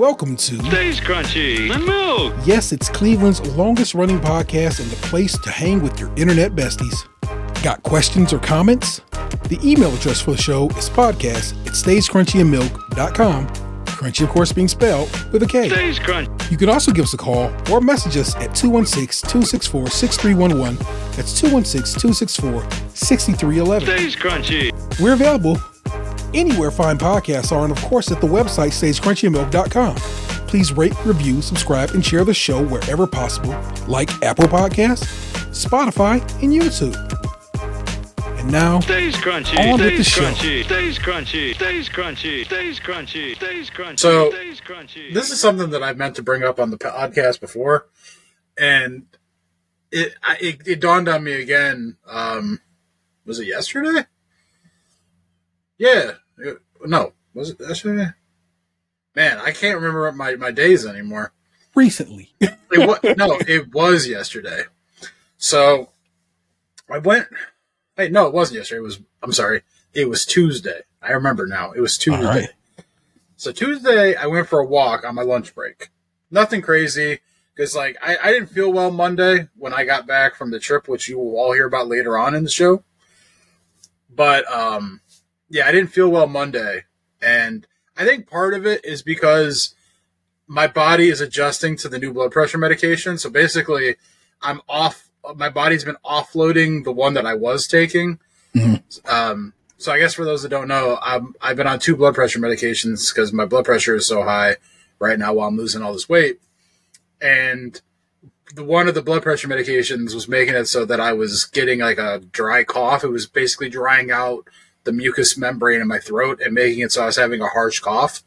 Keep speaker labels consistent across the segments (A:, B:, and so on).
A: Welcome to
B: Stays Crunchy and Milk.
A: Yes, it's Cleveland's longest running podcast and the place to hang with your internet besties. Got questions or comments? The email address for the show is podcast at stayscrunchyandmilk.com. Crunchy, of course, being spelled with a K.
B: Stays Crunchy.
A: You can also give us a call or message us at 216 264 6311. That's 216 264 6311.
B: Stays Crunchy.
A: We're available anywhere fine podcasts are, and of course at the website stayscrunchyandmilk.com. Please rate, review, subscribe, and share the show wherever possible, like Apple Podcasts, Spotify, and YouTube. And now,
B: Stays Crunchy.
A: On with
B: Stays
A: the show.
B: Crunchy. Stays Crunchy. Stays Crunchy. Stays Crunchy. Stays Crunchy.
C: So,
B: Stays Crunchy.
C: this is something that I've meant to bring up on the podcast before, and it it, it dawned on me again. Um, was it yesterday? Yeah, it- no, was it yesterday? Man, I can't remember my my days anymore.
A: recently,
C: It was, no, it was yesterday. So I went. Hey, no, it wasn't yesterday. It was. I'm sorry. It was Tuesday. I remember now. It was Tuesday.
A: all right.
C: So Tuesday, I went for a walk on my lunch break. Nothing crazy, because like I, I didn't feel well Monday when I got back from the trip, which you will all hear about later on in the show. But um, yeah, I didn't feel well Monday, and I think part of it is because my body is adjusting to the new blood pressure medication. So basically, I'm off. My body's been offloading the one that I was taking.
A: Mhm.
C: Um, so I guess for those that don't know, I'm, I've been on two blood pressure medications because my blood pressure is so high right now while I'm losing all this weight. And the one of the blood pressure medications was making it so that I was getting like a dry cough. It was basically drying out the mucous membrane in my throat and making it so I was having a harsh cough.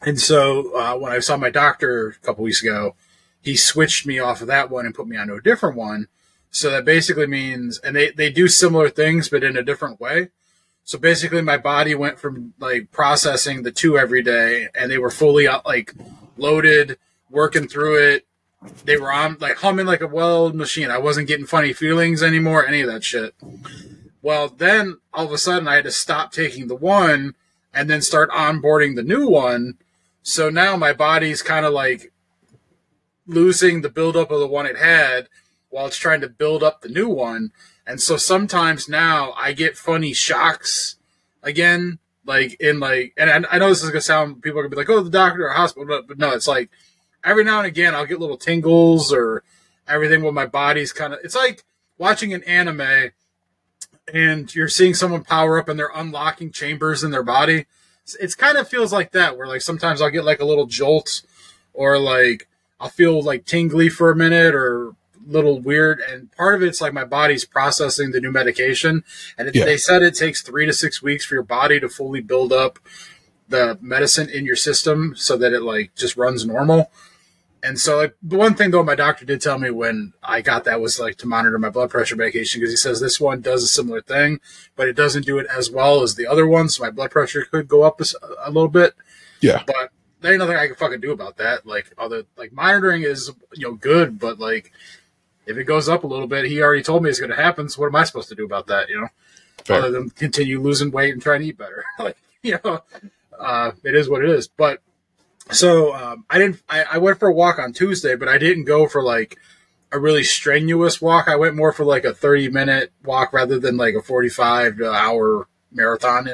C: And so uh, when I saw my doctor a couple weeks ago, he switched me off of that one and put me onto a different one. So that basically means, and they, they do similar things, but in a different way. So basically, my body went from like processing the two every day, and they were fully uh, like loaded, working through it. They were on like humming like a well-oiled machine. I wasn't getting funny feelings anymore, any of that shit. Well, then all of a sudden, I had to stop taking the one and then start onboarding the new one. So now my body's kind of like losing the buildup of the one it had while it's trying to build up the new one. And so sometimes now I get funny shocks again, like in like, and I, know this is gonna sound people are gonna be like, oh, the doctor or hospital, but, but no, it's like every now and again I'll get little tingles or everything with my body's kind of. It's like watching an anime and you're seeing someone power up and they're unlocking chambers in their body. It's, it's kind of feels like that where like sometimes I'll get like a little jolt or like I'll feel like tingly for a minute or little weird and part of it's like my body's processing the new medication and
A: Yeah.
C: they said it takes three to six weeks for your body to fully build up the medicine in your system so that it like just runs normal and so like the one thing though my doctor did tell me when i got that was like to monitor my blood pressure medication because he says this one does a similar thing but it doesn't do it as well as the other one so my blood pressure could go up a little bit
A: Yeah.
C: but there ain't nothing I can fucking do about that. Like other like monitoring is you know good, but like if it goes up a little bit, he already told me it's going to happen. So what am I supposed to do about that? You know,
A: Fair.
C: other than continue losing weight and trying to eat better. like you know, uh, it is what it is. But so um, I didn't. I, I went for a walk on Tuesday, but I didn't go for like a really strenuous walk. I went more for like a thirty minute walk rather than like a forty five hour marathon.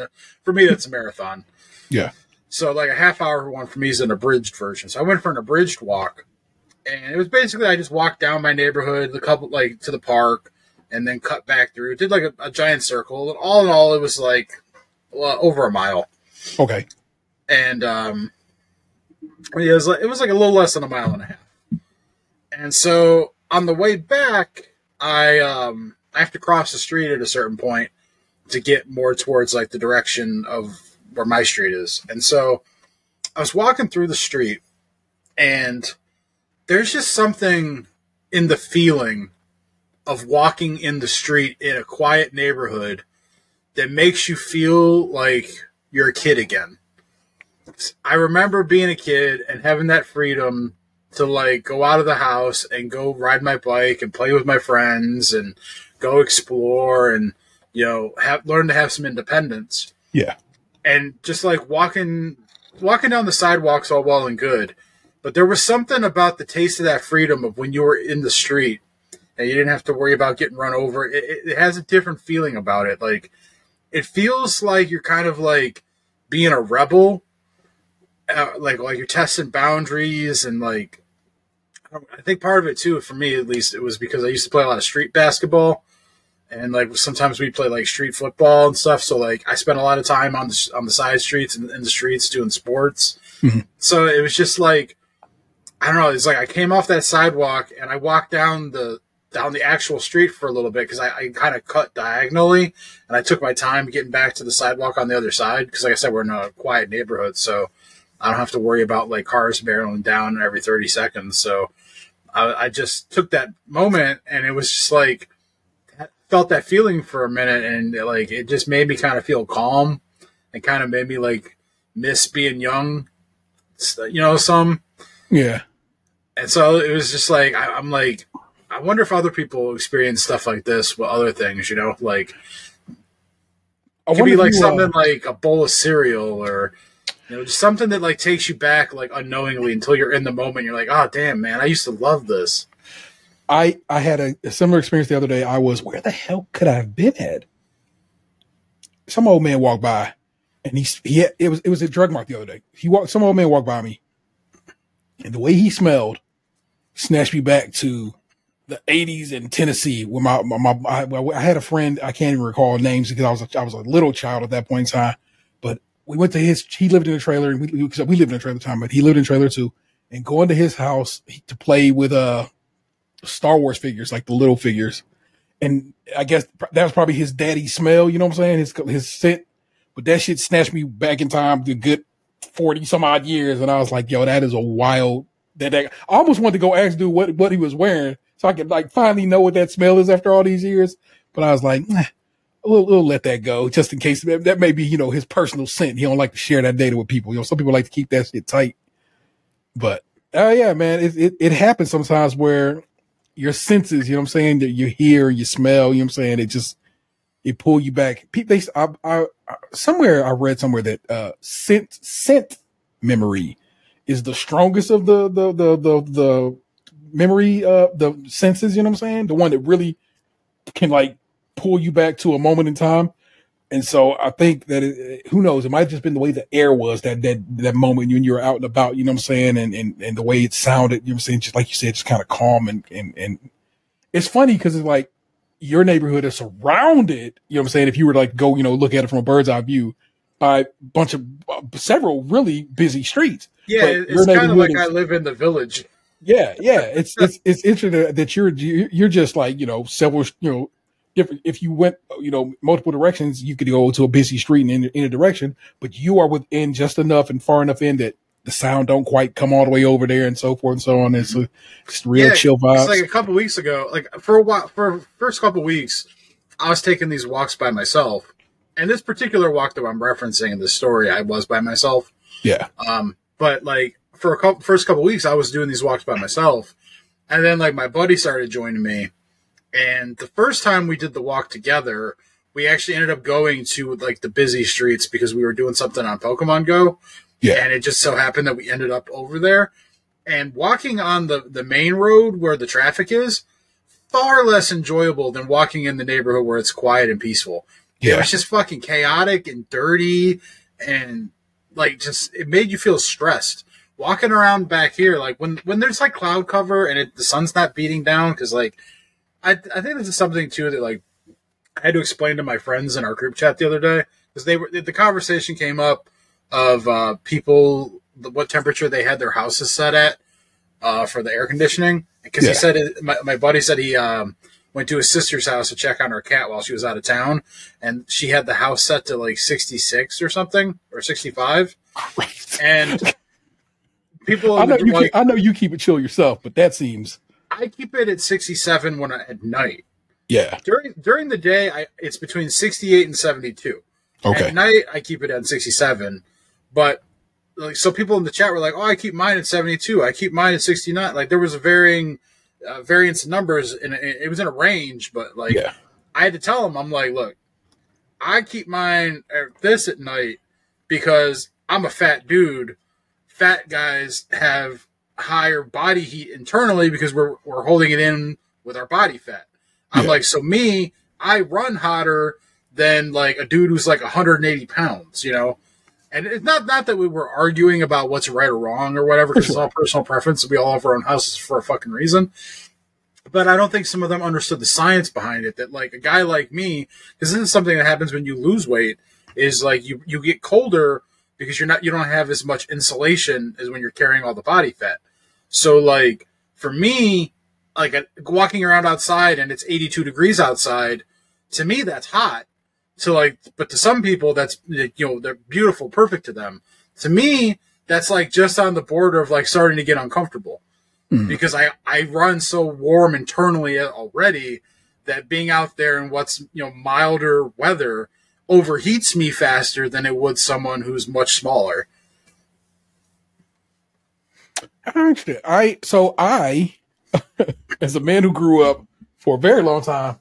C: For me, that's a marathon.
A: Yeah.
C: So like a half hour one for me is an abridged version. So I went for an abridged walk, and it was basically I just walked down my neighborhood, the couple like to the park, and then cut back through. It did like a, a giant circle. And all in all, it was like well, over a mile,
A: Okay.
C: and um, it was like, it was like a little less than a mile and a half. And so on the way back, I um I have to cross the street at a certain point to get more towards like the direction of where my street is. And so I was walking through the street and there's just something in the feeling of walking in the street in a quiet neighborhood that makes you feel like you're a kid again. I remember being a kid and having that freedom to like go out of the house and go ride my bike and play with my friends and go explore and you know have learn to have some independence
A: Yeah.
C: and just like walking walking down the sidewalks all well and good, but there was something about the taste of that freedom of when you were in the street and you didn't have to worry about getting run over. It, it, it has a different feeling about it. Like it feels like you're kind of like being a rebel, like like you're testing boundaries and like. I think part of it too, for me at least, it was because I used to play a lot of street basketball, and like sometimes we play like street football and stuff. So like I spent a lot of time on the on the side streets and in the streets doing sports.
A: Mm-hmm.
C: So it was just like I don't know. It's like I came off that sidewalk and I walked down the down the actual street for a little bit because I, I kind of cut diagonally and I took my time getting back to the sidewalk on the other side because like I said we're in a quiet neighborhood so I don't have to worry about like cars barreling down every 30 seconds so I, I just took that moment and it was just like felt that feeling for a minute and like it just made me kind of feel calm and kind of made me like miss being young you know some
A: Yeah.
C: and so it was just like I, I'm like, I wonder if other people experience stuff like this with other things. You know, like it could be like something
A: uh,
C: like a bowl of cereal or you know just something that like takes you back like unknowingly until you're in the moment. You're like, oh damn man, I used to love this.
A: I I had a, a similar experience the other day. I was where the hell could I have been at? Some old man walked by, and he he it was it was a drug mart the other day. He walked. Some old man walked by me, and the way he smelled snatched me back to the '80s in Tennessee. When my my, my I, I had a friend I can't even recall names because I was a, I was a little child at that point in time, but we went to his. He lived in a trailer, and we we lived in a trailer time, but he lived in a trailer too. And going to his house to play with uh Star Wars figures, like the little figures. And I guess that was probably his daddy's smell, you know what I'm saying? His his scent. But that shit snatched me back in time to good 40 some odd years. And I was like, yo, that is a wild that, that I almost wanted to go ask dude what, what he was wearing so I could like finally know what that smell is after all these years. But I was like, nah, we'll, we'll let that go just in case that may be, you know, his personal scent. He don't like to share that data with people. You know, some people like to keep that shit tight. But uh, yeah, man, it, it, it happens sometimes where your senses, you know what I'm saying, that you hear, you smell, you know what I'm saying, it just it pull you back. They, I, I, I- somewhere I read somewhere that uh scent scent memory is the strongest of the the the the, the memory uh the senses, you know what I'm saying? The one that really can like pull you back to a moment in time. And so I think that it, who knows, it might have just been the way the air was that that that moment when you were out and about, you know what I'm saying, and and, and the way it sounded, you know what I'm saying, just like you said, just kind of calm and and and it's funny because it's like your neighborhood is surrounded, you know what I'm saying, if you were to like go, you know, look at it from a bird's eye view by a bunch of uh, several really busy streets.
C: Yeah,
A: But
C: it's kind of like I live in the village.
A: Yeah, yeah. It's it's it's interesting that you're you're just like you know several you know different. If you went you know multiple directions, you could go to a busy street in in a direction, but you are within just enough and far enough in that the sound don't quite come all the way over there and so forth and so on. It's a, it's real
C: Yeah,
A: chill vibes.
C: It's like a couple weeks ago, like for a while, for first couple weeks, I was taking these walks by myself, and this particular walk that I'm referencing in the story, I was by myself.
A: yeah,
C: Um, but like for a couple, first couple weeks, I was doing these walks by myself, and then like my buddy started joining me, and the first time we did the walk together, we actually ended up going to like the busy streets because we were doing something on Pokemon Go,
A: yeah,
C: and it just so happened that we ended up over there, and walking on the the main road where the traffic is. Far less enjoyable than walking in the neighborhood where it's quiet and peaceful.
A: Yeah,
C: was just fucking chaotic and dirty and like just it made you feel stressed walking around back here like when when there's like cloud cover and it, the sun's not beating down because like I, I think this is something too that like i had to explain to my friends in our group chat the other day because they were the conversation came up of uh people what temperature they had their houses set at uh for the air conditioning because
A: Yeah.
C: he said it, my, my buddy said he um went to his sister's house to check on her cat while she was out of town and she had the house set to like 66 or something or 65 and people
A: I know you
C: like,
A: keep, I know you keep it chill yourself, but that seems
C: I keep it at 67 when I, at night.
A: Yeah.
C: During during the day I, it's between 68 and 72
A: okay.
C: At night I keep it at 67 but like so people in the chat were like oh I keep mine at 72 I keep mine at 69 like there was a varying uh, variance in numbers and it, it was in a range but like
A: yeah.
C: I had to tell them, I'm like, look, I keep mine at this at night because I'm a fat dude. Fat guys have higher body heat internally because we're we're holding it in with our body fat. I'm
A: Yeah.
C: like, so me, I run hotter than like a dude who's like 180 pounds, you know. And it's not not that we were arguing about what's right or wrong or whatever, because it's all personal preference. We all have our own houses for a fucking reason. But I don't think some of them understood the science behind it. That like a guy like me, because this is something that happens when you lose weight, is like you you get colder because you're not you don't have as much insulation as when you're carrying all the body fat. So like for me, like walking around outside and it's 82 degrees outside, to me that's hot. To like, but to some people that's you know they're beautiful, perfect to them. To me, that's like just on the border of like starting to get uncomfortable
A: Mhm.
C: because I I run so warm internally already that being out there in what's you know milder weather overheats me faster than it would someone who's much smaller.
A: I. I so I, as a man who grew up for a very long time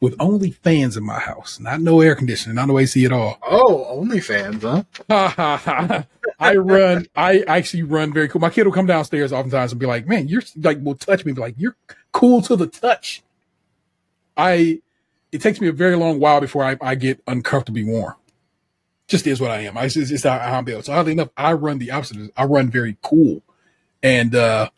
A: with only fans in my house, not no air conditioning, not no AC at all.
C: Oh, only fans, huh?
A: I run. I actually run very cool. My kid will come downstairs oftentimes and be like, "Man, you're like," will touch me, and be like, "You're cool to the touch." I. It takes me a very long while before I, I get uncomfortably warm. Just is what I am. I it's just how, how I'm built. So oddly enough, I run the opposite. I run very cool, and uh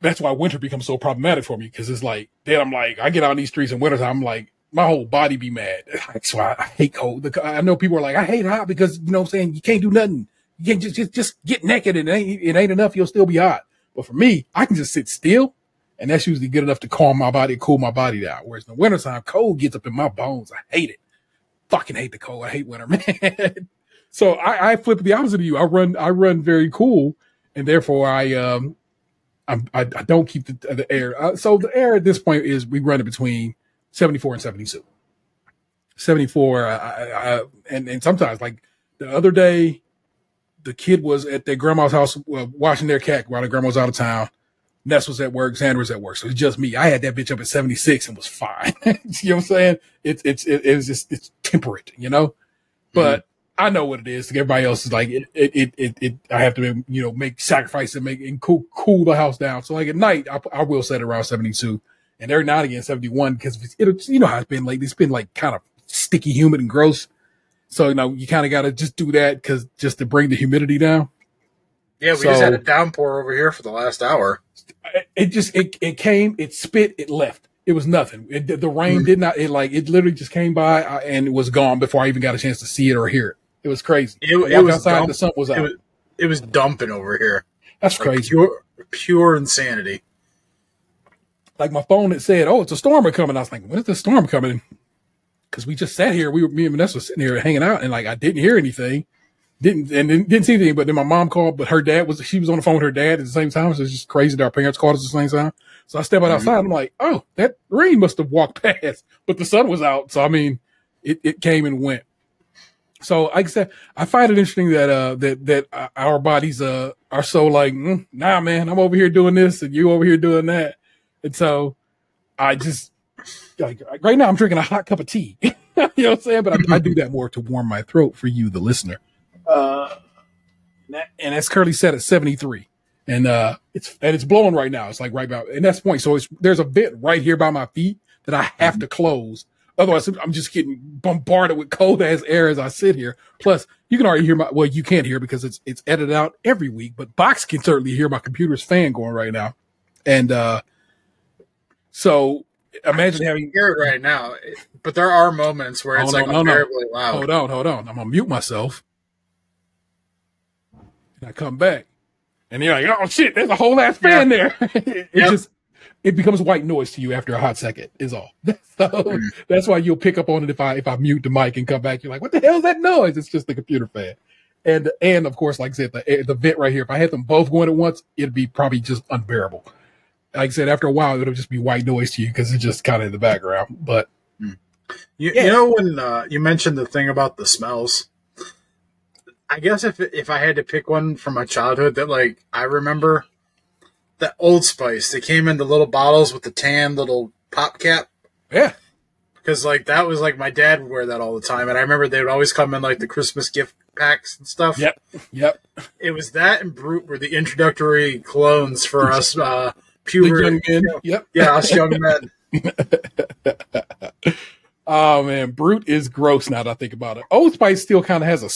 A: that's why winter becomes so problematic for me because it's like then I'm like I get out in these streets in winter I'm like my whole body be mad. That's why I hate cold. I know people are like I hate hot because you know what I'm saying you can't do nothing. You can't just just, just get naked and it ain't, it ain't enough. You'll still be hot. But for me, I can just sit still, and that's usually good enough to calm my body, cool my body down. Whereas in the wintertime, cold gets up in my bones. I hate it. Fucking hate the cold. I hate winter, man. so I, I flip the opposite of you. I run I run very cool, and therefore I um I, I don't keep the, the air. Uh, so the air at this point is we run it between 74 and 72. 74, I, I, I, and, and sometimes like the other day, the kid was at their grandma's house uh, watching their cat while their grandma was out of town. Ness was at work, Xander was at work. So it's just me. I had that bitch up at 76 and was fine. you know what I'm saying? It's, it's, it, it's just, it's temperate, you know? But I know what it is. Everybody else is like, it, it, it, it, it I have to, you know, make sacrifices and make, and cool, cool the house down. So like at night, I, I will set around 72 and every now and again 71 because it's, it, you know how it's been lately. It's been like kind of sticky, humid and gross. So, you know, you kind of got to just do that because just to bring the humidity down.
C: Yeah, we
A: So-
C: just had a downpour over here for the last hour.
A: it- it just it, it came it spit it left. It was nothing. It, the rain did not it like it literally just came by uh, and it was gone before i even got a chance to see it or hear it. It was crazy.
C: It- it was
A: outside
C: dumb.
A: the sun was out.
C: It was, it was dumping over here.
A: that's
C: Like
A: crazy.
C: Pure, pure insanity.
A: like my phone it said oh it's a storm coming. I was like when is the storm coming? Because we just sat here we were me and vanessa were sitting here hanging out and like i didn't hear anything didn't and didn't, didn't see anything but then my mom called but her dad was she was on the phone with her dad at the same time so it's just crazy that our parents called us at the same time. So i step out outside i'm like oh that rain must have walked past but the sun was out so i mean it, it came and went. So like i said i find it interesting that uh that that our bodies uh are so like mm, nah man i'm over here doing this and you over here doing that. And so i just like right now i'm drinking a hot cup of tea. You know what i'm saying? But I, I do that more to warm my throat for you the listener uh, and that- and it's currently set at 73 and uh it's and it's blowing right now it's like right about and that's the point so it's there's a bit right here by my feet that i have to close otherwise i'm just getting bombarded with cold ass air as i sit here plus you can already hear my well you can't hear because it's it's edited out every week but box can certainly hear my computer's fan going right now and uh so imagine having
C: hear it right now, but there are moments where it's
A: Oh, no,
C: like
A: no, no.
C: unbearably loud.
A: Hold on, hold on. I'm gonna mute myself. And I come back. And you're like, oh shit, there's a whole ass fan there. it
C: Yep.
A: just it becomes white noise to you after a hot second, is all. so that's why you'll pick up on it if I if I mute the mic and come back. You're like, what the hell is that noise? It's just the computer fan. And and of course, like I said, the the vent right here, if I had them both going at once, it'd be probably just unbearable. Like I said, after a while, it'll just be white noise to you because it's just kind of in the background. But
C: You,
A: Yeah.
C: you know when uh, you mentioned the thing about the smells. I guess if if I had to pick one from my childhood that like I remember, that Old Spice they came in the little bottles with the tan little pop cap
A: yeah,
C: because like that was like my dad would wear that all the time, and I remember they would always come in like the Christmas gift packs and stuff.
A: Yep. Yep.
C: It was that and Brute were the introductory clones for us uh, puber.
A: young men. Yep.
C: Yeah, us young men.
A: Oh man, Brute is gross now that I think about it. Old Spice still kind of has a,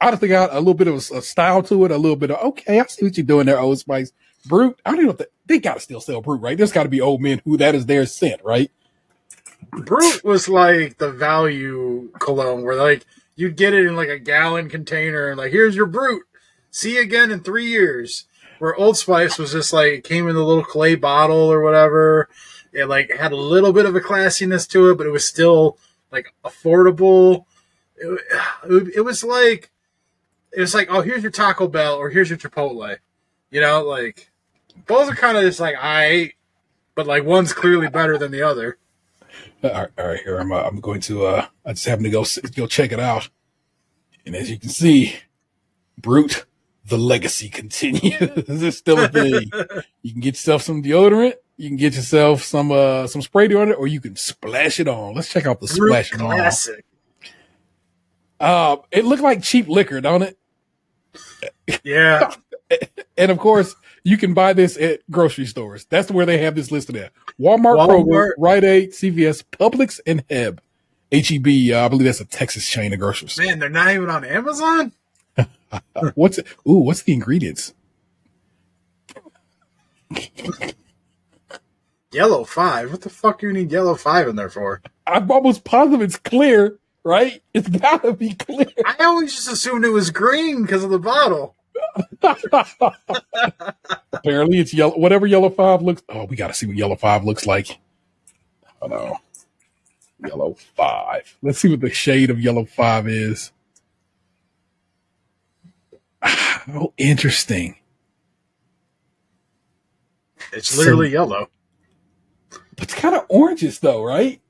A: I think got a little bit of a, a style to it, a little bit of okay, I see what you're doing there, Old Spice. Brute, I don't know if they, gotta still sell Brute, right? There's gotta be old men who that is their scent, right?
C: Brute was like the value cologne where like you'd get it in like a gallon container and like here's your Brute. See you again in three years. Where Old Spice was just like it came in a little clay bottle or whatever. It like had a little bit of a classiness to it, but it was still like affordable. It, it, it was like it was like oh here's your Taco Bell or here's your Chipotle. You know, like both are kind of just like I, but like one's clearly better than the other.
A: All right, all right here I'm. Uh, I'm going to. uh I just happen to go go check it out, and as you can see, Brute, the legacy continues. it's still a thing. you can get yourself some deodorant. You can get yourself some uh some spray deodorant, or you can splash it on. Let's check out the
C: Brute
A: splash on.
C: classic.
A: Uh, it looked like cheap liquor, don't it?
C: Yeah,
A: And of course, you can buy this at grocery stores. That's where they have this listed at: Walmart,
C: Walmart.
A: Kroger, Rite Aid, CVS, Publix, and Heb. HEB, uh, I believe that's a Texas chain of grocery stores.
C: man, they're not even on Amazon.
A: What's it? Ooh, what's the ingredients?
C: Yellow five. What the fuck do you need yellow five in there for?
A: I'm almost positive it's clear, right? It's gotta be clear.
C: I always just assumed it was green because of the bottle.
A: Apparently, it's yellow. Whatever yellow five looks. Oh, we gotta see what yellow five looks like. Oh no, yellow five. Let's see what the shade of yellow five is. Oh, interesting.
C: It's literally yellow.
A: It's kind of oranges, though, right?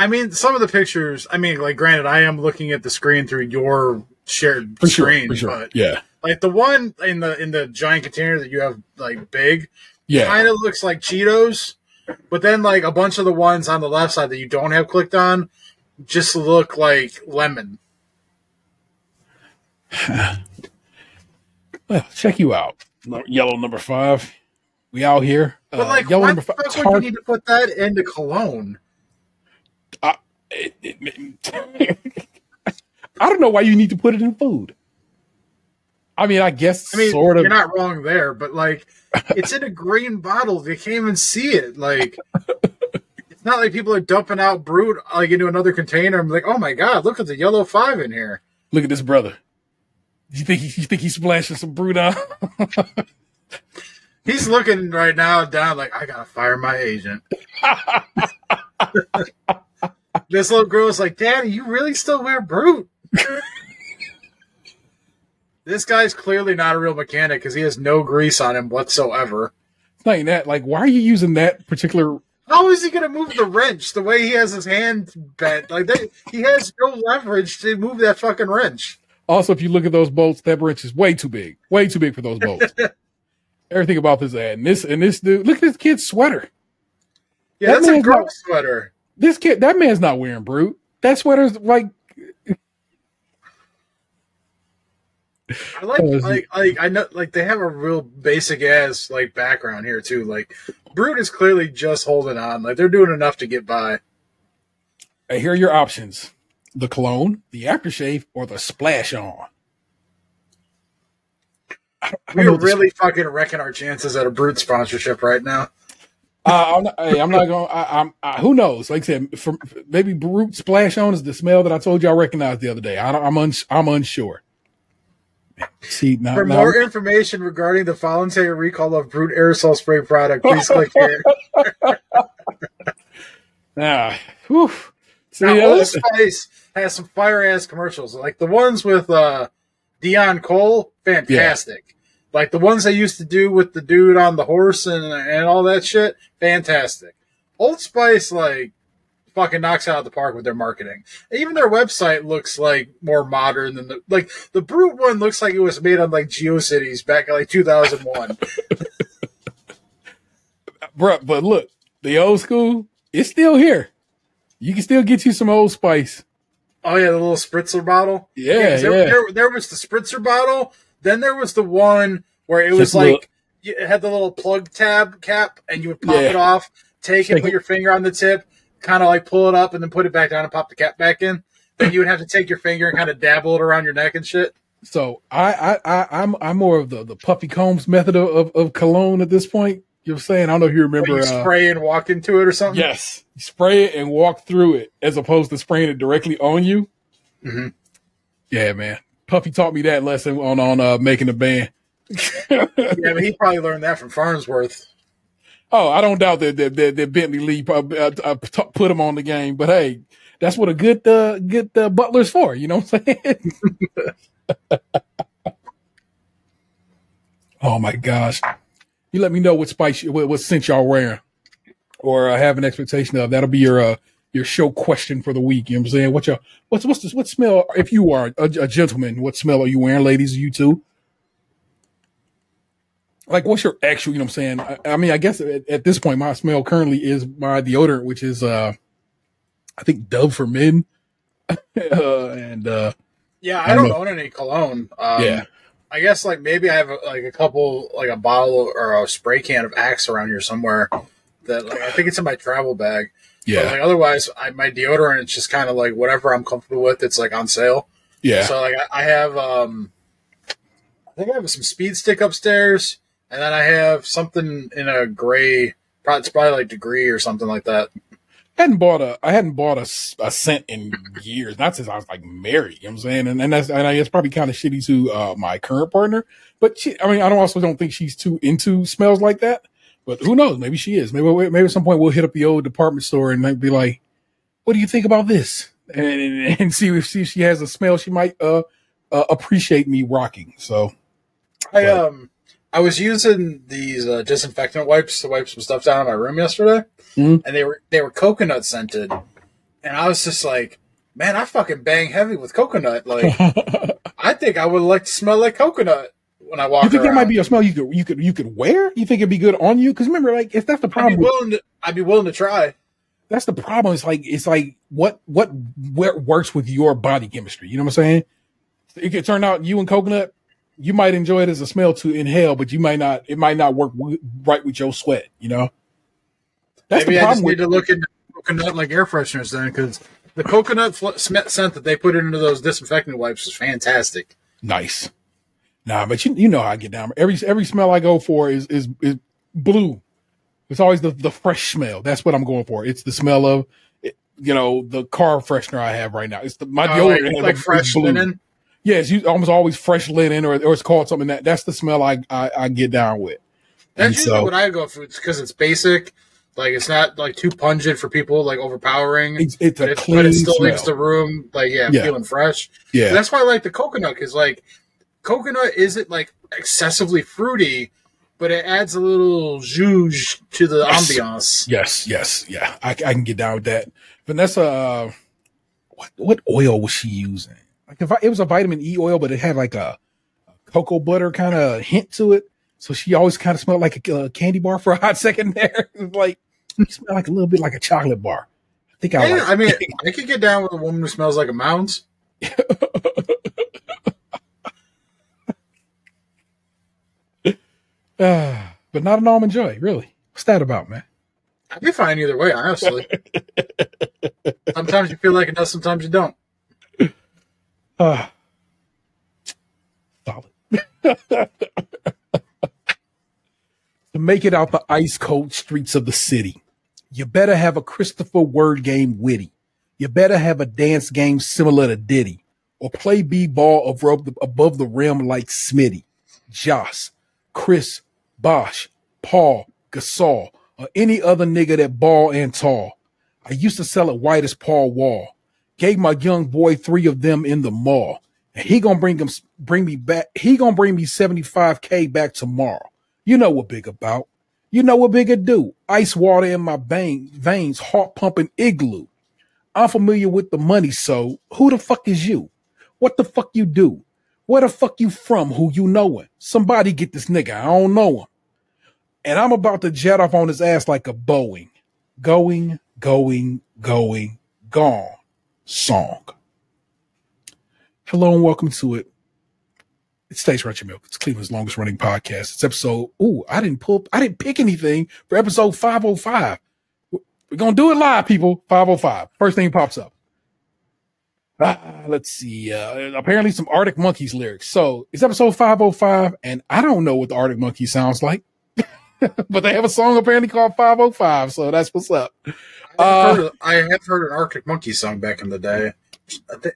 C: I mean, some of the pictures. I mean, like, granted, I am looking at the screen through your shared
A: For
C: screen,
A: For sure.
C: but
A: Yeah.
C: like the one in the in the giant container that you have like big,
A: Yeah.
C: kind of looks like Cheetos. But then, like a bunch of the ones on the left side that you don't have clicked on, just look like lemon.
A: Well, check you out. Yellow number five. We out here.
C: But
A: Uh,
C: like,
A: yellow
C: why
A: number
C: the
A: five.
C: fuck would you need to put that into cologne?
A: It- it- I don't know why you need to put it in food. I mean, I guess
C: I mean,
A: sort of.
C: you're not wrong there, but like, it's in a green bottle. They can't even see it. Like, it's not like people are dumping out brute like into another container. I'm like, oh my god, look at the yellow five in here.
A: Look at this brother. You think he, you think he's splashing some brute on?
C: He's looking right now down like, I gotta fire my agent. this little girl girl's like, Daddy, you really still wear brute? this guy's clearly not a real mechanic because he has no grease on him whatsoever.
A: It's not even that. Like, why are you using that particular?
C: How is he going to move the wrench the way he has his hand bent? Like they, he has no leverage to move that fucking wrench.
A: Also, if you look at those bolts, that wrench is way too big. Way too big for those bolts. Everything about this ad and this and this dude. Look at this kid's sweater.
C: Yeah,
A: That
C: that's a girl
A: not-
C: sweater.
A: This kid, that man's not wearing brute. That sweater's like
C: I like,
A: Oh,
C: like, like I know, like they have a real basic ass like background here too. Like, Brute is clearly just holding on. Like they're doing enough to get by.
A: Hey, here are your options: the cologne, the aftershave, or the splash on. I don't- I don't know
C: We're really fucking wrecking our chances at a Brute sponsorship right now.
A: Uh, I'm not, hey, I'm not going. I, I'm. I, who knows? Like I said, from maybe Brute Splash on is the smell that I told you I recognized the other day. I don't, I'm uns, I'm unsure. See now,
C: For
A: now
C: more information regarding the voluntary recall of Brute aerosol spray product, please click here.
A: ah, whew. See,
C: Now,
A: uh,
C: Old Spice has some fire ass commercials, like the ones with uh, Dion Cole, fantastic. Like the ones they used to do with the dude on the horse and and all that shit, fantastic. Old Spice like fucking knocks it out of the park with their marketing. Even their website looks like more modern than the like the Brute one looks like it was made on like GeoCities back in like 2001.
A: bruh, but look, the old school, it's still here. You can still get you some Old Spice
C: Oh yeah, the little spritzer bottle.
A: Yeah,
C: 'cause there,
A: yeah.
C: There, there was the spritzer bottle. Then there was the one where it was
A: Just
C: like
A: little-
C: it had the little plug tab cap, and you would pop
A: Yeah.
C: it off, take it, put your finger on the tip, kind of like pull it up, and then put it back down and pop the cap back in. Then you would have to take your finger and kind of dabble it around your neck and shit.
A: So I, I, I I'm I'm more of the, the Puffy Combs method of, of, of cologne at this point. You know what I'm saying? I don't know if you remember.
C: you
A: uh,
C: spray and walk into it or something.
A: yes, you spray it and walk through it as opposed to spraying it directly on you.
C: Mhm.
A: Yeah, man. Puffy taught me that lesson on on uh, making a band.
C: yeah, but he probably learned that from Farnsworth.
A: Oh, I don't doubt that that, that, that Bentley Lee uh, uh, put him on the game, but hey, that's what a good uh, good uh, butler's for. You know what I'm saying? oh my gosh! You let me know what spice, what, what scent y'all wearing, or uh, have an expectation of. That'll be your uh, your show question for the week. You know what I'm saying? What your what's what's this, what smell? If you are a, a gentleman, what smell are you wearing, ladies? You too. Like, what's your actual? You know what I'm saying? I, I mean, I guess at, at this point, my smell currently is my deodorant, which is uh, I think Dove for Men, uh, and uh,
C: Yeah,
A: I
C: I don't
A: know.
C: own any cologne. Um,
A: Yeah.
C: I guess like maybe I have a, like a couple like a bottle or a spray can of Axe around here somewhere. That like I think it's in my travel bag. But,
A: yeah,
C: like otherwise, I, my deodorant it's just kind of like whatever I'm comfortable with. It's like on sale.
A: yeah,
C: So like I, I have um, I think I have some Speed Stick upstairs, and then I have something in a gray. Probably, it's probably like Degree or something like that.
A: I hadn't bought a I hadn't bought a, a scent in years, not since I was like married. You know what I'm saying? And and that's and I guess probably kind of shitty to uh, my current partner. But she, I mean, I don't also don't think she's too into smells like that. But who knows? Maybe she is. Maybe maybe at some point we'll hit up the old department store and be like, "What do you think about this?" And, and see if see if she has a smell she might uh, uh appreciate me rocking. So
C: I
A: Right.
C: um I was using these uh, disinfectant wipes to wipe some stuff down in my room yesterday,
A: Mhm.
C: and they were they were coconut scented, and I was just like, man, I fucking bang heavy with coconut. Like, I think I would like to smell like coconut when I walk.
A: You think that
C: around.
A: might be a smell you could you could you could wear? You think it'd be good on you? Because remember, like if that's the
C: I'd
A: problem,
C: be willing to. I'd be willing to try.
A: that's the problem. It's like it's like what what what works with your body chemistry. You know what I'm saying? It could turn out you and coconut, you might enjoy it as a smell to inhale, but you might not. It might not work w- right with your sweat. You know. That's
C: Maybe
A: the
C: I just
A: problem
C: need
A: with
C: to look into coconut like air fresheners then, because the coconut fl- scent that they put into those disinfectant wipes is fantastic.
A: nice. Nah, but you you know how I get down. Every every smell I go for is is is blue. It's always the the fresh smell. That's what I'm going for. It's the smell of, you know, the car freshener I have right now. It's the my
C: Uh,
A: deodorant
C: like, like fresh
A: blue.
C: linen.
A: Yeah, it's almost always fresh linen, or or it's called something that that's the smell I I, I get down with.
C: That's
A: And
C: usually
A: so-
C: what I go for because it's basic. Like it's not like too pungent for people, like overpowering.
A: It's it's a
C: it,
A: clean
C: but it still
A: smell.
C: leaves the room like yeah,
A: Yeah.
C: feeling fresh.
A: yeah,
C: That's why I like the coconut because like coconut isn't like excessively fruity, but it adds a little zhuzh to the
A: Yes.
C: ambiance.
A: yes, yes, yeah. I, I can get down with that. Vanessa, uh, what what oil was she using? Like if I, it was a vitamin E oil, but it had like a, a cocoa butter kind of hint to it. So she always kind of smelled like a, uh candy bar for a hot second there. Like you smell like a little bit like a chocolate bar. I think I
C: Yeah,
A: like.
C: I mean, I could get down with a woman who smells like a mounds.
A: Ah, but not an almond joy, really. What's that about, man?
C: I'd be fine either way, honestly. sometimes you feel like it does, sometimes you don't.
A: Ah, solid. to make it out the ice cold streets of the city, you better have a Christopher word game witty. You better have a dance game similar to Diddy, or play b-ball above the, above the rim like Smitty, Joss, Chris, Bosch, Paul, Gasol, or any other nigga that ball and tall. I used to sell it white as Paul Wall. Gave my young boy three of them in the mall. And he gonna bring him bring me back. He gonna bring me 75k back tomorrow. You know what big about. You know what bigger do. Ice water in my vein, veins, heart pumping igloo. I'm familiar with the money, so who the fuck is you? What the fuck you do? Where the fuck you from? Who you knowin'? Somebody get this nigga. I don't know him. And I'm about to jet off on his ass like a Boeing. Going, going, going, gone. Song. Hello and welcome to it. It stays Crunchy Milk. It's Cleveland's longest running podcast. It's episode. Ooh, I didn't pull. I didn't pick anything for episode five hundred five. We're gonna do it live, people. Five hundred five. First thing pops up. Ah, let's see. Uh, apparently, some Arctic Monkeys lyrics. So it's episode five hundred five, and I don't know what the Arctic Monkey sounds like, but they have a song apparently called five hundred five. So that's what's up.
C: I have,
A: Uh,
C: heard, I have heard an Arctic Monkey song back in the day.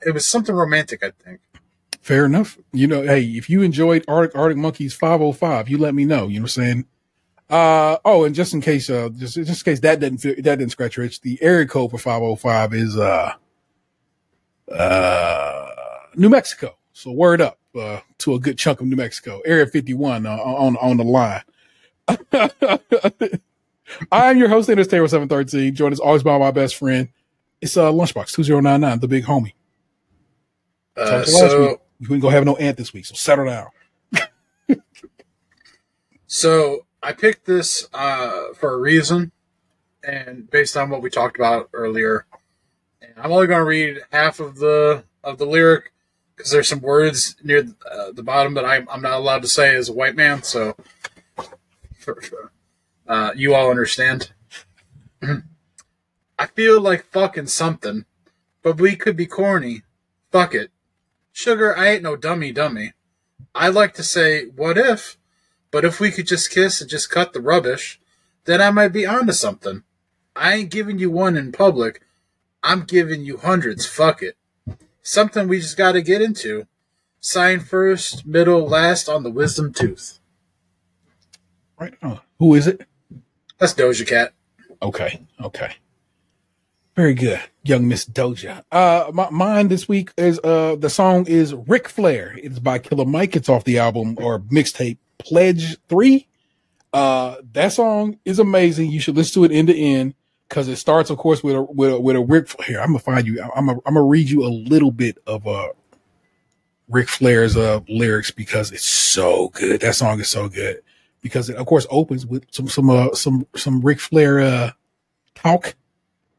C: It was something romantic, I think.
A: Fair enough. You know, hey, if you enjoyed Arctic Arctic Monkeys 505, you let me know. You know what I'm saying? Uh oh, and just in case uh just just in case that didn't that didn't scratch your itch, the area code for 505 is uh uh New Mexico. So word up uh to a good chunk of New Mexico. Area 51 uh, on on the line. I'm your host, Ennis Taylor 713, joined as always by my best friend. It's uh Lunchbox 2099, the big homie.
C: Uh, so.
A: We ain't gonna have no ant this week, so settle down.
C: so I picked this uh, for a reason, and based on what we talked about earlier. And I'm only going to read half of the of the lyric because there's some words near uh, the bottom that I'm, I'm not allowed to say as a white man. So, uh, you all understand. I feel like fucking something, but we could be corny. Fuck it. Sugar, I ain't no dummy dummy. I like to say, what if? But if we could just kiss and just cut the rubbish, then I might be onto something. I ain't giving you one in public. I'm giving you hundreds. Fuck it. Something we just gotta get into. Sign first, middle, last on the wisdom tooth.
A: Right on. Who is it?
C: That's Doja Cat.
A: Okay. Okay. Very good, young Miss Doja. Uh, my, mine this week is uh the song is Ric Flair. It's by Killer Mike. It's off the album or mixtape Pledge Three. Uh, that song is amazing. You should listen to it end to end because it starts, of course, with a with a, with a Ric. Here, I'm gonna find you. I'm gonna, I'm gonna read you a little bit of uh Ric Flair's uh lyrics because it's so good. That song is so good because it, of course, opens with some some uh, some some Ric Flair uh talk.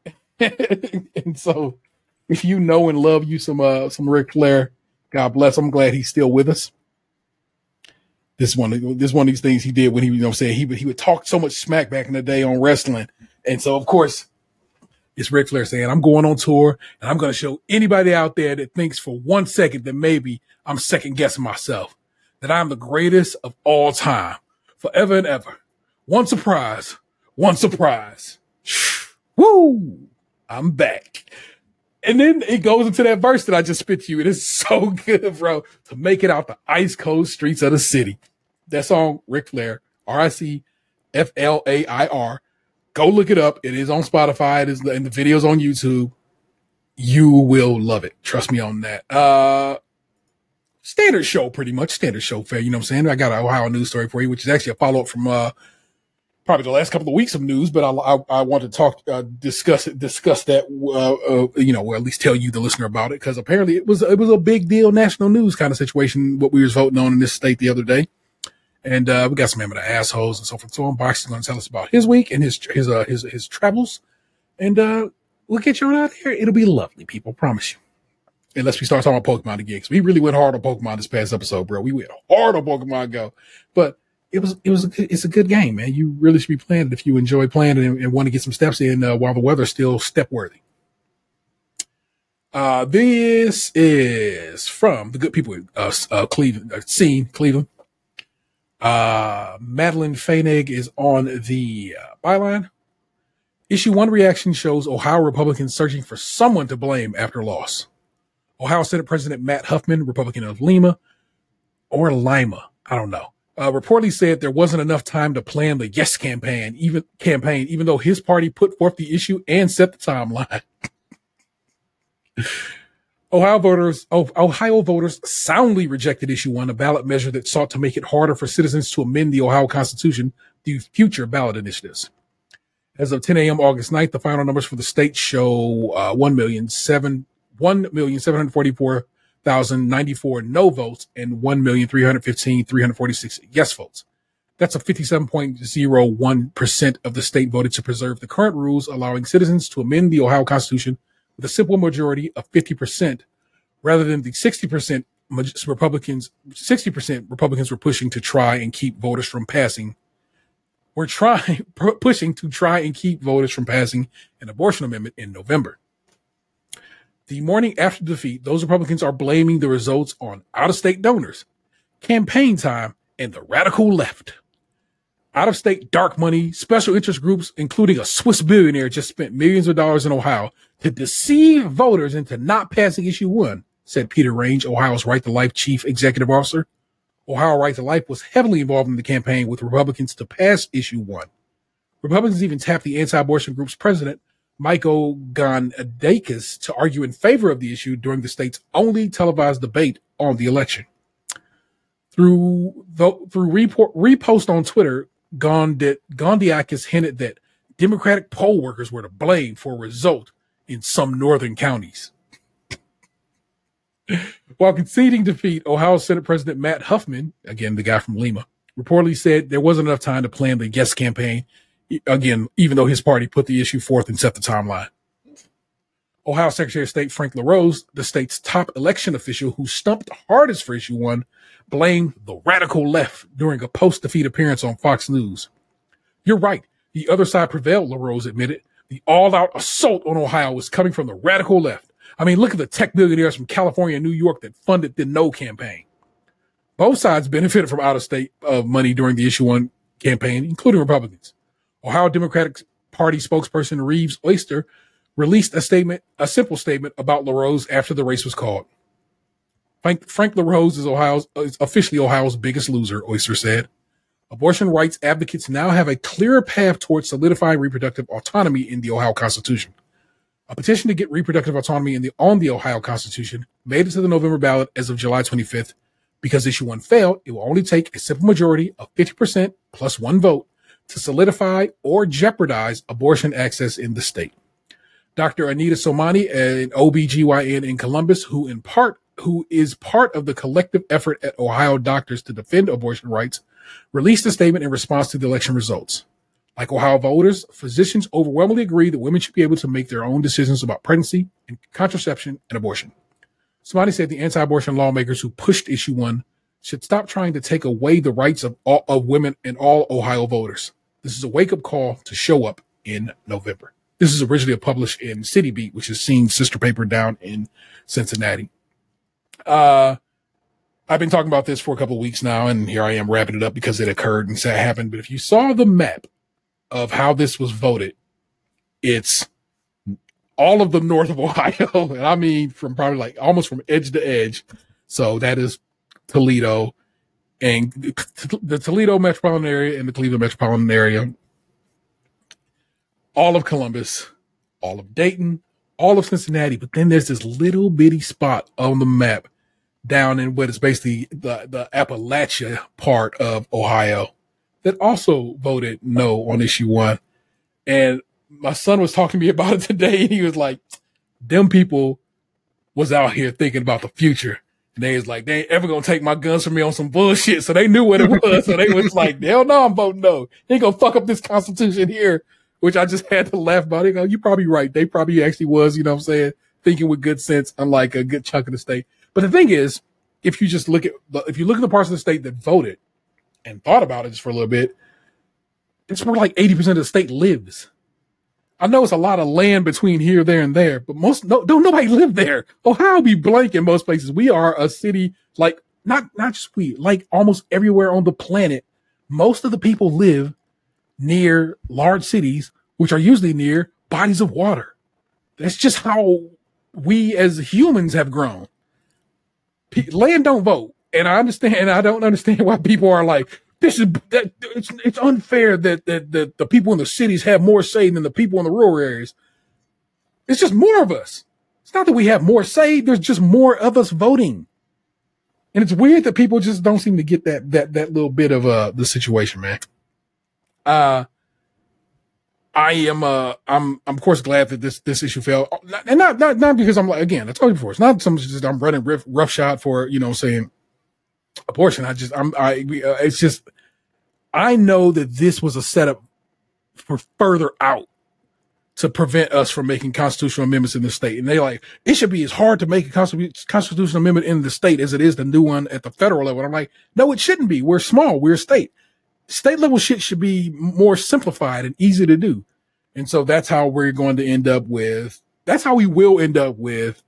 A: and so if you know and love you some uh some Ric Flair, God bless. I'm glad he's still with us. This one, this one of these things he did when he, you know, I'm saying he would he would talk so much smack back in the day on wrestling, and so of course it's Ric Flair saying, "I'm going on tour and I'm going to show anybody out there that thinks for one second that maybe I'm second guessing myself that I'm the greatest of all time, forever and ever. One surprise, one surprise. Woo! I'm back. And then it goes into that verse that I just spit to you. It is so good, bro, to make it out the ice cold streets of the city. That song, Ric Flair, R I C F L A I R. Go look it up. It is on Spotify. It is and the video's on YouTube. You will love it. Trust me on that. Uh standard show, pretty much standard show fair. You know what I'm saying? I got an Ohio news story for you, which is actually a follow up from uh probably the last couple of weeks of news, but I, I, I want to talk, uh, discuss discuss that, uh, uh, you know, or at least tell you, the listener, about it, because apparently it was, it was a big deal, national news kind of situation, what we was voting on in this state the other day. And, uh, we got some of the assholes and so forth. So is going to tell us about his week and his, his, uh, his, his travels. And, uh, we'll get you on out there. It'll be lovely, people. Promise you. Unless we start talking about Pokemon again. Cause we really went hard on Pokemon this past episode, bro. We went hard on Pokemon Go, but it was it was a, good- it's a good game, man. You really should be playing it if you enjoy playing it and, and want to get some steps in uh, while the weather's still step worthy. Uh, this is from the good people in uh, uh, Cleveland, uh, scene Cleveland. Uh, Madeline Feinig is on the uh, byline. Issue one reaction shows Ohio Republicans searching for someone to blame after loss. Ohio Senate President Matt Huffman, Republican of Lima or Lima, I don't know, uh, reportedly said there wasn't enough time to plan the Yes campaign, even campaign, even though his party put forth the issue and set the timeline. Ohio voters, oh, Ohio voters soundly rejected issue one, a ballot measure that sought to make it harder for citizens to amend the Ohio Constitution through future ballot initiatives. As of 10 a.m. August 9th, the final numbers for the state show uh, 1,700,000 1,744,094 no votes and 1,315,346 yes votes. That's a 57.01% of the state voted to preserve the current rules, allowing citizens to amend the Ohio Constitution with a simple majority of 50%, rather than the 60% Republicans, 60% Republicans were pushing to try and keep voters from passing. We're trying, pushing to try and keep voters from passing an abortion amendment in November. The morning after defeat, those Republicans are blaming the results on out of state donors, campaign time, and the radical left. Out of state dark money, special interest groups, including a Swiss billionaire, just spent millions of dollars in Ohio to deceive voters into not passing issue one, said Peter Range, Ohio's Right to Life chief executive officer. Ohio Right to Life was heavily involved in the campaign with Republicans to pass issue one. Republicans even tapped the anti abortion group's president, Michael Gonidakis to argue in favor of the issue during the state's only televised debate on the election. Through through report, repost on Twitter, Gonidakis hinted that Democratic poll workers were to blame for a result in some northern counties. While conceding defeat, Ohio Senate President Matt Huffman, again the guy from Lima, reportedly said there wasn't enough time to plan the yes campaign again, even though his party put the issue forth and set the timeline. Ohio Secretary of State Frank LaRose, the state's top election official who stumped hardest for issue one, blamed the radical left during a post defeat appearance on Fox News. You're right. The other side prevailed, LaRose admitted. The all out assault on Ohio was coming from the radical left. I mean, look at the tech billionaires from California and New York that funded the no campaign. Both sides benefited from out of state uh, money during the issue one campaign, including Republicans. Ohio Democratic Party spokesperson Reeves Oyster released a statement, a simple statement about LaRose after the race was called. Frank, Frank LaRose is Ohio's is officially Ohio's biggest loser, Oyster said. Abortion rights advocates now have a clearer path towards solidifying reproductive autonomy in the Ohio Constitution. A petition to get reproductive autonomy in the, on the Ohio Constitution made it to the November ballot as of July 25th. Because issue one failed, it will only take a simple majority of 50% plus one vote to solidify or jeopardize abortion access in the state. Dr. Anita Somani, an OBGYN in Columbus, who in part who is part of the collective effort at Ohio doctors to defend abortion rights, released a statement in response to the election results. Like Ohio voters, physicians overwhelmingly agree that women should be able to make their own decisions about pregnancy and contraception and abortion. Somani said the anti-abortion lawmakers who pushed issue one should stop trying to take away the rights of all, of women and all Ohio voters. This is a wake up call to show up in November. This is originally published in City Beat, which is Scene sister paper down in Cincinnati. Uh, I've been talking about this for a couple weeks now, and here I am wrapping it up because it occurred and it happened. But if you saw the map of how this was voted, it's all of the north of Ohio, and I mean from probably like almost from edge to edge. So that is Toledo, and the Toledo metropolitan area and the Cleveland metropolitan area, all of Columbus, all of Dayton, all of Cincinnati. But then there's this little bitty spot on the map down in what is basically the, the Appalachia part of Ohio that also voted no on issue one. And my son was talking to me about it today and he was like, them people was out here thinking about the future. They was like, they ain't ever gonna take my guns from me on some bullshit. So they knew what it was. so they was like, hell no, I'm voting no. They ain't gonna fuck up this constitution here, which I just had to laugh about. They go, you probably right. They probably actually was, you know what I'm saying? Thinking with good sense, unlike a good chunk of the state. But the thing is, if you just look at if you look at the parts of the state that voted and thought about it just for a little bit, it's where like 80% of the state lives. I know it's a lot of land between here, there, and there, but most no, don't nobody live there. Ohio be blank in most places. We are a city like not not just we, like almost everywhere on the planet. Most of the people live near large cities, which are usually near bodies of water. That's just how we as humans have grown. P- land don't vote, and I understand. I don't understand why people are like, this is that it's it's unfair that, that that the people in the cities have more say than the people in the rural areas. It's just more of us. It's not that we have more say. There's just more of us voting, and it's weird that people just don't seem to get that that that little bit of uh the situation, man. Uh, I am uh I'm I'm of course glad that this this issue fell, and not not not because I'm like again I told you before it's not some just I'm running rough, rough shot for you know saying abortion. I just, I'm, I, uh, it's just, I know that this was a setup for further out to prevent us from making constitutional amendments in the state. And they like, it should be as hard to make a constitutional amendment in the state as it is the new one at the federal level. And I'm like, no, it shouldn't be. We're small. We're a state. State level shit should be more simplified and easy to do. And so that's how we're going to end up with, that's how we will end up with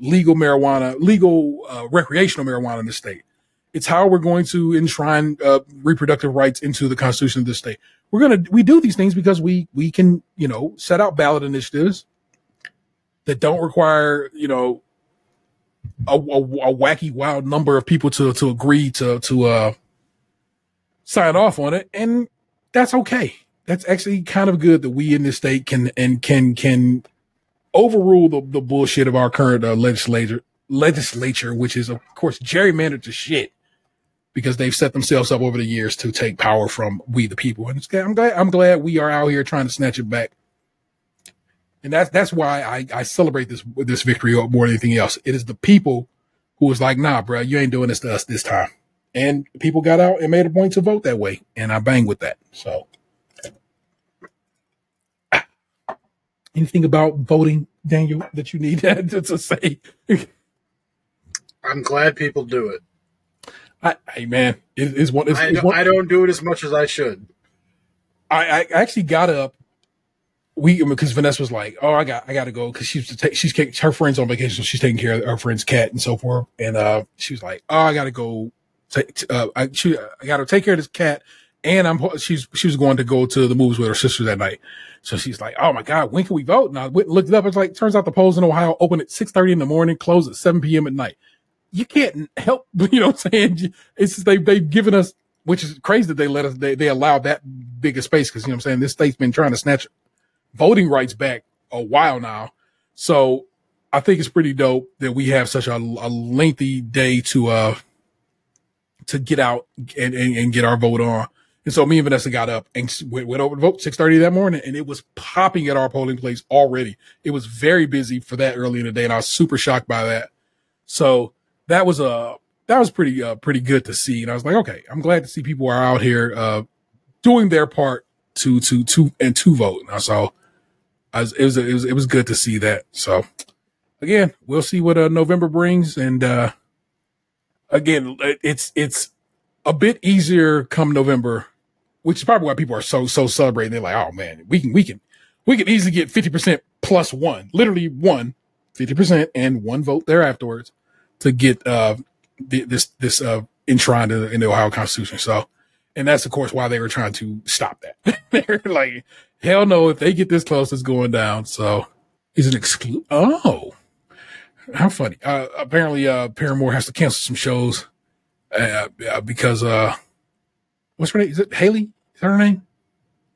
A: legal marijuana, legal uh, recreational marijuana in the state. It's how we're going to enshrine uh, reproductive rights into the constitution of the state. We're gonna we do these things because we we can you know set out ballot initiatives that don't require you know a, a, a wacky wild number of people to to agree to to uh sign off on it, and that's okay. That's actually kind of good that we in this state can and can can overrule the, the bullshit of our current uh, legislature legislature, which is of course gerrymandered to shit because they've set themselves up over the years to take power from we the people. And I'm glad I'm glad we are out here trying to snatch it back. And that's that's why I, I celebrate this this victory more than anything else. It is the people who was like, nah, bro, you ain't doing this to us this time. And people got out and made a point to vote that way. And I bang with that. So anything about voting, Daniel, that you need to, to say?
C: I'm glad people do it.
A: I, hey man, it is one. It's,
C: I,
A: it's
C: don't,
A: one
C: I don't do it as much as I should.
A: I, I actually got up. We because Vanessa was like, "Oh, I got I got to go," because she's take, she's her friends on vacation, so she's taking care of her friend's cat and so forth. And uh, she was like, "Oh, I got to go. Take, uh, I she, I got to take care of this cat." And I'm she's she was going to go to the movies with her sister that night. So she's like, "Oh my god, when can we vote?" And I went and looked it up. It's like turns out the polls in Ohio open at six thirty in the morning, close at seven p.m. at night you can't help, you know what I'm saying? It's just they, they've given us, which is crazy that they let us, they, they allow that big a space. Cause you know what I'm saying? This state's been trying to snatch voting rights back a while now. So I think it's pretty dope that we have such a, a lengthy day to, uh, to get out and, and, and, get our vote on. And so me and Vanessa got up and went, went over to vote 630 that morning and it was popping at our polling place already. It was very busy for that early in the day. And I was super shocked by that. So that was a uh, that was pretty uh, pretty good to see. And I was like, okay, I'm glad to see people are out here uh, doing their part to to to and to vote. And so I was, it was it was it was good to see that. So again, we'll see what uh, November brings. And uh, again, it's it's a bit easier come November, which is probably why people are so so celebrating. They're like, oh man, we can we can we can easily get fifty percent plus one, literally one. 50% and one vote there afterwards to get uh, this this uh, enshrined in the Ohio Constitution. So, and that's of course why they were trying to stop that. They're like, hell no, if they get this close, it's going down. So, is an exclude? Oh, how funny! Uh, apparently, uh, Paramore has to cancel some shows uh, because uh, what's her name? Is it Hayley? Is that her name?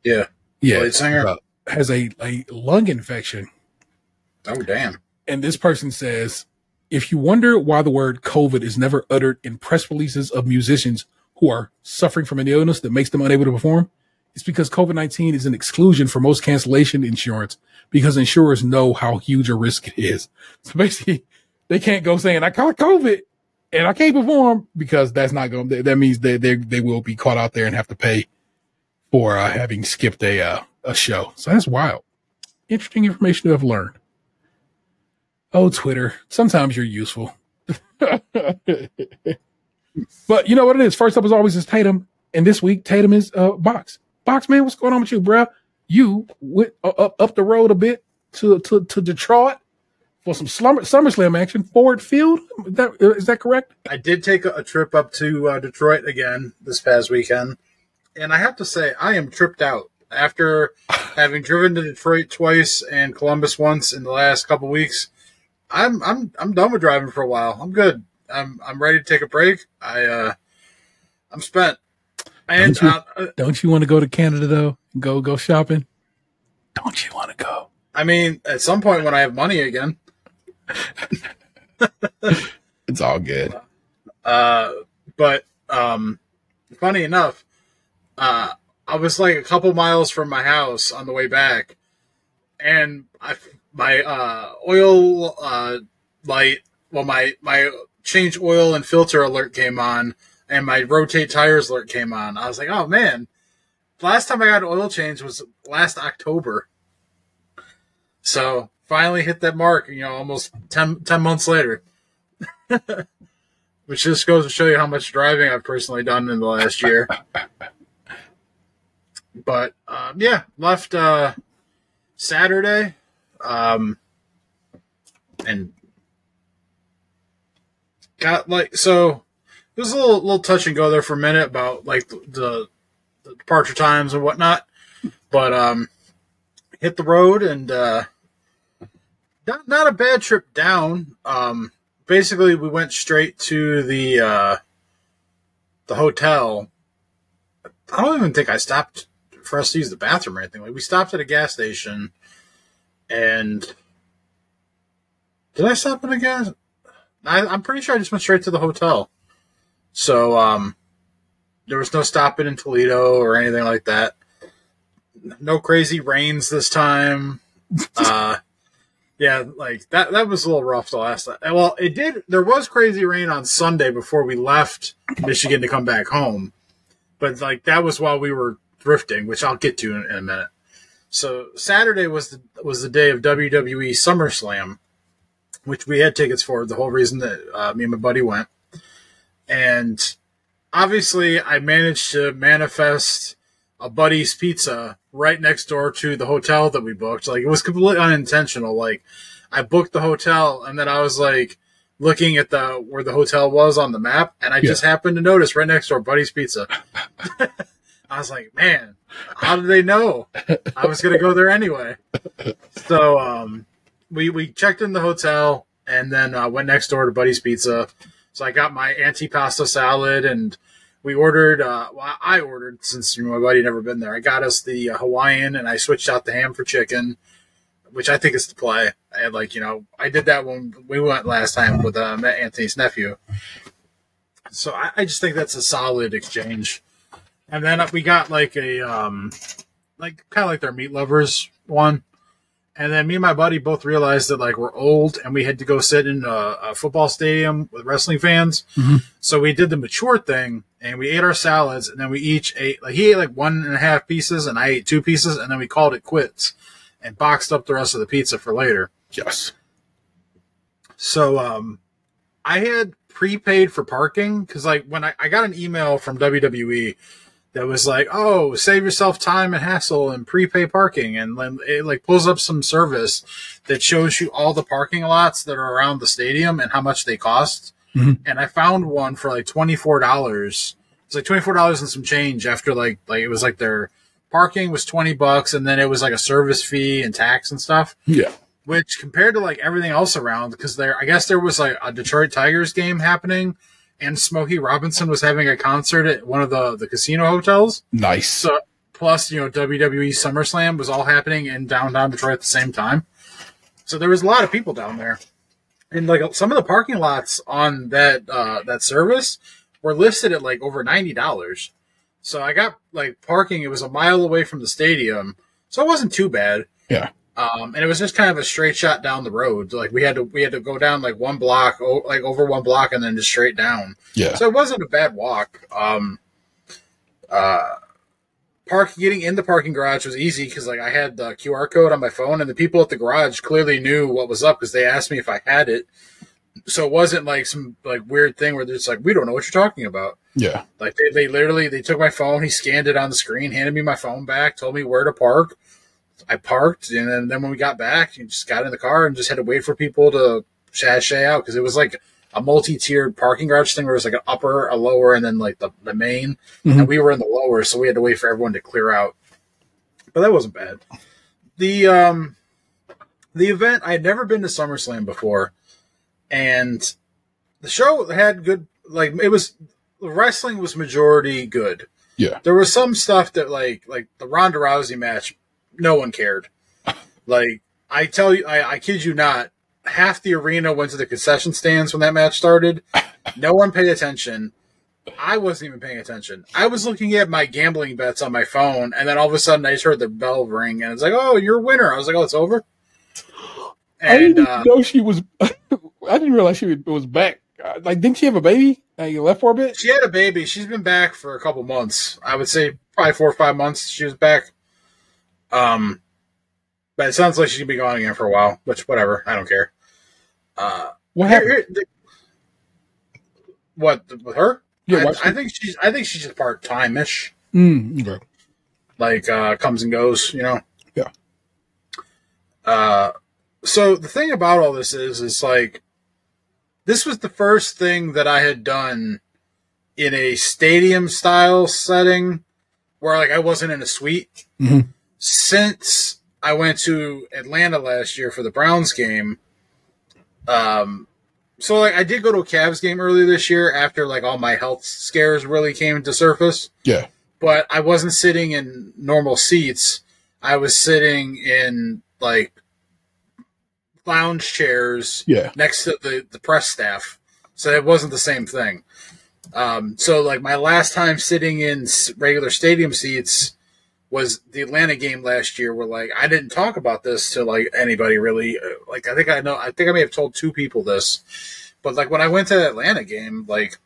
C: Yeah,
A: yeah.
C: Lead singer
A: uh, has a a lung infection.
C: Oh damn!
A: And this person says if you wonder why the word COVID is never uttered in press releases of musicians who are suffering from an illness that makes them unable to perform, it's because COVID 19 is an exclusion for most cancellation insurance because insurers know how huge a risk it is. So basically, they can't go saying, I caught COVID and I can't perform because that's not going to, that means they, they, they will be caught out there and have to pay for uh, having skipped a, uh, a show. So that's wild. Interesting information to have learned. Oh, Twitter. Sometimes you're useful. but you know what it is? First up, as always, is Tatum. And this week, Tatum is uh, Box. Box, man, what's going on with you, bro? You went uh, up, up the road a bit to, to, to Detroit for some Slumber, SummerSlam action. Ford Field. Is that, is that correct?
C: I did take a, a trip up to uh, Detroit again this past weekend. And I have to say, I am tripped out after having driven to Detroit twice and Columbus once in the last couple weeks. I'm I'm I'm done with driving for a while. I'm good. I'm I'm ready to take a break. I uh I'm spent.
A: And don't you, uh, uh don't you want to go to Canada though? Go go shopping? Don't you want to go?
C: I mean, at some point when I have money again.
A: it's all good.
C: Uh but um funny enough, uh I was like a couple miles from my house on the way back and I my uh, oil uh, light, well, my my change oil and filter alert came on, and my rotate tires alert came on. I was like, oh man, last time I got an oil change was last October. So finally hit that mark, you know, almost 10, 10 months later. Which just goes to show you how much driving I've personally done in the last year. but um, yeah, left uh, Saturday, um, and got like so. It was a little little touch and go there for a minute about like the, the departure times and whatnot, but um, hit the road and uh, not not a bad trip down. Um, basically, we went straight to the uh, the hotel. I don't even think I stopped for us to use the bathroom or anything. Like we stopped at a gas station, and did I stop at a gas? I, I'm pretty sure I just went straight to the hotel. So um, there was no stopping in Toledo or anything like that. No crazy rains this time. Uh, yeah, like that. That was a little rough the last. Time. Well, it did. There was crazy rain on Sunday before we left Michigan to come back home, but like that was while we were drifting, which I'll get to in, in a minute. So Saturday was the was the day of WWE SummerSlam, which we had tickets for. The whole reason that uh, me and my buddy went, and obviously I managed to manifest a buddy's pizza right next door to the hotel that we booked. Like it was completely unintentional. Like I booked the hotel and then I was like looking at the where the hotel was on the map and I
A: Yeah.
C: just happened to notice right next door Buddy's Pizza. I was like, man, how did they know I was gonna go there anyway? So um, we we checked in the hotel and then uh, went next door to Buddy's Pizza. So I got my antipasta salad and we ordered. Uh, well, I ordered since my buddy never been there. I got us the uh, Hawaiian and I switched out the ham for chicken, which I think is the play. I had like you know I did that when we went last time with uh, Anthony's nephew. So I, I just think that's a solid exchange. And then we got like a um, like kind of like their meat lovers one. And then me and my buddy both realized that like we're old and we had to go sit in a, a football stadium with wrestling fans. So we did the mature thing and we ate our salads and then we each ate like he ate like one and a half pieces and I ate two pieces and then we called it quits and boxed up the rest of the pizza for later.
A: Yes.
C: So um, I had prepaid for parking because like when I, I got an email from WWE that was like, oh, save yourself time and hassle and prepay parking, and then it like pulls up some service that shows you all the parking lots that are around the stadium and how much they cost.
A: Mhm.
C: And I found one for like twenty four dollars. It's like twenty four dollars and some change after like like it was like their parking was twenty bucks and then it was like a service fee and tax and stuff
A: Yeah.
C: which compared to like everything else around, because there, I guess there was like a Detroit Tigers game happening, and Smokey Robinson was having a concert at one of the the casino hotels.
A: Nice.
C: So plus, you know, WWE SummerSlam was all happening in downtown Detroit at the same time. So there was a lot of people down there, and like some of the parking lots on that uh, that service were listed at like over ninety dollars. So I got like parking. It was a mile away from the stadium, so it wasn't too bad.
A: Yeah.
C: Um, and it was just kind of a straight shot down the road. Like we had to we had to go down like one block, o- like over one block, and then just straight down.
A: Yeah.
C: So it wasn't a bad walk. Um, uh, park getting in the parking garage was easy because like I had the QR code on my phone, and the people at the garage clearly knew what was up because they asked me if I had it. So it wasn't like some like weird thing where they're just like, we don't know what you're talking about.
A: Yeah.
C: Like they, they literally they took my phone, he scanned it on the screen, handed me my phone back, told me where to park. I parked, and then, then when we got back, you just got in the car and just had to wait for people to sashay out because it was like a multi-tiered parking garage thing where it was like an upper, a lower, and then like the, the main.
A: Mhm.
C: And we were in the lower, so we had to wait for everyone to clear out. But that wasn't bad. The um the event I had never been to SummerSlam before, and the show had good like it was the wrestling was majority good.
A: Yeah.
C: There was some stuff that like like the Ronda Rousey match, no one cared. Like I tell you, I, I kid you not, half the arena went to the concession stands when that match started. No one paid attention. I wasn't even paying attention. I was looking at my gambling bets on my phone, and then all of a sudden I just heard the bell ring, and it's like, "Oh, you're a winner." I was like, "Oh, it's over."
A: I didn't
C: uh,
A: know she was. I didn't realize she was back. Uh, Like, didn't she have a baby? Uh, you left for a bit.
C: she had a baby. She's been back for a couple months. I would say probably four or five months. She was back. Um, But it sounds like she's gonna be gone again for a while, which whatever, I don't care. Uh,
A: What happened?
C: here- the- what with her?
A: Yeah,
C: I, I think she's. I think she's just part time ish.
A: Mm, okay.
C: Like uh, comes and goes, you know.
A: Yeah.
C: Uh, so the thing about all this is, is like, this was the first thing that I had done in a stadium style setting, where like I wasn't in a suite
A: Mhm.
C: Since I went to Atlanta last year for the Browns game. Um, so like I did go to a Cavs game earlier this year after like all my health scares really came to surface,
A: Yeah.
C: but I wasn't sitting in normal seats. I was sitting in like lounge chairs
A: Yeah.
C: next to the, the press staff. So it wasn't the same thing. Um, so like my last time sitting in regular stadium seats was the Atlanta game last year where like I didn't talk about this to like anybody really. Uh, Like I think I know, I think I may have told two people this, but like when I went to the Atlanta game, like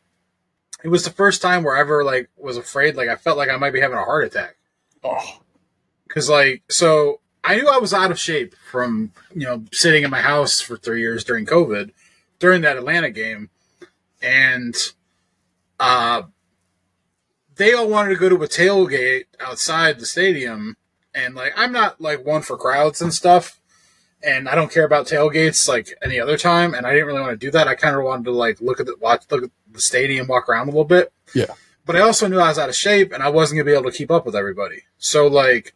C: it was the first time where I ever like was afraid, like I felt like I might be having a heart attack
A: Oh.
C: because like so I knew I was out of shape from you know sitting in my house for three years during COVID during that Atlanta game, and uh, they all wanted to go to a tailgate outside the stadium, and like I'm not like one for crowds and stuff, and I don't care about tailgates like any other time, and I didn't really want to do that. I kind of wanted to like look at the watch look at the stadium, walk around a little bit,
A: Yeah.
C: but I also knew I was out of shape and I wasn't gonna be able to keep up with everybody. So like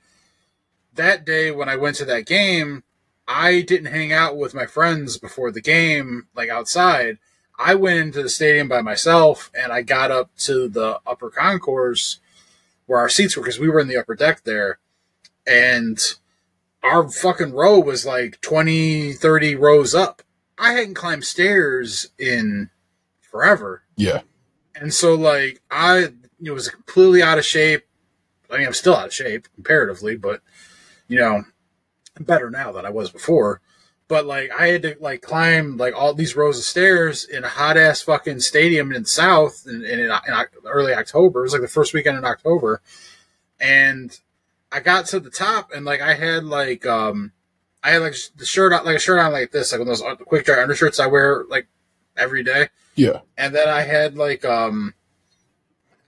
C: that day when I went to that game, I didn't hang out with my friends before the game, like outside. I went into the stadium by myself and I got up to the upper concourse where our seats were because we were in the upper deck there. And our fucking row was like 20, 30 rows up. I hadn't climbed stairs in forever.
A: Yeah.
C: And so, like, I it was completely out of shape. I mean, I'm still out of shape comparatively, but you know, I'm better now than I was before. But like, I had to like climb like all these rows of stairs in a hot ass fucking stadium in the South in, in, in early October. It was like the first weekend in October, and I got to the top and like I had like um I had like the shirt on like a shirt on like this like one of those quick dry undershirts I wear like every day
A: Yeah.
C: and then I had like um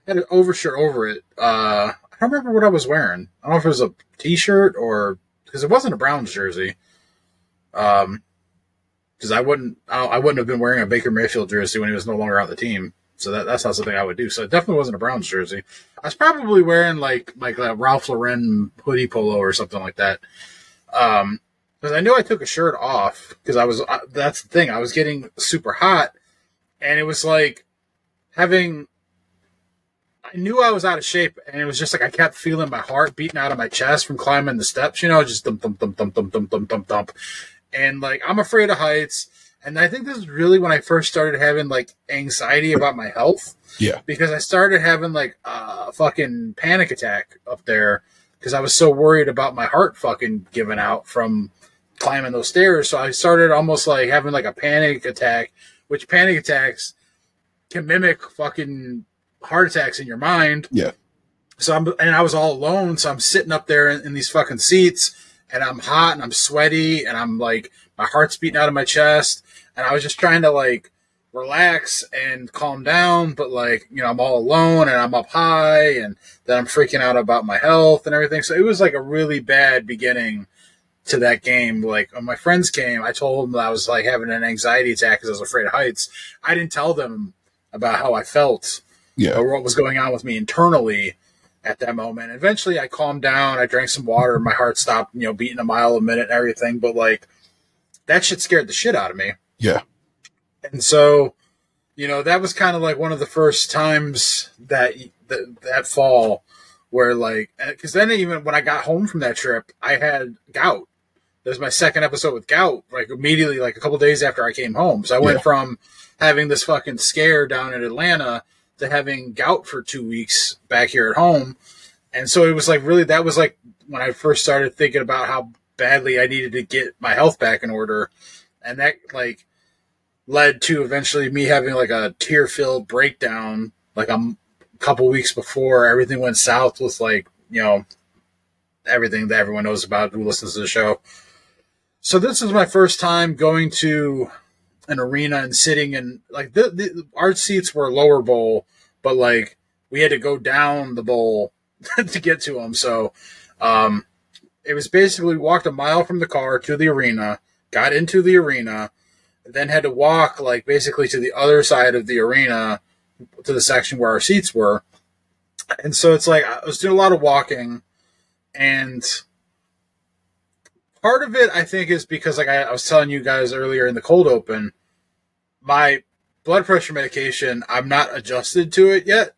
C: had an overshirt over it. Uh I don't remember what I was wearing. I don't know if it was a t-shirt or because it wasn't a Browns jersey. Um, because I wouldn't I, wouldn't have been wearing a Baker Mayfield jersey when he was no longer on the team. So that, that's not something I would do. So it definitely wasn't a Browns jersey. I was probably wearing like like a Ralph Lauren hoodie polo or something like that. Um, because I knew I took a shirt off because I was that's the thing I was getting super hot and it was like having I knew I was out of shape and it was just like I kept feeling my heart beating out of my chest from climbing the steps, you know, just thump thump thump thump thump thump thump thump thump. And like I'm afraid of heights. And I think this is really when I first started having like anxiety about my health
A: Yeah.
C: because I started having like a fucking panic attack up there because I was so worried about my heart fucking giving out from climbing those stairs. So I started almost like having like a panic attack, which panic attacks can mimic fucking heart attacks in your mind.
A: Yeah.
C: So I'm and I was all alone, so I'm sitting up there in, in these fucking seats, and I'm hot and I'm sweaty, and I'm like my heart's beating out of my chest, and I was just trying to like relax and calm down, but like you know I'm all alone and I'm up high, and then I'm freaking out about my health and everything. So it was like a really bad beginning to that game. Like when my friends came, I told them that I was like having an anxiety attack because I was afraid of heights. I didn't tell them about how I felt
A: Yeah.
C: or what was going on with me internally at that moment. Eventually, I calmed down. I drank some water. My heart stopped, you know, beating a mile a minute and everything. But like, that shit scared the shit out of me.
A: Yeah.
C: And so, you know, that was kind of like one of the first times that that, that fall where like, eh, because then even when I got home from that trip, I had gout. That was my second episode with gout, like immediately, like a couple days after I came home. So I went
A: Yeah.
C: from having this fucking scare down in Atlanta to having gout for two weeks back here at home. And so it was like really that was like when I first started thinking about how badly I needed to get my health back in order. And that like led to eventually me having like a tear filled breakdown like a couple weeks before everything went south with like, you know, everything that everyone knows about who listens to the show. So this is my first time going to an arena and sitting in like the, the our seats were lower bowl, but like we had to go down the bowl to get to them. So um, it was basically walked a mile from the car to the arena, got into the arena, then had to walk like basically to the other side of the arena to the section where our seats were. And so it's like I was doing a lot of walking and part of it I think is because like I, I was telling you guys earlier in the cold open, my blood pressure medication, I'm not adjusted to it yet.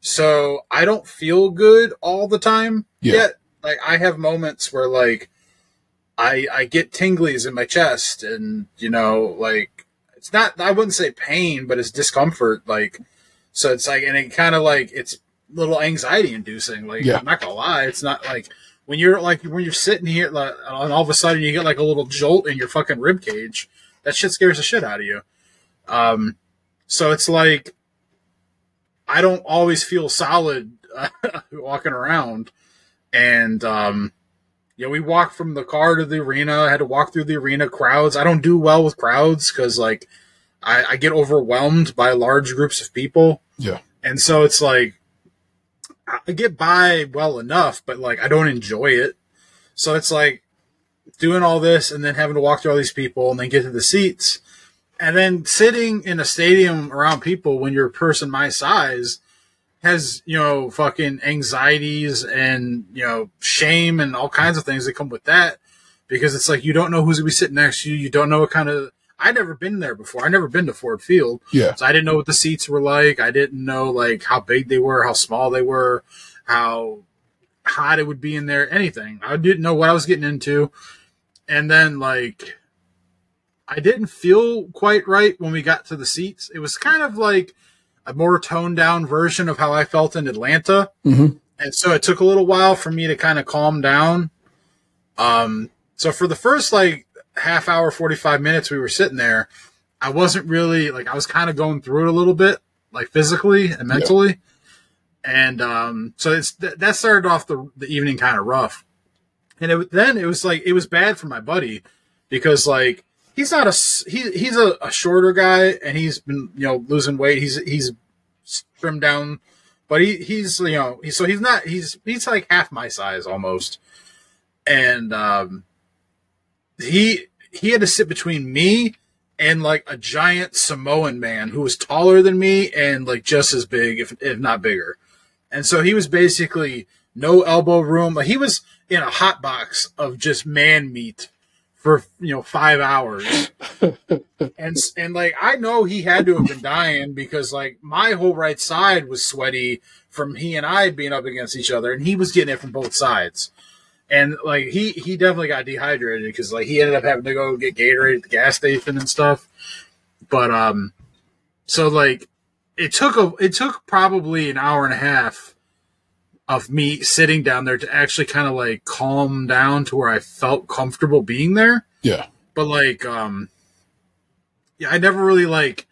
C: So I don't feel good all the time
A: Yeah.
C: yet. Like I have moments where like I I get tinglies in my chest and you know like it's not I wouldn't say pain but it's discomfort like so it's like and it kind of like it's little anxiety inducing like
A: Yeah.
C: I'm not gonna lie it's not like when you're like when you're sitting here like, and all of a sudden you get like a little jolt in your fucking rib cage that shit scares the shit out of you um so it's like I don't always feel solid walking around and um yeah, we walked from the car to the arena. I had to walk through the arena crowds. I don't do well with crowds because like I, I get overwhelmed by large groups of people,
A: Yeah.
C: and so it's like I get by well enough, but like I don't enjoy it. So it's like doing all this and then having to walk through all these people and then get to the seats, and then sitting in a stadium around people when you're a person my size has you know fucking anxieties and you know shame and all kinds of things that come with that because it's like you don't know who's gonna be sitting next to you you don't know what kind of i'd never been there before I'd never been to ford field
A: Yeah.
C: so i didn't know what the seats were like i didn't know like how big they were how small they were how hot it would be in there anything i didn't know what i was getting into and then like i didn't feel quite right when we got to the seats it was kind of like a more toned down version of how I felt in Atlanta.
A: Mhm.
C: And so it took a little while for me to kind of calm down. Um, so for the first like half hour, 45 minutes we were sitting there, I wasn't really like, I was kind of going through it a little bit, like physically and mentally. And, um, so it's, th- that started off the, the evening kind of rough. And it, then it was like, it was bad for my buddy because like, he's not a he, he's a, a shorter guy and he's been you know losing weight he's he's trimmed down but he he's you know he, so he's not he's he's like half my size almost and um he he had to sit between me and like a giant samoan man who was taller than me and like just as big if if not bigger. And so he was basically no elbow room. But he was in a hot box of just man meat for you know five hours. And and like i know he had to have been dying because like my whole right side was sweaty from he and i being up against each other and he was getting it from both sides and like he he definitely got dehydrated because like he ended up having to go get gatorade at the gas station and stuff but um so like it took a it took probably an hour and a half of me sitting down there to actually kind of like calm down to where I felt comfortable being there.
A: Yeah.
C: But like, um, yeah, I never really like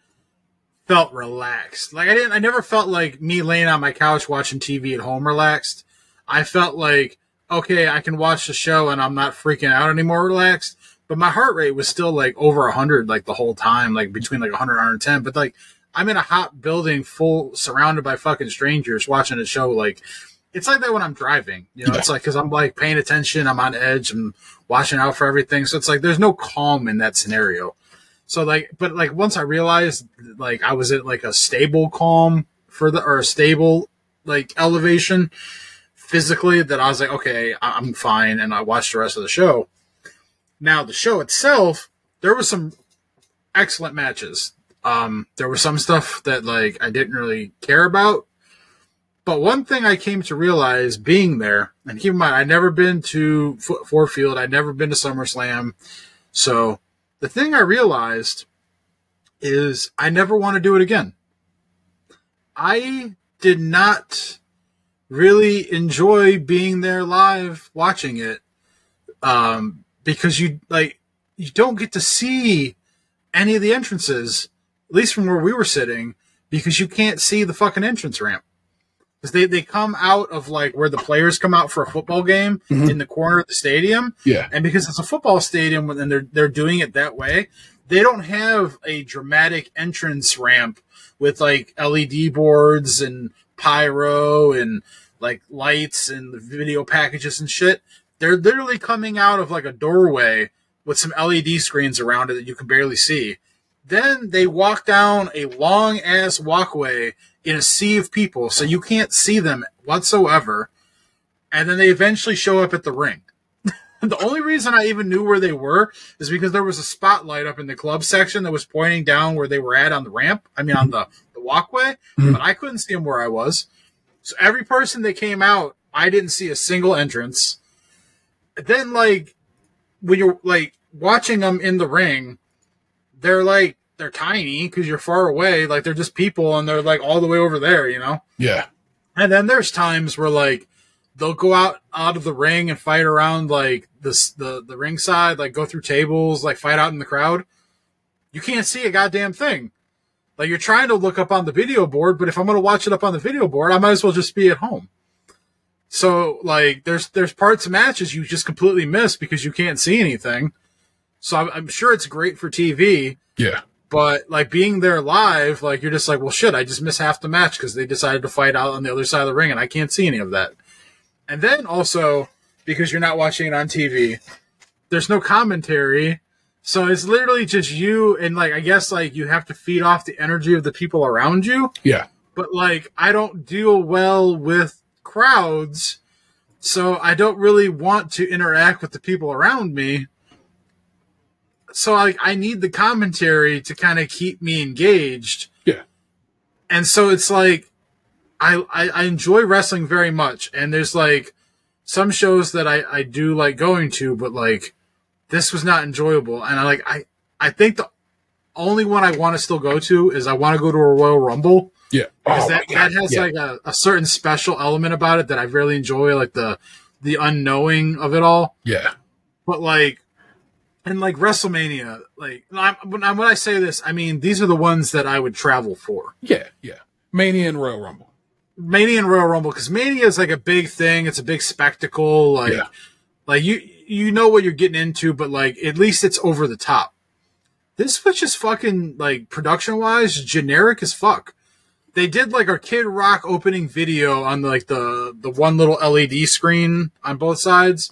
C: felt relaxed. Like I didn't, I never felt like me laying on my couch watching TV at home relaxed. I felt like, okay, I can watch the show and I'm not freaking out anymore relaxed. But my heart rate was still like over 100 like the whole time, like between like 100 and 110. But like, I'm in a hot building full, surrounded by fucking strangers watching a show. Like, it's like that when I'm driving. You know,
A: Yeah.
C: it's like because I'm like paying attention, I'm on edge, I'm watching out for everything. So it's like there's no calm in that scenario. So like, but like once I realized like I was at like a stable calm for the or a stable like elevation physically, that I was like, okay, I'm fine, and I watched the rest of the show. Now the show itself, there was some excellent matches. Um, there was some stuff that like I didn't really care about, but one thing I came to realize being there, and keep in mind, I'd never been to F- Ford Field, I'd never been to SummerSlam. So the thing I realized is I never want to do it again. I did not really enjoy being there live watching it um, because you like you don't get to see any of the entrances, at least from where we were sitting, because you can't see the fucking entrance ramp. because they, they come out of like where the players come out for a football game
A: Mhm.
C: in the corner of the stadium,
A: Yeah.
C: and because it's a football stadium and they're they're doing it that way, they don't have a dramatic entrance ramp with like LED boards and pyro and like lights and the video packages and shit. They're literally coming out of like a doorway with some LED screens around it that you can barely see. Then they walk down a long ass walkway in a sea of people, so you can't see them whatsoever. And then they eventually show up at the ring. the only reason I even knew where they were is because there was a spotlight up in the club section that was pointing down where they were at on the ramp. I mean, on the, the walkway,
A: Mhm.
C: but I couldn't see them where I was. So every person that came out, I didn't see a single entrance. Then, like, when you're like watching them in the ring, they're like they're tiny because you're far away. Like they're just people, and they're like all the way over there, you know.
A: Yeah.
C: And then there's times where like they'll go out out of the ring and fight around like the the the ringside, like go through tables, like fight out in the crowd. You can't see a goddamn thing. Like you're trying to look up on the video board, but if I'm gonna watch it up on the video board, I might as well just be at home. So like there's there's parts of matches you just completely miss because you can't see anything. So I'm, I'm sure it's great for TV,
A: Yeah.
C: but like being there live, like you're just like, well, shit, I just missed half the match because they decided to fight out on the other side of the ring, and I can't see any of that. And then also because you're not watching it on TV, there's no commentary, so it's literally just you and like I guess like you have to feed off the energy of the people around you.
A: Yeah.
C: But like I don't deal well with crowds, so I don't really want to interact with the people around me so like I need the commentary to kind of keep me engaged.
A: Yeah.
C: And so it's like I, I I enjoy wrestling very much, and there's like some shows that I I do like going to, but like this was not enjoyable, and I like I I think the only one I want to still go to is I want to go to a Royal Rumble
A: Yeah.
C: because
A: Oh,
C: that, that has
A: yeah.
C: like a, a certain special element about it that I really enjoy, like the the unknowing of it all
A: yeah.
C: but like and like WrestleMania, like I'm, when, I, when I say this, I mean these are the ones that I would travel for.
A: Yeah. Yeah. Mania and Royal Rumble.
C: Mania and Royal Rumble because Mania is like a big thing. It's a big spectacle. Like,
A: Yeah.
C: like you you know what you're getting into, but like at least it's over the top. This was just fucking like production wise generic as fuck. They did like our Kid Rock opening video on like the the one little LED screen on both sides.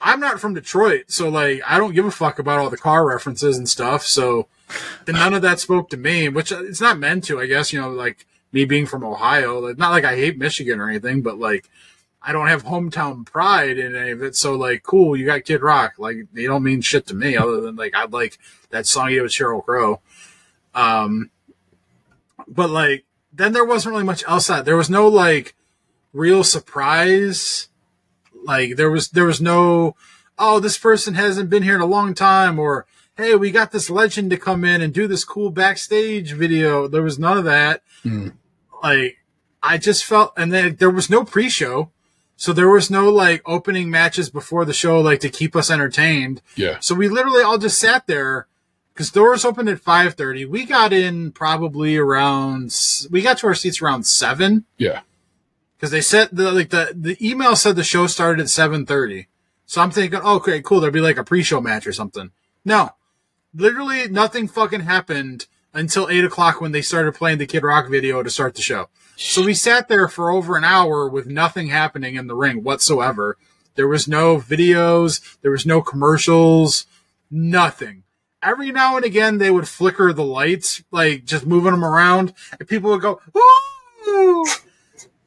C: I'm not from Detroit, so like I don't give a fuck about all the car references and stuff. So none of that spoke to me, which uh, it's not meant to, I guess. You know, like me being from Ohio, like, not like I hate Michigan or anything, but like I don't have hometown pride in any of it. So like, cool, you got Kid Rock. Like they don't mean shit to me other than like I like that song you did with Sheryl Crow. Um, but like then there wasn't really much else. That there was no like real surprise. Like there was there was no oh this person hasn't been here in a long time or hey we got this legend to come in and do this cool backstage video. There was none of that.
A: Mm.
C: Like I just felt and then there was no pre-show. So there was no like opening matches before the show like to keep us entertained.
A: Yeah.
C: So we literally all just sat there because doors opened at 5.30 we got in probably around we got to our seats around 7
A: Yeah.
C: because they said the like the the email said the show started at 7.30 so i'm thinking oh, okay cool there'll be like a pre-show match or something no literally nothing fucking happened until 8 o'clock when they started playing the kid rock video to start the show so we sat there for over an hour with nothing happening in the ring whatsoever there was no videos there was no commercials nothing every now and again they would flicker the lights, like just moving them around, and people would go, "Ooh!"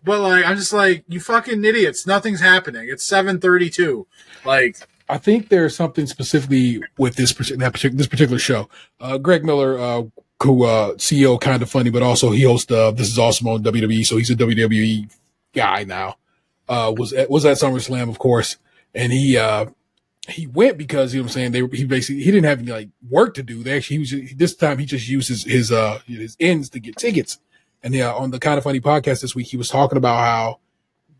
C: But like, I'm just like, you fucking idiots! Nothing's happening. It's 7:32. Like,
A: I think there's something specifically with this that particular this particular show. Uh, Greg Miller, uh, who uh, CEO, Kinda Funny, but also he hosts uh, This Is Awesome on WWE, so he's a WWE guy now. Uh, was at, was at SummerSlam, of course, and he uh, he went because you know what I'm saying they he basically he didn't have any like work to do. They actually he was this time he just used his his uh his ends to get tickets. And yeah, on the Kinda Funny podcast this week, he was talking about how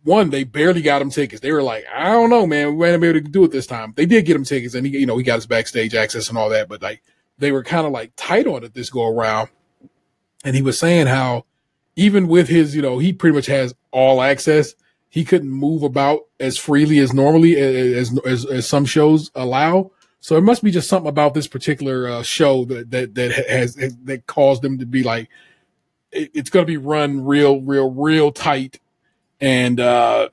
A: one, they barely got him tickets. They were like, I don't know, man. We ain't able to do it this time. They did get him tickets and he, you know, he got his backstage access and all that, but like they were kind of like tight on it this go around. And he was saying how even with his, you know, he pretty much has all access. He couldn't move about as freely as normally as as, as some shows allow. So it must be just something about this particular uh, show that that that has that caused them to be like, it, it's going to be run real, real, real tight, and uh,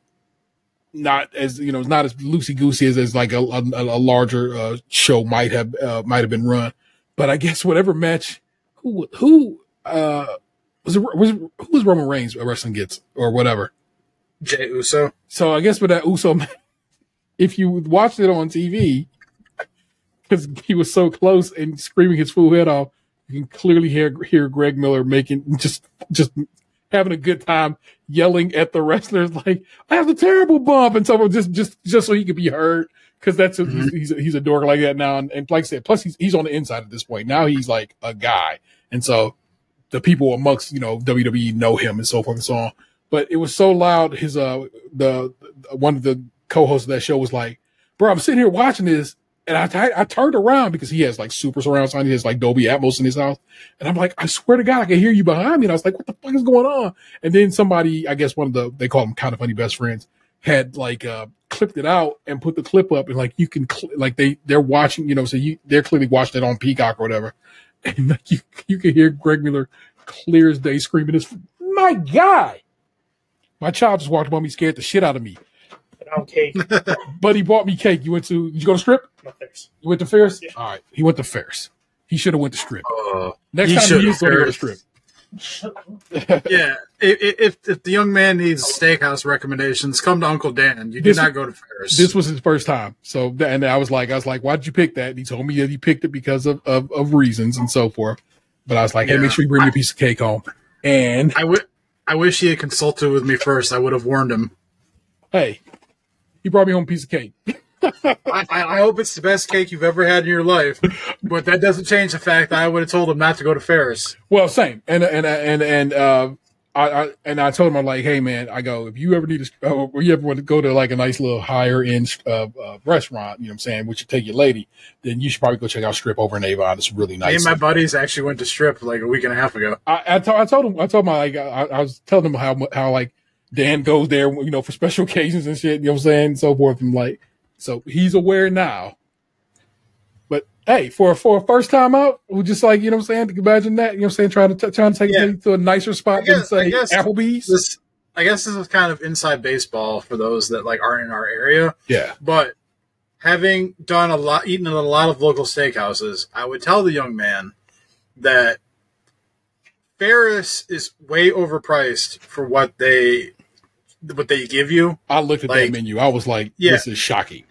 A: not as you know, it's not as loosey goosey as, as like a, a, a larger uh, show might have uh, might have been run. But I guess whatever match, who who uh, was it, was who was Roman Reigns wrestling gets or whatever.
C: Jey Uso.
A: So I guess with that Uso, if you watched it on TV, because he was so close and screaming his full head off, you can clearly hear hear Greg Miller making just just having a good time yelling at the wrestlers like I have a terrible bump and so just just just so he could be heard because that's a, mm-hmm. he's, he's a dork like that now and, and like I said plus he's he's on the inside at this point now he's like a guy and so the people amongst you know WWE know him and so forth and so on but it was so loud his uh the one of the co-hosts of that show was like bro I'm sitting here watching this and I, t- I turned around because he has like super surround sound. He has like Dolby Atmos in his house. And I'm like, I swear to God, I can hear you behind me. And I was like, what the fuck is going on? And then somebody, I guess one of the, they call them Kinda Funny best friends, had like, uh, clipped it out and put the clip up and like you can, cl- like they, they're watching, you know, so you, they're clearly watching it on Peacock or whatever. And like you, you can hear Greg Miller clear as day screaming this, my guy. My child just walked by me, scared the shit out of me
D: cake.
A: but he bought me cake. You went to? Did you go to Strip?
D: No, Ferris.
A: You went to Ferris.
D: Yeah.
A: All right. He went to Ferris. He should have went to Strip.
C: Uh,
A: Next
C: he
A: time
C: should've
A: he used to go to
C: Ferris.
A: Strip.
C: yeah, if, if the young man needs steakhouse recommendations, come to Uncle Dan. You do
A: This-
C: not go to Ferris.
A: This was his first time. So, and I was like, I was like, why did you pick that? And he told me that he picked it because of, of, of reasons and so forth. But I was like, hey,
C: Yeah.
A: make sure you bring me a piece of cake home. And
C: I would. I wish he had consulted with me first. I would have warned him.
A: hey, he brought me home a piece of cake.
C: I, I hope it's the best cake you've ever had in your life, but that doesn't change the fact that I would have told him not to go to Ferris.
A: Well, same. And and and and uh, I, I and I told him I'm like, hey man, I go if you ever need to, or you ever want to go to like a nice little higher end uh, uh, restaurant, you know what I'm saying, which you take your lady, then you should probably go check out Strip over in Avon. It's really
C: Me
A: nice.
C: and my buddies actually went to Strip like a week and a half ago.
A: I, I, told, I told him, I told him, like, I, I was telling him how, how, like, Dan goes there, you know, for special occasions and shit, you know what I'm saying, and so forth. And like, so he's aware now. But hey, for, for a first time out, we just like, you know what I'm saying, imagine that, you know what I'm saying, trying to, t- trying to take
C: Yeah.
A: it to a nicer spot
C: guess-
A: than, say, Applebee's.
C: This, I guess, this is kind of inside baseball for those that like aren't in our area.
A: yeah.
C: But having done a lot, eaten at a lot of local steakhouses, I would tell the young man that Ferris is way overpriced for what they what they give you.
A: I looked at that menu. I was like,
C: Yeah.
A: this is shocking.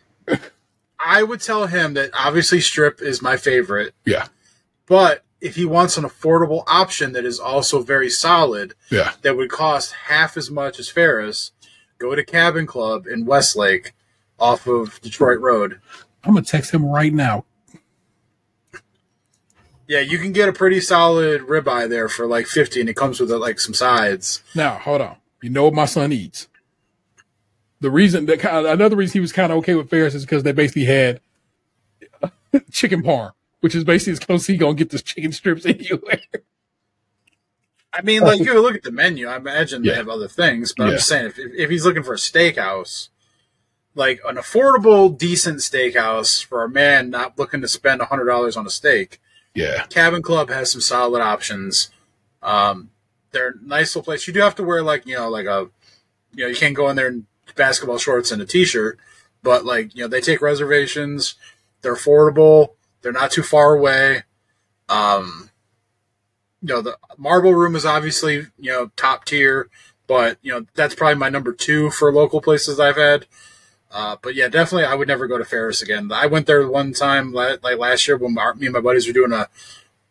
C: I would tell him that obviously strip is my favorite,
A: Yeah.
C: but if he wants an affordable option that is also very solid,
A: Yeah.
C: that would cost half as much as Ferris, go to Cabin Club in Westlake off of Detroit Road.
A: I'm going to text him right now.
C: Yeah, you can get a pretty solid ribeye there for like 50 and it comes with like some sides.
A: Now, hold on. You know what my son eats. The reason that kind of, another reason he was kind of okay with Ferris is because they basically had chicken parm, which is basically as close as he gonna get this chicken strips anywhere.
C: I mean, like you look at the menu, I imagine
A: Yeah.
C: they have other things, but
A: Yeah.
C: I'm just saying if, if he's looking for a steakhouse, like an affordable, decent steakhouse for a man not looking to spend $100 on a steak,
A: Yeah,
C: Cabin Club has some solid options. Um, they're a nice little place. You do have to wear like you know like a you know you can't go in there in basketball shorts and a t-shirt, but like you know they take reservations. They're affordable. They're not too far away. Um, you know the Marble Room is obviously you know top tier, but you know that's probably my number two for local places I've had. Uh, but yeah, definitely, I would never go to Ferris again. I went there one time, like last year, when me and my buddies were doing a.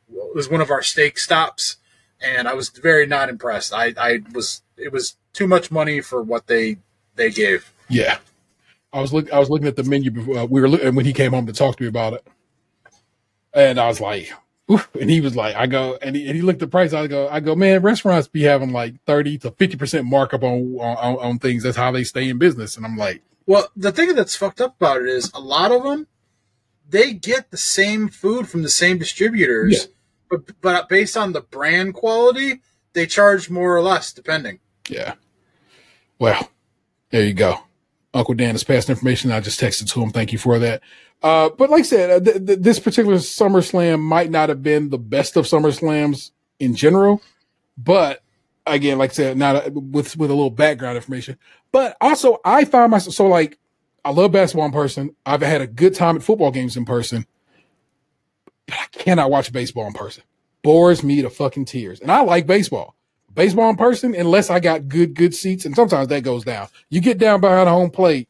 C: It was one of our steak stops, and I was very not impressed. I, I was it was too much money for what they they gave.
A: yeah. I was look, I was looking at the menu before uh, we were looking when he came home to talk to me about it, and I was like, Oof. and he was like, I go, and he, and he looked at the price. I go, I go, man, restaurants be having like thirty to fifty percent markup on, on on things. That's how they stay in business. And I'm like,
C: Well, the thing that's fucked up about it is a lot of them they get the same food from the same distributors,
A: Yeah.
C: but but based on the brand quality, they charge more or less depending.
A: Yeah. Well, there you go. Uncle Dan has passed information. I just texted to him. Thank you for that. Uh, but like I said, uh, th- th- this particular SummerSlam might not have been the best of SummerSlams in general, but again, like I said, not with with a little background information. But also, I find myself so like I love basketball in person. I've had a good time at football games in person, but I cannot watch baseball in person. Bores me to fucking tears. And I like baseball. Baseball in person, unless I got good good seats, and sometimes that goes down. You get down behind home plate,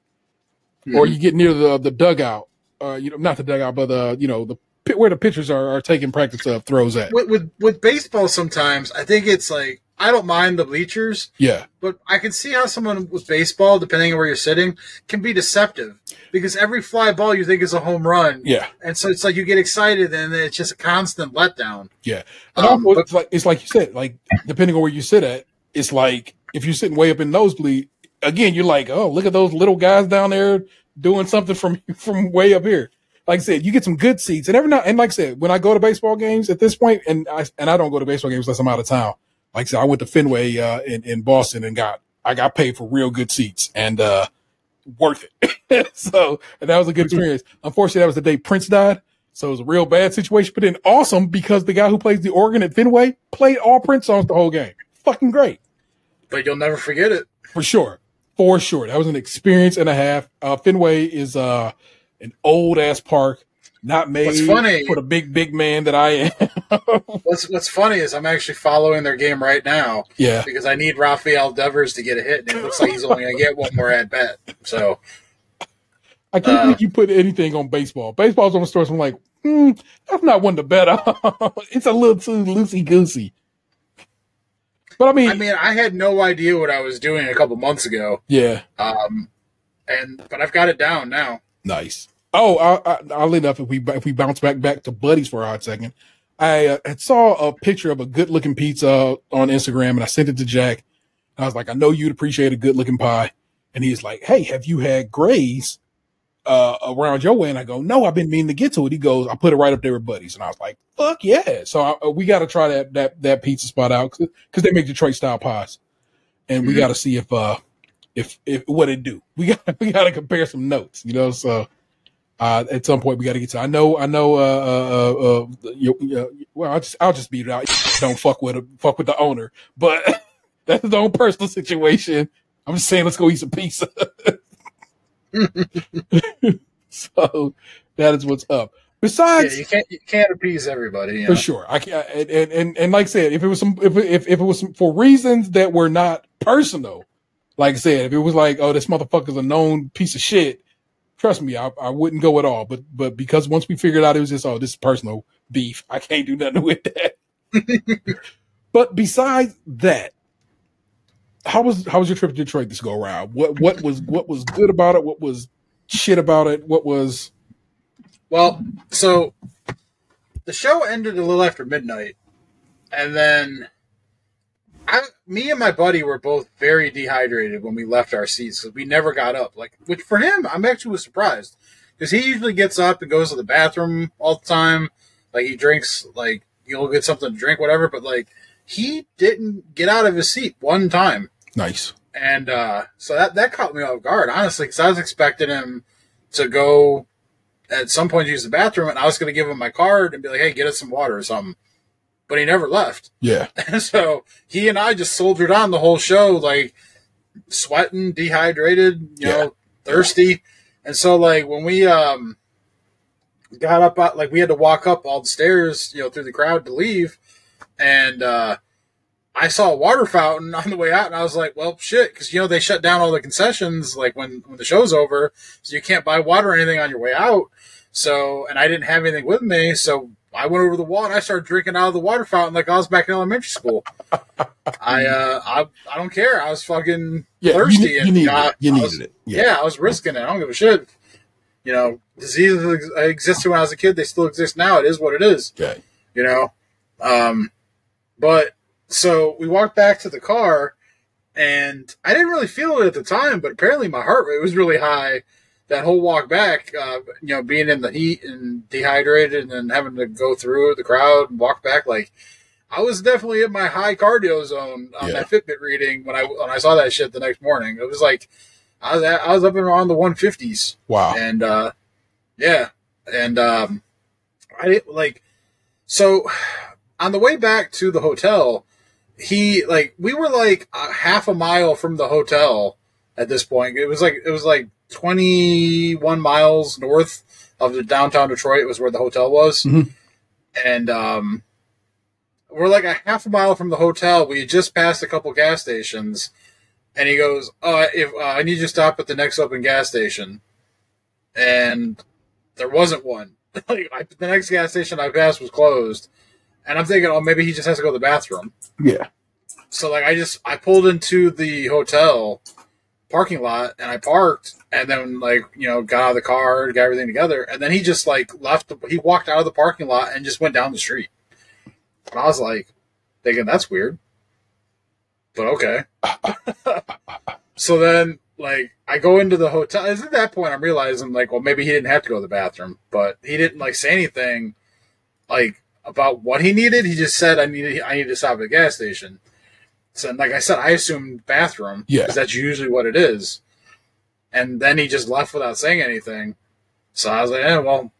A: or you get near the the dugout. Uh, you know, not the dugout, but the you know the pit where the pitchers are, are taking practice of throws at.
C: With, with with baseball, sometimes I think it's like I don't mind the bleachers,
A: Yeah,
C: but I can see how someone with baseball, depending on where you're sitting, can be deceptive because every fly ball you think is a home run.
A: yeah,
C: And so it's like you get excited and it's just a constant letdown.
A: yeah. And
C: Um, but-
A: it's like it's like you said, like depending on where you sit at, it's like if you're sitting way up in nosebleed, again, you're like, oh, look at those little guys down there doing something from from way up here. Like I said, you get some good seats, and every now and like I said, when I go to baseball games at this point, and I and I don't go to baseball games unless I'm out of town. Like I said, I went to Fenway uh, in in Boston and got I got paid for real good seats and uh worth it. so and that was a good experience. Unfortunately, that was the day Prince died. So it was a real bad situation, but then awesome because the guy who plays the organ at Fenway played all Prince songs the whole game. Fucking great
C: But you'll never forget it.
A: for sure, for sure. That was an experience and a half. Uh, Fenway is uh an old ass park, not made
C: What's funny-
A: for the big big man that I am.
C: What's what's funny is I'm actually following their game right now
A: yeah,
C: because I need Rafael Devers to get a hit, and it looks like he's only going to get one more at bat. So
A: I can't
C: Uh,
A: believe you put anything on baseball. Baseball's on the stores. I'm like, hmm, that's not one to bet on. it's a little too loosey goosey. But I mean,
C: I mean, I had no idea what I was doing a couple months ago,
A: yeah,
C: um, and but I've got it down now.
A: Nice. Oh, I, I, oddly enough, if we if we bounce back back to Buddy's for a hot second, I uh, had saw a picture of a good looking pizza on Instagram, and I sent it to Jack. I was like, I know you'd appreciate a good looking pie, and he's like, Hey, have you had Grays uh, around your way? And I go, No, I've been meaning to get to it. He goes, I put it right up there with Buddy's, and I was like, Fuck yeah! So I, uh, we got to try that that that pizza spot out because they make Detroit style pies, and we
C: Mhm.
A: got to see if uh if if what it do. We got we got to compare some notes, you know. So uh, at some point we got to get to. I know I know. Uh, uh, uh, uh, you, uh, well, I'll just I'll just beat it out. Don't fuck with fuck with the owner, but that's his own personal situation. I'm just saying, let's go eat some pizza. so that is what's up.
C: Yeah,
A: Besides,
C: you can't you can't appease everybody. You
A: for sure. I can and, and and and like I said, if it was some if if, if it was some, for reasons that were not personal, like I said, if it was like, oh, this motherfucker's a known piece of shit, trust me, I, I wouldn't go at all. But but because once we figured out it was just oh, this is personal beef, I can't do nothing with that. but besides that, how was how was your trip to Detroit this go around? What what was what was good about it? What was shit about it? What was
C: Well, so the show ended a little after midnight, and then I, me and my buddy were both very dehydrated when we left our seats because we never got up. Like, which for him, I'm actually was surprised because he usually gets up and goes to the bathroom all the time. Like he drinks, like you'll get something to drink, whatever. But like he didn't get out of his seat one time.
A: nice?
C: And uh, so that that caught me off guard, honestly, because I was expecting him to go at some point use the bathroom, and I was going to give him my card and be like, "Hey, get us some water or something." But he never left,
A: Yeah,
C: and so he and I just soldiered on the whole show, like sweating, dehydrated, you
A: Yeah.
C: know, thirsty, and so like when we um got up, out, like we had to walk up all the stairs, you know, through the crowd to leave, and uh I saw a water fountain on the way out, and I was like, "Well, shit," because you know they shut down all the concessions like when when the show's over, so you can't buy water or anything on your way out. So, and I didn't have anything with me, so I went over the wall and I started drinking out of the water fountain like I was back in elementary school. I uh, I I don't care. I was fucking
A: yeah.
C: thirsty,
A: you, you
C: and
A: needed
C: uh,
A: it. You
C: I
A: needed
C: was-
A: it.
C: yeah. I was risking it. I don't give a shit. You know, diseases existed when I was a kid. They still exist now. It is what it is
A: Okay.
C: you know. Um, but so we walked back to the car, and I didn't really feel it at the time, but apparently my heart rate was really high. That whole walk back, uh, you know, being in the heat and dehydrated, and then having to go through the crowd and walk back, like I was definitely in my high cardio zone on
A: Yeah.
C: that Fitbit reading when I when I saw that shit the next morning. It was like I was at, I was up and around the 150s,
A: Wow.
C: and uh, yeah, and um, I didn't like so on the way back to the hotel. He like we were like a half a mile from the hotel at this point. It was like it was like 21 miles north of the downtown Detroit was where the hotel was.
A: Mhm.
C: And um we're like a half a mile from the hotel. We just passed a couple gas stations and he goes, "Oh, if uh, I need you to stop at the next open gas station." And there wasn't one. like I, the next gas station I passed was closed. And I'm thinking, "Oh, maybe he just has to go to the bathroom."
A: Yeah.
C: So like I just I pulled into the hotel parking lot and I parked and then like you know got out of the car got everything together and then he just like left the, he walked out of the parking lot and just went down the street. And I was like thinking that's weird. But okay. So then like I go into the hotel it's at that point I'm realizing like well maybe he didn't have to go to the bathroom but he didn't like say anything like about what he needed. He just said I needed I need to stop at the gas station so, like I said, I assumed bathroom.
A: Yeah.
C: Because that's usually what it is. And then he just left without saying anything. So I was like, eh, well,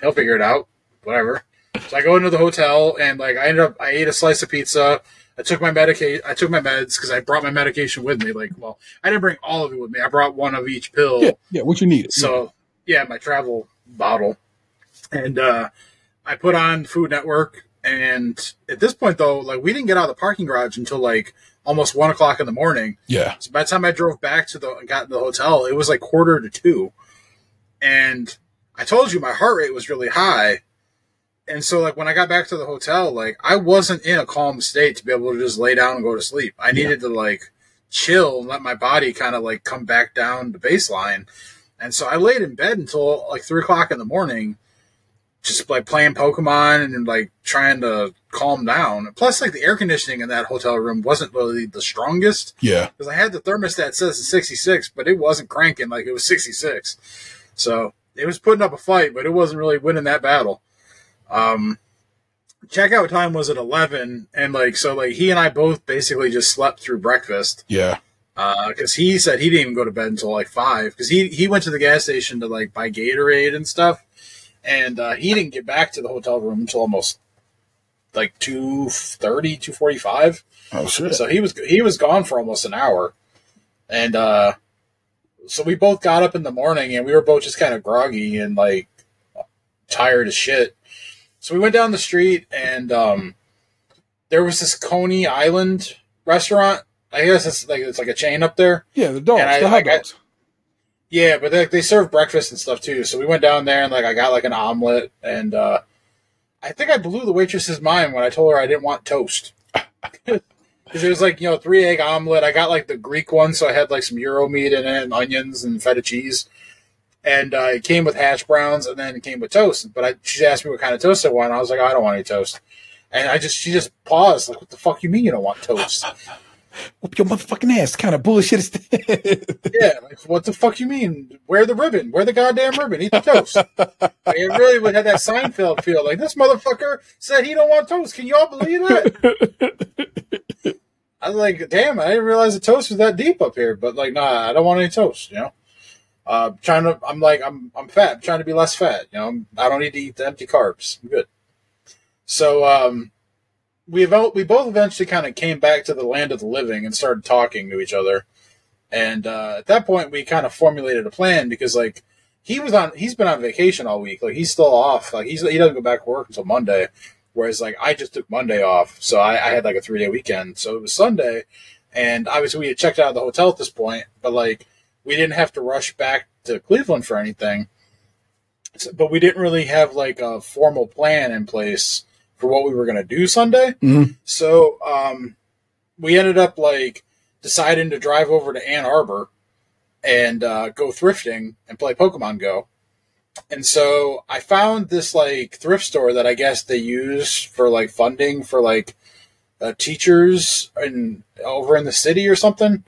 C: he'll figure it out. Whatever. So I go into the hotel and like I ended up, I ate a slice of pizza. I took my medication. I took my meds because I brought my medication with me. Like, well, I didn't bring all of it with me. I brought one of each pill.
A: Yeah. Yeah. What you needed.
C: So yeah, my travel bottle, and uh, I put on Food Network. And at this point, though, like we didn't get out of the parking garage until like almost one o'clock in the morning.
A: yeah.
C: So by the time I drove back to the got to the hotel, it was like quarter to two, and I told you my heart rate was really high. And so, like when I got back to the hotel, like I wasn't in a calm state to be able to just lay down and go to sleep. I needed to like chill and let my body kind of like come back down to baseline. And so I laid in bed until like three o'clock in the morning, just like playing Pokemon and like trying to calm down. Plus, like the air conditioning in that hotel room wasn't really the strongest
A: Yeah.
C: because I had the thermostat says it's 66, but it wasn't cranking like it was 66. So it was putting up a fight, but it wasn't really winning that battle. Um, checkout time was at 11, and like so, like he and I both basically just slept through breakfast
A: Yeah.
C: because he said he didn't even go to bed until like five because he he went to the gas station to like buy Gatorade and stuff, and uh, he didn't get back to the hotel room until almost like 2.30, 2.45.
A: Oh shit.
C: So he was he was gone for almost an hour, and uh, so we both got up in the morning and we were both just kind of groggy and like tired as shit. So we went down the street and um, there was this Coney Island restaurant. I guess it's like it's like a chain up there.
A: yeah. The dogs.
C: I-
A: the hot dogs.
C: Yeah, but they, they serve breakfast and stuff too. So we went down there and like I got like an omelet and uh, I think I blew the waitress's mind when I told her I didn't want toast. Because it was like you know three egg omelet. I got like the Greek one, so I had like some gyro meat in it and onions and feta cheese. And uh, it came with hash browns, and then it came with toast. But I, she asked me what kind of toast I want. I was like, I don't want any toast. And I just she just paused, like, "What the fuck you mean you don't want toast?"
A: Whoop your motherfucking ass. kind of bullshit is that?
C: Yeah, like, what the fuck you mean? Wear the ribbon. Wear the goddamn ribbon. Eat the toast. Like, it really would have that Seinfeld feel. Like this motherfucker said he don't want toast. Can y'all believe that? I was like, damn, I didn't realize the toast was that deep up here. But like, nah, I don't want any toast. You know, uh, trying to. I'm like, I'm I'm fat. I'm trying to be less fat. You know, I'm, I don't need to eat the empty carbs. I'm good. So um, we we both eventually kind of came back to the land of the living and started talking to each other. And uh, at that point, we kind of formulated a plan because like he was on, he's been on vacation all week. Like he's still off. Like he's he doesn't go back to work until Monday. Whereas like I just took Monday off, so I, I had like a three day weekend. So it was Sunday, and obviously we had checked out of the hotel at this point, but like we didn't have to rush back to Cleveland for anything. So- but we didn't really have like a formal plan in place for what we were going to do Sunday.
A: Mhm.
C: So um, we ended up like deciding to drive over to Ann Arbor and uh, go thrifting and play Pokemon Go. And so I found this like thrift store that I guess they use for like funding for like uh, teachers in over in the city or something.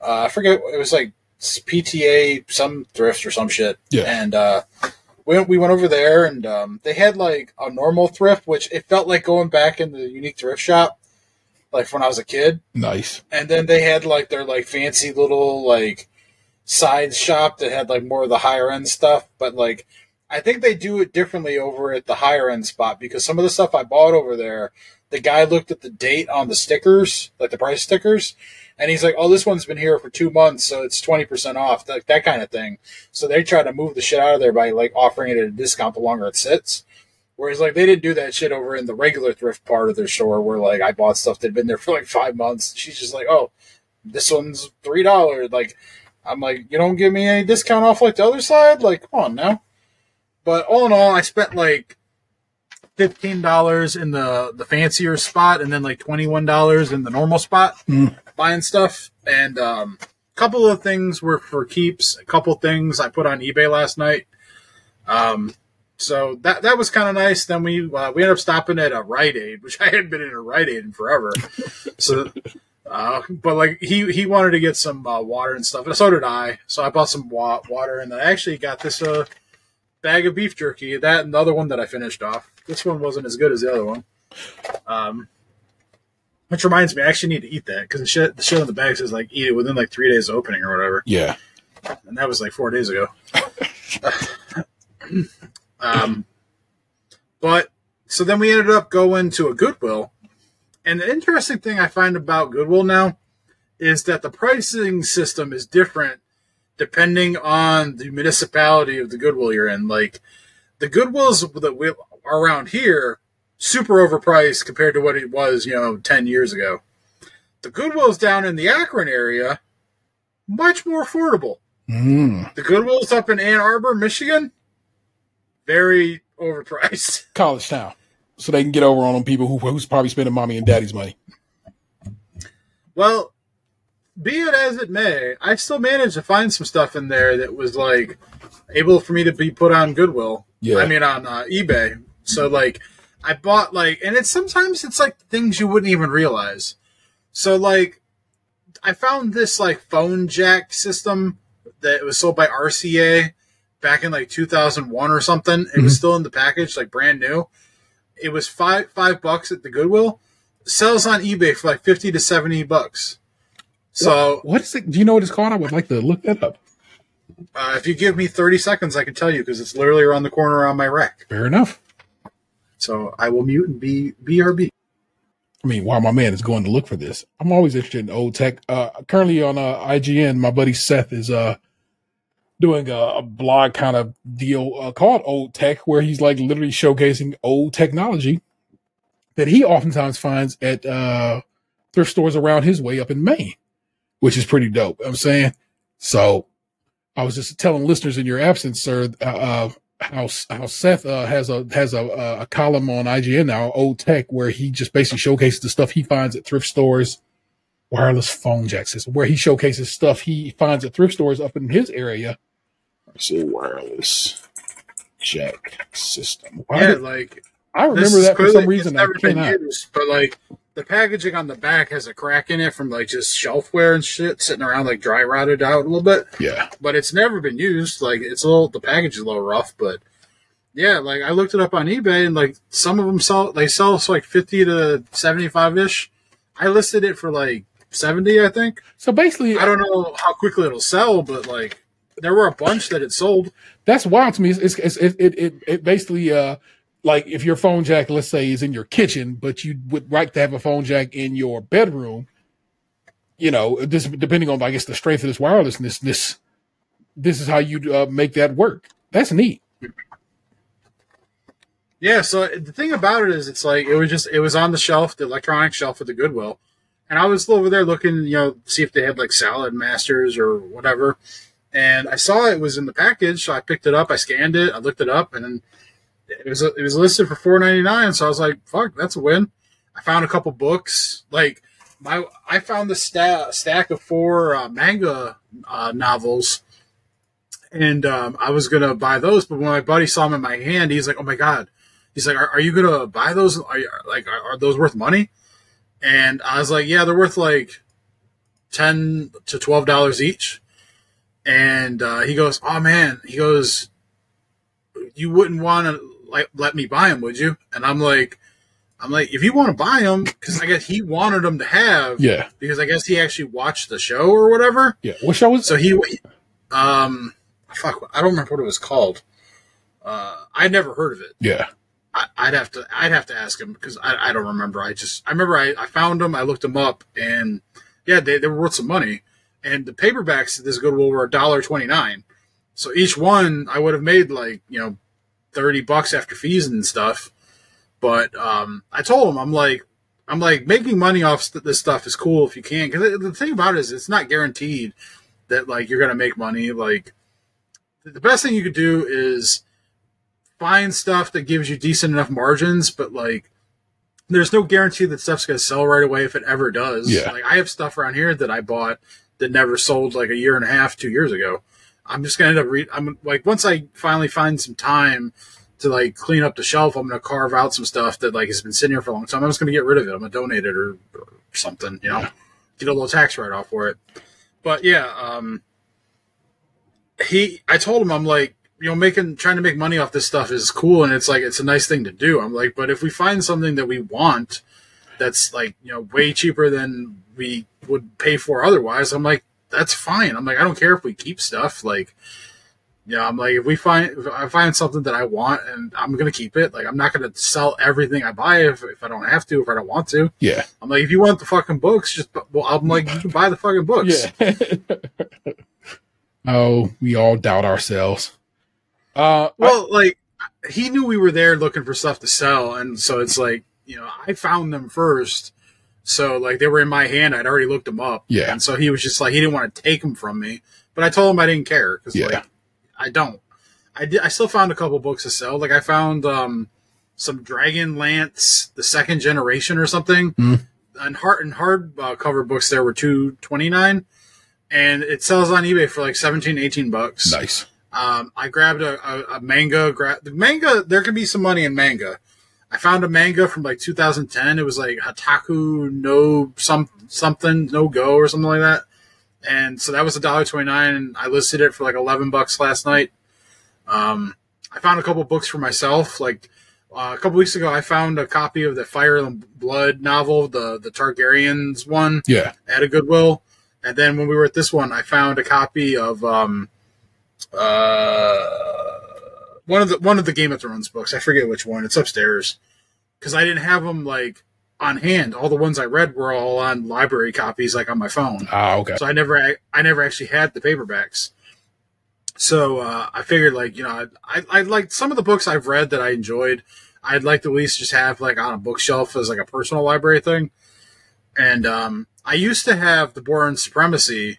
C: Uh, I forget it was like PTA some thrift or some shit.
A: Yeah.
C: And uh, we went, we went over there and um, they had like a normal thrift, which it felt like going back in the unique thrift shop, like when I was a kid.
A: Nice.
C: And then they had like their like fancy little like side shop that had like more of the higher end stuff. But like I think they do it differently over at the higher end spot because some of the stuff I bought over there, the guy looked at the date on the stickers, like the price stickers, and he's like, "Oh, this one's been here for two months, so it's twenty percent off," like that kind of thing. So they try to move the shit out of there by like offering it at a discount the longer it sits. Whereas like they didn't do that shit over in the regular thrift part of their store, where like I bought stuff that'd been there for like five months. She's just like, "Oh, this one's three dollars." Like I'm like, "You don't give me any discount off like the other side?" Like, come on now. But all in all, I spent like fifteen dollars in the the fancier spot, and then like twenty one dollars in the normal spot
A: Mm.
C: Buying stuff. And um, a couple of things were for keeps. A couple things I put on eBay last night. Um, so that that was kind of nice. Then we uh, we ended up stopping at a Rite Aid, which I hadn't been in a Rite Aid in forever. so. Uh, but like he he wanted to get some uh, water and stuff, and so did I. So I bought some wa- water, and then I actually got this uh, bag of beef jerky. That and the other one that I finished off. This one wasn't as good as the other one. Um, which reminds me, I actually need to eat that because the shit the shit on the bag says like eat it within like three days of opening or whatever,
A: Yeah.
C: and that was like four days ago. um, but so then we ended up going to a Goodwill, and the interesting thing I find about Goodwill now is that the pricing system is different depending on the municipality of the Goodwill you're in. Like the Goodwills that we are around here, super overpriced compared to what it was, you know, ten years ago. The Goodwills down in the Akron area, much more affordable.
A: Mm.
C: The Goodwills up in Ann Arbor, Michigan, very overpriced.
A: College town. So they can get over on them people who, who's probably spending mommy and daddy's money.
C: Well, be it as it may, I still managed to find some stuff in there that was like able for me to be put on Goodwill.
A: Yeah.
C: I mean on uh, eBay. So like I bought like and it's sometimes it's like things you wouldn't even realize. So like I found this like phone jack system that was sold by RCA back in like 2001 or something. It was still in the package like brand new. It was 5 5 bucks at the Goodwill. Sells on eBay for like 50 to 70 bucks. So
A: what is it? Do you know what it's called? I would like to look that up.
C: uh, if you give me 30 seconds, I can tell you because it's literally around the corner on my rack.
A: Fair enough.
C: So I will mute and be BRB.
A: I mean, while my man is going to look for this, I'm always interested in old tech. Uh, currently on uh, IGN, my buddy Seth is uh, doing a, a blog kind of deal uh, called Old Tech, where he's like literally showcasing old technology that he oftentimes finds at uh, thrift stores around his way up in Maine, which is pretty dope. I'm saying. So I was just telling listeners in your absence, sir, uh, uh, how how Seth uh, has a has a, a column on IGN now, Old Tech, where he just basically showcases the stuff he finds at thrift stores, wireless phone jacks, system, where he showcases stuff he finds at thrift stores up in his area. Let's see, wireless jack system. Why
C: Yeah,
A: did-
C: like
A: I remember that for some
C: it's
A: reason. I
C: been
A: cannot.
C: used, but like the packaging on the back has a crack in it from like just shelfware and shit sitting around like dry rotted out a little bit.
A: Yeah,
C: But it's never been used. Like it's a little the package is a little rough, but yeah, like I looked it up on eBay and like some of them sell they sell for like fifty to seventy five ish. I listed it for like seventy, I think.
A: so basically,
C: I don't know how quickly it'll sell, but like there were a bunch that it sold.
A: that's wild to me. It's, it's, it's it, it, it, it basically, uh, like if your phone jack, let's say, is in your kitchen, but you would like to have a phone jack in your bedroom, you know, this depending on, I guess, the strength of this wirelessness, this, this is how you uh, make that work. That's neat.
C: Yeah, so the thing about it is, it's like it was just it was on the shelf, the electronic shelf at the Goodwill, and I was over there looking, you know, see if they had like Salad Masters or whatever, and I saw it was in the package, so I picked it up, I scanned it, I looked it up, and then it was it was listed for four ninety nine, so I was like, fuck, that's a win. I found a couple books, like my I found the sta- stack of four uh, manga uh, novels. And um, I was gonna buy those, but when my buddy saw them in my hand, he's like, "Oh my god!" He's like, "Are, are you gonna buy those? Are you, like, are, are those worth money?" And I was like, "Yeah, they're worth like ten to twelve dollars each." And uh, he goes, "Oh man," he goes, you wouldn't want to like let me buy them, would you?" And I'm like, "I'm like, if you want to buy them, because I guess he wanted them to have,
A: Yeah.
C: because I guess he actually watched the show or whatever.
A: Yeah. What show was
C: So he, um, fuck, I don't remember what it was called. Uh, I never heard of it.
A: Yeah.
C: I, I'd have to I'd have to ask him because I, I don't remember. I just I remember I, I found them, I looked them up, and yeah, they, they were worth some money. And the paperbacks at this Goodwill were a dollar twenty nine. So each one I would have made like you know thirty bucks after fees and stuff. But um, I told him I'm like I'm like making money off this stuff is cool if you can because the thing about it is it's not guaranteed that like you're gonna make money. Like the best thing you could do is find stuff that gives you decent enough margins, but like there's no guarantee that stuff's gonna sell right away if it ever does.
A: Yeah.
C: Like I have stuff around here that I bought that never sold like a year and a half, two years ago. I'm just gonna end up read. I'm like once I finally find some time to like clean up the shelf, I'm gonna carve out some stuff that like has been sitting here for a long time. I'm just gonna get rid of it. I'm gonna donate it or, or something. You know,
A: Yeah.
C: get a little tax write off for it. But yeah, um, he. I told him I'm like you know making trying to make money off this stuff is cool and it's like it's a nice thing to do. I'm like, but if we find something that we want that's like you know way cheaper than we would pay for otherwise, I'm like that's fine. I'm like I don't care if we keep stuff like. Yeah, I'm like if we find if I find something that I want and I'm gonna keep it. Like I'm not gonna sell everything I buy if, if I don't have to, if I don't want to.
A: Yeah.
C: I'm like if you want the fucking books, just well I'm like you can buy the fucking books.
A: Yeah. oh, we all doubt ourselves. Uh,
C: Well, like he knew we were there looking for stuff to sell, and so it's like you know I found them first, so like they were in my hand. I'd already looked them up,
A: Yeah.
C: and so he was just like he didn't want to take them from me, but I told him I didn't care because
A: Yeah.
C: like I don't. I did. I still found a couple books to sell. Like I found um some Dragonlance, the second generation or something,
A: Hmm.
C: and hard and hard uh, cover books there were two twenty nine. And it sells on eBay for like 17, 18 bucks.
A: nice.
C: Um, I grabbed a, a, a manga. Gra- the manga, there can be some money in manga. I found a manga from like 2010. It was like Hataku no some something no go or something like that. And so that was a dollar twenty nine, and I listed it for like eleven bucks last night. Um, I found a couple books for myself. Like uh, a couple weeks ago, I found a copy of the Fire and Blood novel, the the Targaryens one
A: Yeah.
C: at a Goodwill. And then when we were at this one, I found a copy of um, uh, one of the one of the Game of Thrones books. I forget which one. It's upstairs because I didn't have them like on hand. All the ones I read were all on library copies, like on my phone.
A: Ah, okay.
C: So I never I I never actually had the paperbacks. So uh, I figured like you know I I like some of the books I've read that I enjoyed. I'd like to at least just have like on a bookshelf as like a personal library thing. And um, I used to have the Bourne Supremacy,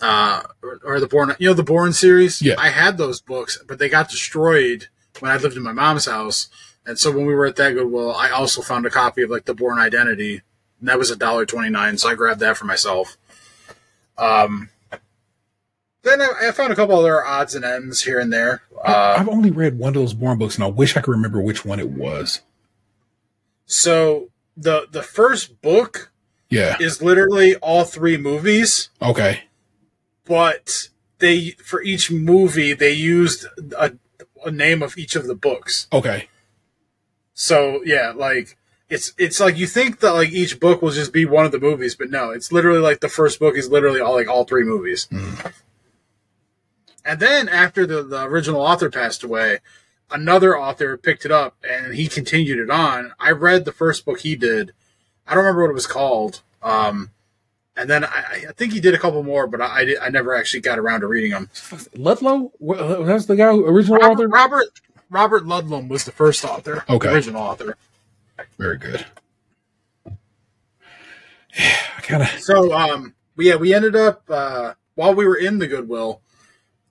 C: uh, or, or the Bourne you know the Bourne series.
A: Yeah.
C: I had those books, but they got destroyed when I lived in my mom's house. And so when we were at that Goodwill, I also found a copy of like the Bourne Identity, and that was a dollar twenty nine. So I grabbed that for myself. Um, then I, I found a couple other odds and ends here and there.
A: I-
C: Uh,
A: I've only read one of those Bourne books, and I wish I could remember which one it was.
C: so the the first book
A: Yeah.
C: is literally all three movies,
A: Okay.
C: But they for each movie they used a, a name of each of the books.
A: Okay.
C: So yeah, like it's it's like you think that like each book will just be one of the movies, but no, it's literally like the first book is literally all like all three movies. And then after the, the original author passed away, another author picked it up and he continued it on. I read the first book he did. I don't remember what it was called. Um, and then I, I think he did a couple more, but I, I, did, I never actually got around to reading them.
A: Ludlow? Wha- That's the guy, who, original
C: Robert,
A: author?
C: Robert Robert Ludlum was the first author,
A: Okay.
C: original author.
A: Very good. Yeah, I kind of.
C: So, um, yeah, we ended up uh, while we were in the Goodwill,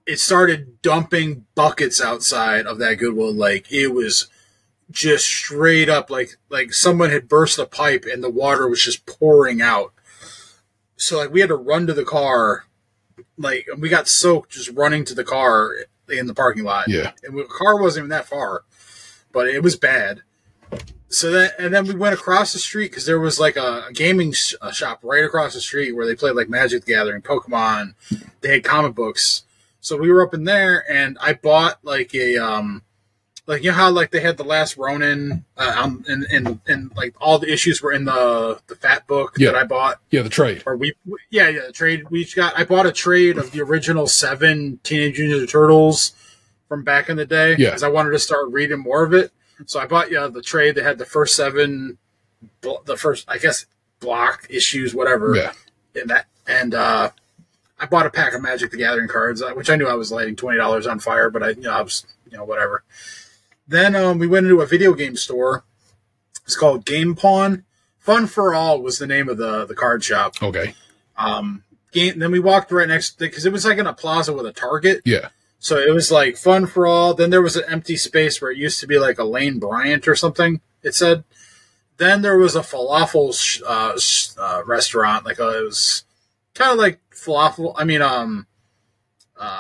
C: it started dumping buckets outside of that Goodwill lake. It was just straight up like like someone had burst a pipe and the water was just pouring out. So like we had to run to the car, like we got soaked just running to the car in the parking lot.
A: Yeah.
C: and the car wasn't even that far, but it was bad. So then, and then we went across the street because there was like a, a gaming sh- a shop right across the street where they played like Magic the Gathering, Pokemon. They had comic books. So we were up in there, and I bought like a um, like you know how like they had the last Ronin, uh, um, and and and like all the issues were in the the fat book
A: Yeah.
C: that I bought,
A: Yeah, the trade.
C: or we yeah yeah the trade we each got. I bought a trade of the original seven Teenage Mutant Ninja Turtles from back in the day,
A: Yeah.
C: because I wanted to start reading more of it. So I bought yeah the trade that had the first seven, the first I guess block issues whatever
A: Yeah.
C: and that and uh I bought a pack of Magic the Gathering cards, uh, which I knew I was lighting twenty dollars on fire, but I you know I was you know whatever. Then um, we went into a video game store. It's called Game Pawn. Fun for All was the name of the the card shop.
A: Okay.
C: Um, game. Then we walked right next because it was like in a plaza with a Target.
A: Yeah.
C: So it was like fun for all. Then there was an empty space where it used to be like a Lane Bryant or something. It said. Then there was a falafel sh- uh, sh- uh, restaurant. Like uh, it was kind of like falafel. I mean, um, uh,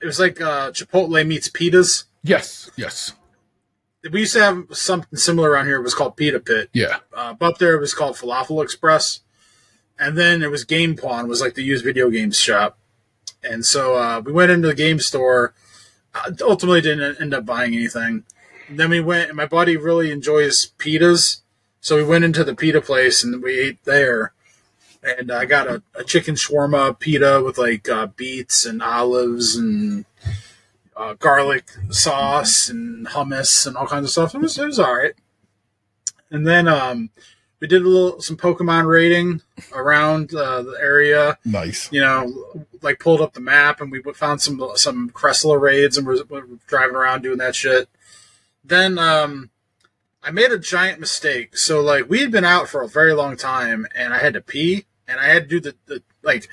C: it was like uh, Chipotle meets pitas.
A: Yes. Yes.
C: We used to have something similar around here. It was called Pita Pit.
A: Yeah.
C: Uh, up there it was called Falafel Express, and then it was Game Pawn was like the used video games shop, and so uh, we went into the game store. Uh, ultimately, didn't end up buying anything. And then we went, and my buddy really enjoys pitas, so we went into the pita place and we ate there. And I got a, a chicken shawarma pita with like uh, beets and olives and uh, garlic sauce and hummus and all kinds of stuff. It was it was all right. And then um, we did a little some Pokemon raiding around uh, the area.
A: Nice.
C: You know, like pulled up the map and we found some some Cresselia raids and we're, we're driving around doing that shit. Then um, I made a giant mistake. So like we had been out for a very long time and I had to pee and I had to do the, the like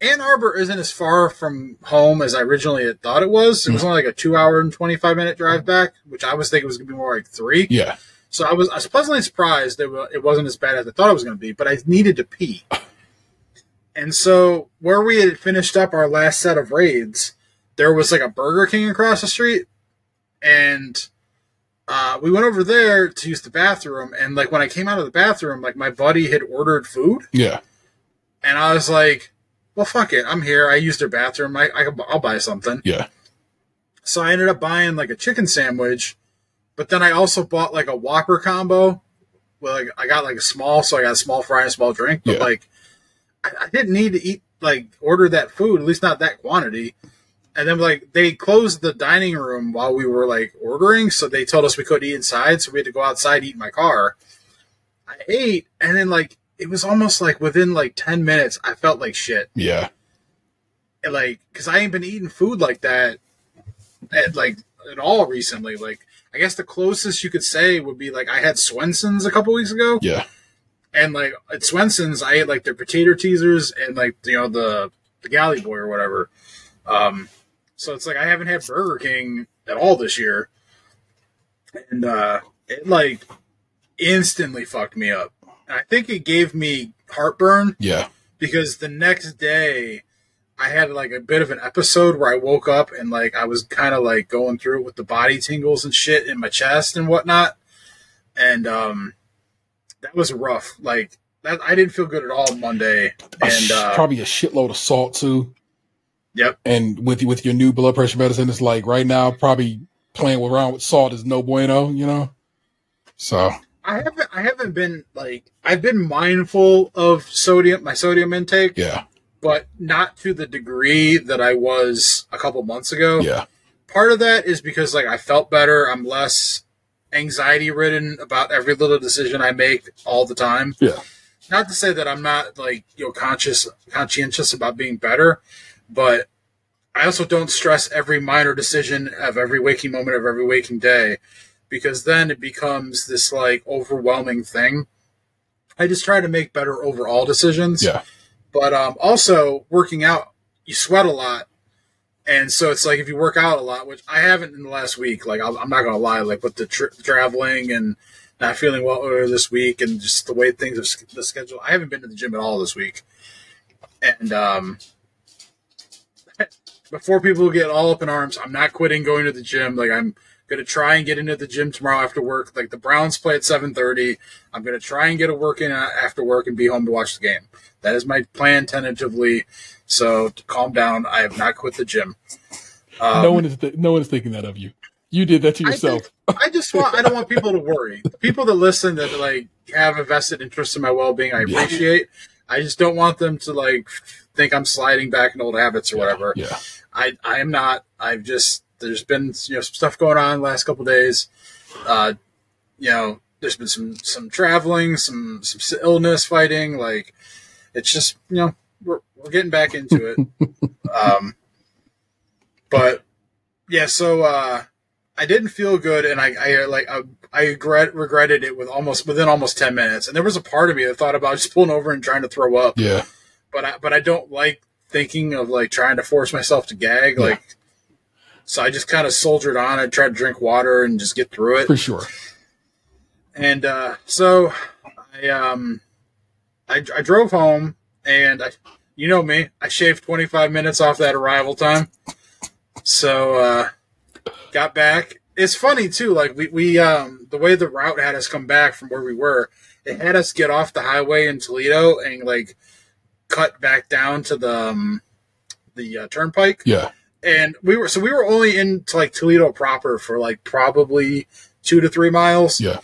C: Ann Arbor isn't as far from home as I originally had thought it was. It was only like a two hour and twenty five minute drive back, which I was thinking was gonna be more like three.
A: Yeah.
C: So I was I was pleasantly surprised that it wasn't as bad as I thought it was going to be, but I needed to pee. And so where we had finished up our last set of raids, there was like a Burger King across the street, and uh, we went over there to use the bathroom. And like when I came out of the bathroom, like my buddy had ordered food,
A: Yeah.
C: and I was like, "Well, fuck it, I'm here. I used their bathroom. I, I I'll buy something."
A: Yeah.
C: So I ended up buying like a chicken sandwich, but then I also bought like a Whopper combo. Well, like I got like a small, so I got a small fry and a small drink. But
A: Yeah.
C: like, I, I didn't need to eat like order that food, at least not that quantity. And then like they closed the dining room while we were like ordering, so they told us we couldn't eat inside, so we had to go outside eat in my car. I ate, and then like it was almost like within like ten minutes, I felt like shit
A: Yeah.
C: and, like because I ain't been eating food like that at like at all recently. Like I guess the closest you could say would be like I had Swenson's a couple weeks ago,
A: Yeah.
C: and like at Swenson's I ate like their potato teasers and like you know the the galley boy or whatever. Um, so it's like I haven't had Burger King at all this year, and uh, it like instantly fucked me up. I think it gave me heartburn
A: Yeah.
C: because the next day I had like a bit of an episode where I woke up and like I was kind of like going through it with the body tingles and shit in my chest and whatnot, and um, that was rough. Like that, I didn't feel good at all Monday, and uh,
A: probably a shitload of salt too.
C: yep,
A: And with with your new blood pressure medicine, it's like right now probably playing around with salt is no bueno. You know. So
C: I haven't I haven't been like I've been mindful of sodium my sodium intake,
A: yeah.
C: but not to the degree that I was a couple months ago.
A: Yeah.
C: part of that is because like I felt better. I'm less anxiety ridden about every little decision I make all the time.
A: Yeah.
C: Not to say that I'm not like you know conscious conscientious about being better, but I also don't stress every minor decision of every waking moment of every waking day because then it becomes this like overwhelming thing. I just try to make better overall decisions.
A: Yeah.
C: But um, also working out, you sweat a lot, and so it's like if you work out a lot, which I haven't in the last week. Like I'm I'm not gonna lie, like with the tra- traveling and not feeling well earlier this week, and just the way things have the schedule. I haven't been to the gym at all this week, and um, before people get all up in arms, I'm not quitting going to the gym. Like I'm gonna try and get into the gym tomorrow after work. Like the Browns play at seven thirty. I'm gonna try and get a work in uh, after work and be home to watch the game. That is my plan tentatively. So to calm down, I have not quit the gym. Um,
A: no one is th- no one is thinking that of you. You did that to
C: I
A: yourself.
C: I just want I don't want people to worry. People that listen that like have a vested interest in my well being, I
A: Yeah.
C: appreciate. I just don't want them to like think I'm sliding back in old habits or whatever.
A: Yeah.
C: I I am not. I've just there's been you know some stuff going on the last couple days. Uh, you know, there's been some some traveling, some some illness fighting. Like it's just you know we're we're getting back into it. um, but yeah, so uh, I didn't feel good, and I I like I, I regret, regretted it with almost within almost ten minutes. And there was a part of me that thought about just pulling over and trying to throw up
A: Yeah.
C: but I, but I don't like thinking of like trying to force myself to gag. Like, so I just kind of soldiered on. I tried to drink water and just get through it.
A: For sure.
C: And uh, so I um I, I drove home and I you know me I shaved 25 minutes off that arrival time. So uh, got back. It's funny too. Like we we um the way the route had us come back from where we were, it had us get off the highway in Toledo and like cut back down to the um, the uh, turnpike
A: Yeah.
C: And we were so we were only into like Toledo proper for like probably two to three miles.
A: Yeah.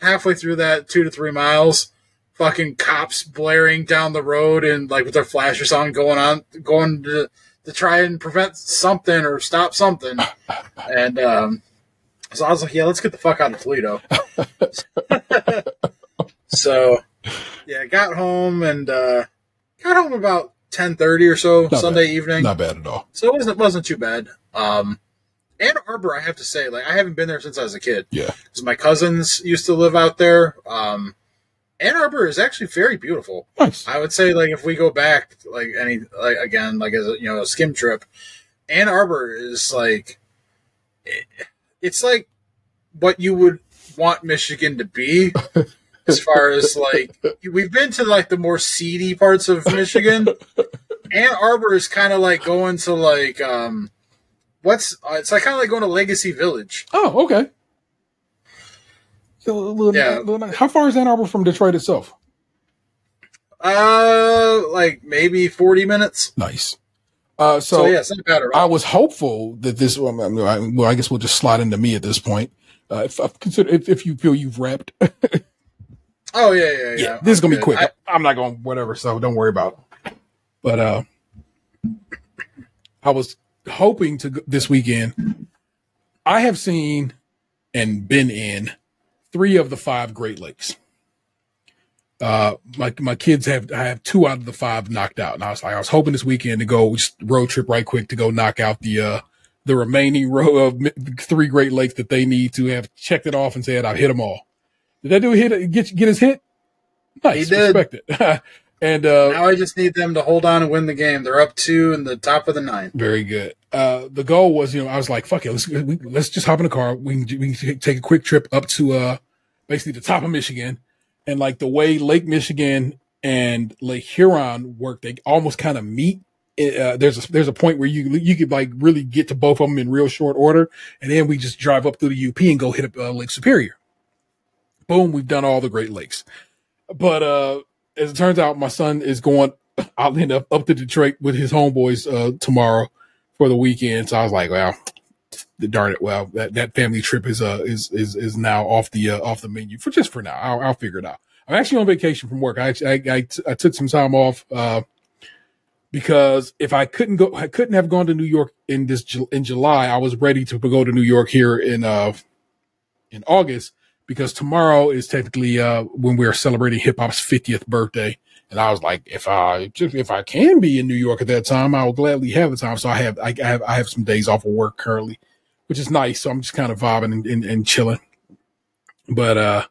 C: Halfway through that two to three miles, fucking cops blaring down the road and like with their flashers on, going on, going to to try and prevent something or stop something. And um, so I was like, yeah, let's get the fuck out of Toledo. so yeah, got home and uh, got home about ten thirty or so
A: bad.
C: Sunday evening.
A: Not bad at all.
C: So it wasn't wasn't too bad. Um, Ann Arbor, I have to say, like I haven't been there since I was a kid
A: Yeah.
C: because my cousins used to live out there. Um, Ann Arbor is actually very beautiful.
A: Nice.
C: I would say, like if we go back, like any, like again, like as a, you know, a skim trip, Ann Arbor is like, it- it's like what you would want Michigan to be. As far as like we've been to like the more seedy parts of Michigan, Ann Arbor is kind of like going to like um, what's uh, it's like kind of like going to Legacy Village.
A: Oh, okay. So, little-
C: Yeah.
A: little- how far is Ann Arbor from Detroit itself?
C: Uh, like maybe forty minutes.
A: Nice. Uh,
C: So,
A: so
C: yeah, it's not bad
A: I was hopeful that this. Well, I, mean, well, I guess we'll just slide into me at this point. Uh, if consider if, if you feel you've wrapped,
C: oh yeah, yeah, yeah.
A: yeah, this is gonna be quick.
C: I-
A: I, am not going to, whatever, so don't worry about. It. But uh, I was hoping to this weekend. I have seen and been in three of the five Great Lakes. Uh, my my kids have I have two out of the five knocked out, and I was like I was hoping this weekend to go just road trip right quick to go knock out the uh the remaining row of three Great Lakes that they need to have checked it off and said I've hit them all. Did that do a hit? Get get his hit? Nice,
C: He did.
A: respect it. and uh,
C: now I just need them to hold on and win the game. They're up two in the top of the ninth.
A: Very good. Uh, the goal was, you know, I was like, fuck it, let's we, let's just hop in the car. We can we can take a quick trip up to uh basically the top of Michigan, and like the way Lake Michigan and Lake Huron work, they almost kind of meet. Uh, there's a there's a point where you you could like really get to both of them in real short order, and then we just drive up through the UP and go hit up uh, Lake Superior. Boom, we've done all the Great Lakes. But uh, as it turns out, my son is going. I'll end up to Detroit with his homeboys uh, tomorrow for the weekend. So I was like, well, darn it. Well, that, that family trip is, uh, is, is, is now off the, uh, off the menu for just for now. I'll, I'll figure it out. I'm actually on vacation from work. I I, I, t- I took some time off, uh, because if I couldn't go, I couldn't have gone to New York in this, in July, I was ready to go to New York here in, uh, in August because tomorrow is technically, uh, when we're celebrating hip hop's 50th birthday. And I was like, if I just if I can be in New York at that time, I will gladly have the time. So I have I, I have I have some days off of work currently, which is nice. So I'm just kind of vibing and, and, and chilling. But uh,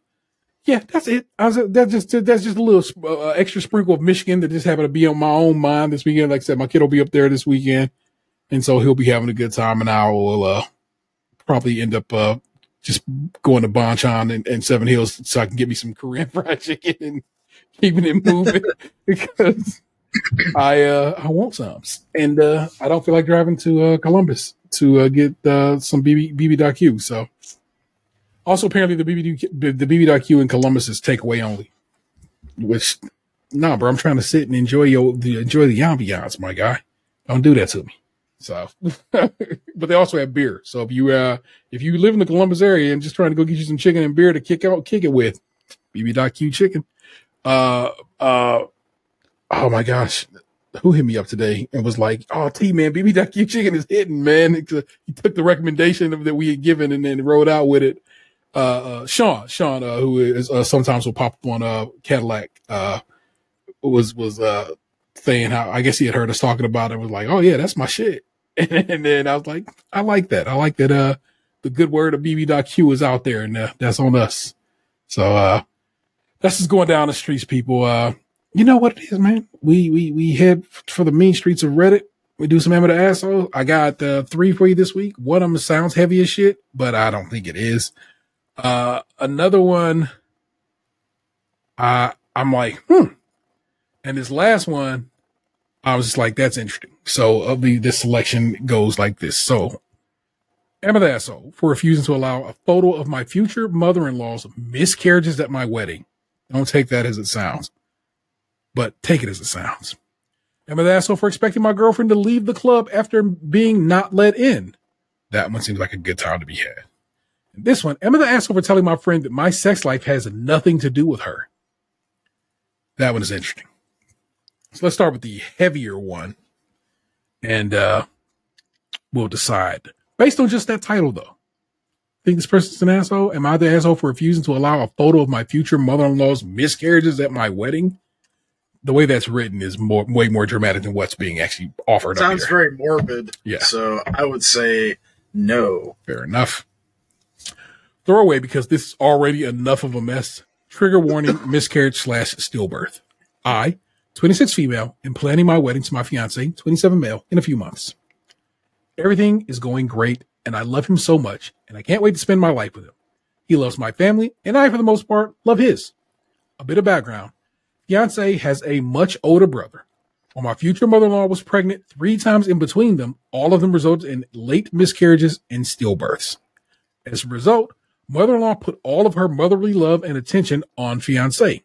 A: yeah, that's it. I was that's just that's just a little uh, extra sprinkle of Michigan that just happened to be on my own mind this weekend. Like I said, my kid will be up there this weekend, and so he'll be having a good time, and I will uh, probably end up uh, just going to Bonchon and, and Seven Hills so I can get me some Korean fried chicken and keeping it moving because I uh I want some and uh I don't feel like driving to uh Columbus to uh, get uh, some BB BB.Q. So also apparently the BB the BB.Q in Columbus is takeaway only. Which nah, bro, I'm trying to sit and enjoy your enjoy the ambiance, my guy. Don't do that to me. So, but they also have beer. So if you uh if you live in the Columbus area and just trying to go get you some chicken and beer to kick out kick it with, BB.Q chicken. Uh uh oh my gosh. Who hit me up today and was like, "Oh, T man, BB.Q chicken is hitting, man." He took the recommendation that we had given and then rode out with it. Uh, uh Sean, Sean, uh, who is uh, sometimes will pop up on uh Cadillac, uh, was was uh saying how I guess he had heard us talking about it. Was like, "Oh yeah, that's my shit." And then I was like, I like that. I like that. Uh, the good word of BB.Q is out there and uh, that's on us. So, uh, that's just going down the streets, people. Uh, you know what it is, man. We, we, we head for the mean streets of Reddit. We do some the asshole. I got, uh, three for you this week. One of them sounds heavy as shit, but I don't think it is. Uh, another one, uh, I'm like, hmm. And this last one, I was just like, that's interesting. So of the this selection goes like this. So am the asshole for refusing to allow a photo of my future mother-in-law's miscarriages at my wedding? Don't take that as it sounds, but take it as it sounds. Am the asshole for expecting my girlfriend to leave the club after being not let in? That one seems like a good time to be had. This one, am I the asshole for telling my friend that my sex life has nothing to do with her? That one is interesting. So let's start with the heavier one and uh, we'll decide based on just that title, though. Think this person's an asshole? Am I the asshole for refusing to allow a photo of my future mother-in-law's miscarriages at my wedding? The way that's written is more, way more dramatic than what's being actually offered.
C: Sounds very morbid.
A: Yeah.
C: So I would say no.
A: Fair enough. Throw away because this is already enough of a mess. Trigger warning: miscarriage slash stillbirth. I 26 female, and planning my wedding to my fiance, 27 male, in a few months. Everything is going great, and I love him so much, and I can't wait to spend my life with him. He loves my family, and I, for the most part, love his. A bit of background. Fiance has a much older brother. While my future mother-in-law was pregnant three times in between them, all of them resulted in late miscarriages and stillbirths. As a result, mother-in-law put all of her motherly love and attention on fiance.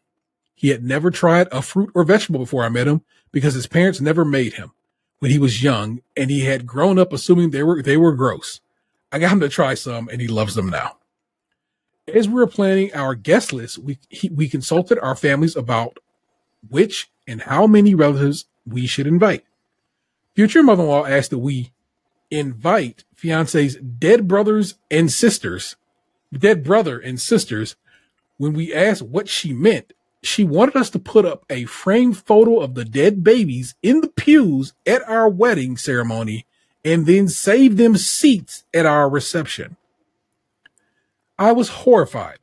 A: He had never tried a fruit or vegetable before I met him because his parents never made him when he was young and he had grown up assuming they were, they were gross. I got him to try some and he loves them now. As we were planning our guest list, we, he, we consulted our families about which and how many relatives we should invite. Future mother-in-law asked that we invite fiance's dead brothers and sisters, dead brother and sisters. When we asked what she meant, she wanted us to put up a framed photo of the dead babies in the pews at our wedding ceremony and then save them seats at our reception. I was horrified.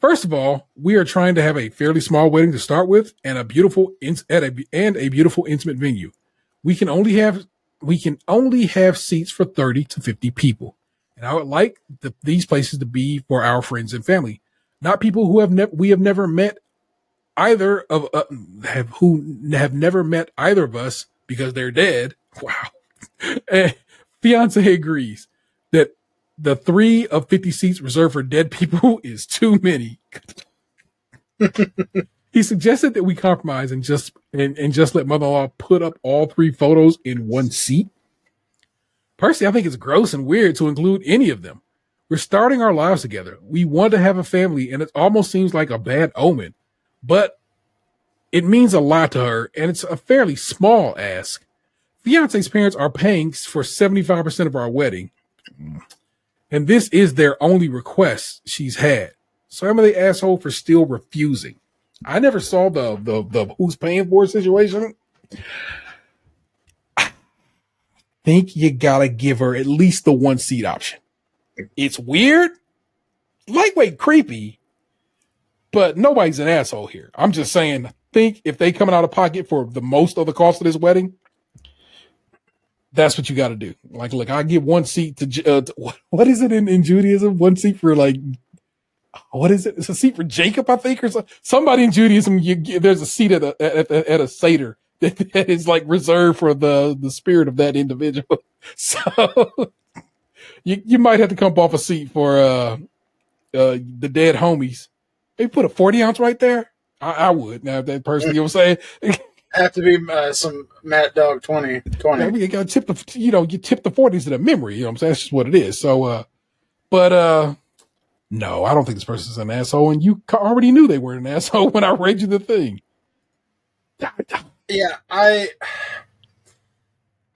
A: First of all, we are trying to have a fairly small wedding to start with and a beautiful at a, and a beautiful intimate venue. We can only have we can only have seats for 30 to 50 people. And I would like the, these places to be for our friends and family, not people who have never we have never met either of uh, have who have never met either of us because they're dead. Wow. and fiance agrees that the three of 50 seats reserved for dead people is too many. he suggested that we compromise and just and, and just let mother-in-law put up all three photos in one seat. Personally, I think it's gross and weird to include any of them. We're starting our lives together. We want to have a family, and it almost seems like a bad omen but it means a lot to her, and it's a fairly small ask. Fiance's parents are paying for 75% of our wedding, and this is their only request she's had. So I'm the asshole for still refusing? I never saw the the the who's paying for situation. I think you gotta give her at least the one seat option. It's weird, lightweight creepy, but nobody's an asshole here. I'm just saying, think if they coming out of pocket for the most of the cost of this wedding, that's what you got to do. Like, look, I get one seat to, uh, to, what is it in, in Judaism? One seat for like, what is it? It's a seat for Jacob, I think, or so, somebody in Judaism. You, there's a seat at a at, a, at a seder that, that is like reserved for the the spirit of that individual. So you, you might have to come off a seat for uh uh the dead homies. They put a 40 ounce right there. I, I would now if that person, you know what I'm saying?
C: Have to be uh, some Mad Dog 20. 20.
A: mean, you gotta tip the you know, you tip the 40s to the memory, you know what I'm saying? That's just what it is. So uh but uh no, I don't think this person's an asshole, and you already knew they were an asshole when I read you the thing.
C: Yeah, I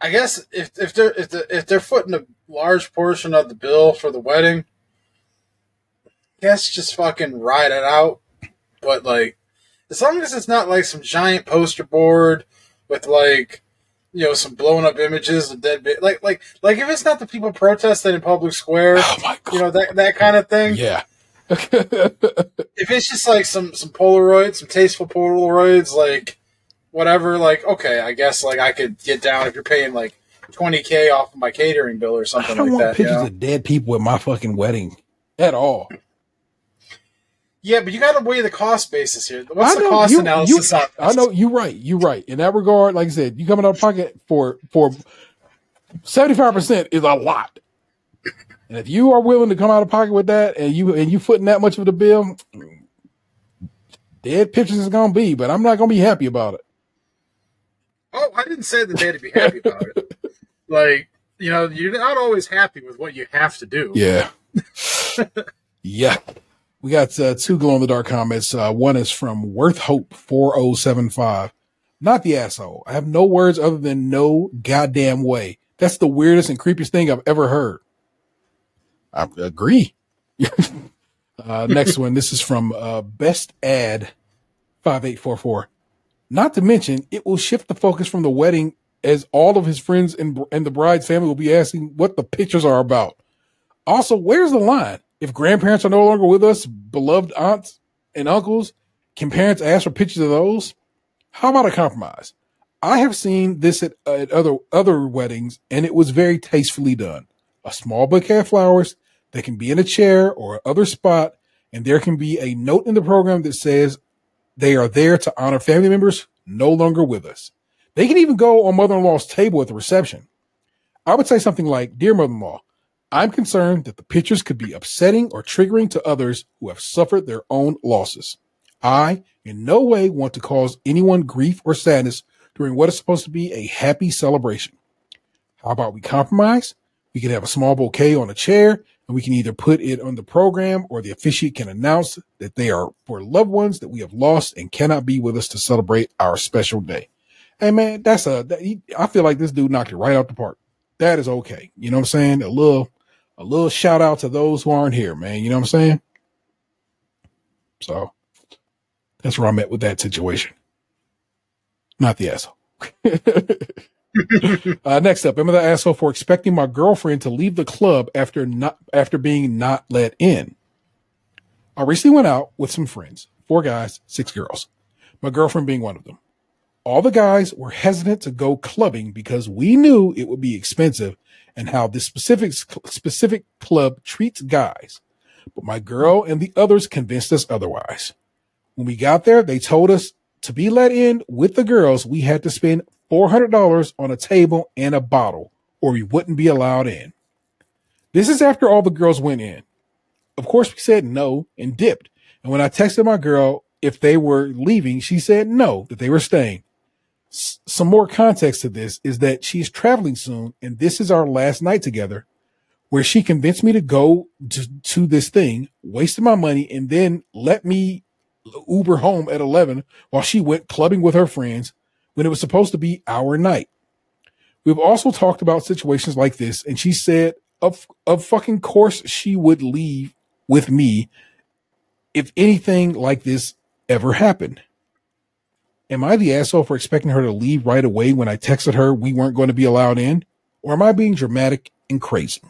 C: I guess if if they're if, the, if they're footing a large portion of the bill for the wedding, guess just fucking ride it out. But like, as long as it's not like some giant poster board with like, you know, some blown up images of dead, like like like if it's not the people protesting in public square,
A: Oh
C: you know that that kind of thing.
A: yeah.
C: If it's just like some some Polaroids, some tasteful Polaroids, like whatever, like okay, I guess like I could get down if you're paying like twenty k off of my catering bill or
A: I
C: something
A: don't
C: like
A: want
C: that. you
A: pictures
C: know?
A: of dead people at my fucking wedding at all.
C: Yeah, but you got to weigh the cost basis here. What's
A: I
C: the cost
A: you-
C: analysis
A: you-
C: on this?
A: I know you're right. You're right. In that regard, like I said, you coming out of pocket for for seventy five percent is a lot. And if you are willing to come out of pocket with that, and you and you footing that much of the bill, dead pictures is gonna be. But I'm not gonna be happy about it.
C: Oh, I didn't say that they had to be happy about it. Like, you know, you're not always happy with what you have to do.
A: Yeah. yeah. We got uh, two glow in the dark comments. Uh, one is from Worth Hope 4075. Not the asshole. I have no words other than no goddamn way. That's the weirdest and creepiest thing I've ever heard. I agree. uh, next one. This is from uh, Best Ad 5844. Not to mention, it will shift the focus from the wedding as all of his friends and, and the bride's family will be asking what the pictures are about. Also, where's the line? If grandparents are no longer with us, beloved aunts and uncles, can parents ask for pictures of those? How about a compromise? I have seen this at, at other other weddings, and it was very tastefully done. A small bouquet of flowers that can be in a chair or other spot, and there can be a note in the program that says they are there to honor family members no longer with us. They can even go on mother-in-law's table at the reception. I would say something like, "Dear mother-in-law, I'm concerned that the pictures could be upsetting or triggering to others who have suffered their own losses. I, in no way, want to cause anyone grief or sadness during what is supposed to be a happy celebration. How about we compromise? We can have a small bouquet on a chair, and we can either put it on the program or the officiant can announce that they are for loved ones that we have lost and cannot be with us to celebrate our special day. Hey man, that's a, that, he, I feel like this dude knocked it right out the park. That is okay. You know what I'm saying? A little, a little shout out to those who aren't here, man. You know what I'm saying? So that's where I'm at with that situation. Not the asshole. uh, next up, am I the asshole for expecting my girlfriend to leave the club after not after being not let in? I recently went out with some friends, four guys, six girls, my girlfriend being one of them. All the guys were hesitant to go clubbing because we knew it would be expensive and how this specific specific club treats guys. But my girl and the others convinced us otherwise. When we got there, they told us to be let in with the girls, we had to spend $400 on a table and a bottle, or we wouldn't be allowed in. This is after all the girls went in. Of course, we said no and dipped. And when I texted my girl if they were leaving, she said no, that they were staying. Some more context to this is that she's traveling soon, and this is our last night together, where she convinced me to go to, to this thing, wasted my money, and then let me Uber home at 11 while she went clubbing with her friends when it was supposed to be our night. We've also talked about situations like this, and she said, of, of fucking course she would leave with me if anything like this ever happened. Am I the asshole for expecting her to leave right away when I texted her we weren't going to be allowed in? Or am I being dramatic and crazy?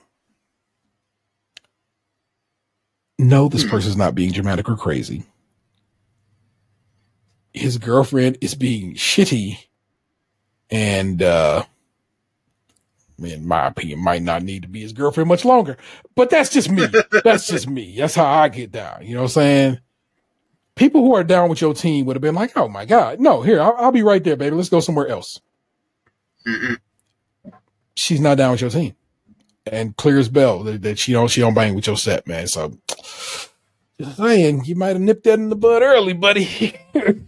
A: No, this person's not being dramatic or crazy. His girlfriend is being shitty and uh in my opinion might not need to be his girlfriend much longer. But that's just me. that's just me. That's how I get down. You know what I'm saying? People who are down with your team would have been like, "Oh my god, no! Here, I'll, I'll be right there, baby. Let's go somewhere else."
C: Mm-mm.
A: She's not down with your team. and clear as bell that, that she don't she don't bang with your set, man. So just saying, you might have nipped that in the bud early, buddy.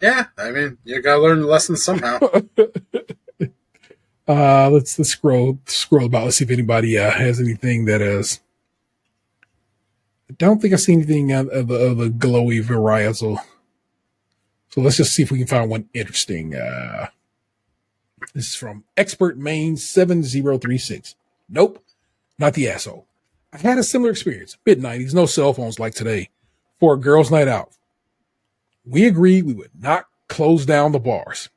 C: Yeah, I mean, you gotta learn the lesson somehow.
A: uh let's let's scroll scroll about. Let's see if anybody uh, has anything that is. Don't think I see anything of, of, of the glowy varietal. So let's just see if we can find one interesting. Uh, this is from Expert Main 7036. Nope, not the asshole. I've had a similar experience. Mid 90s, no cell phones like today. For a girls' night out. We agreed we would not close down the bars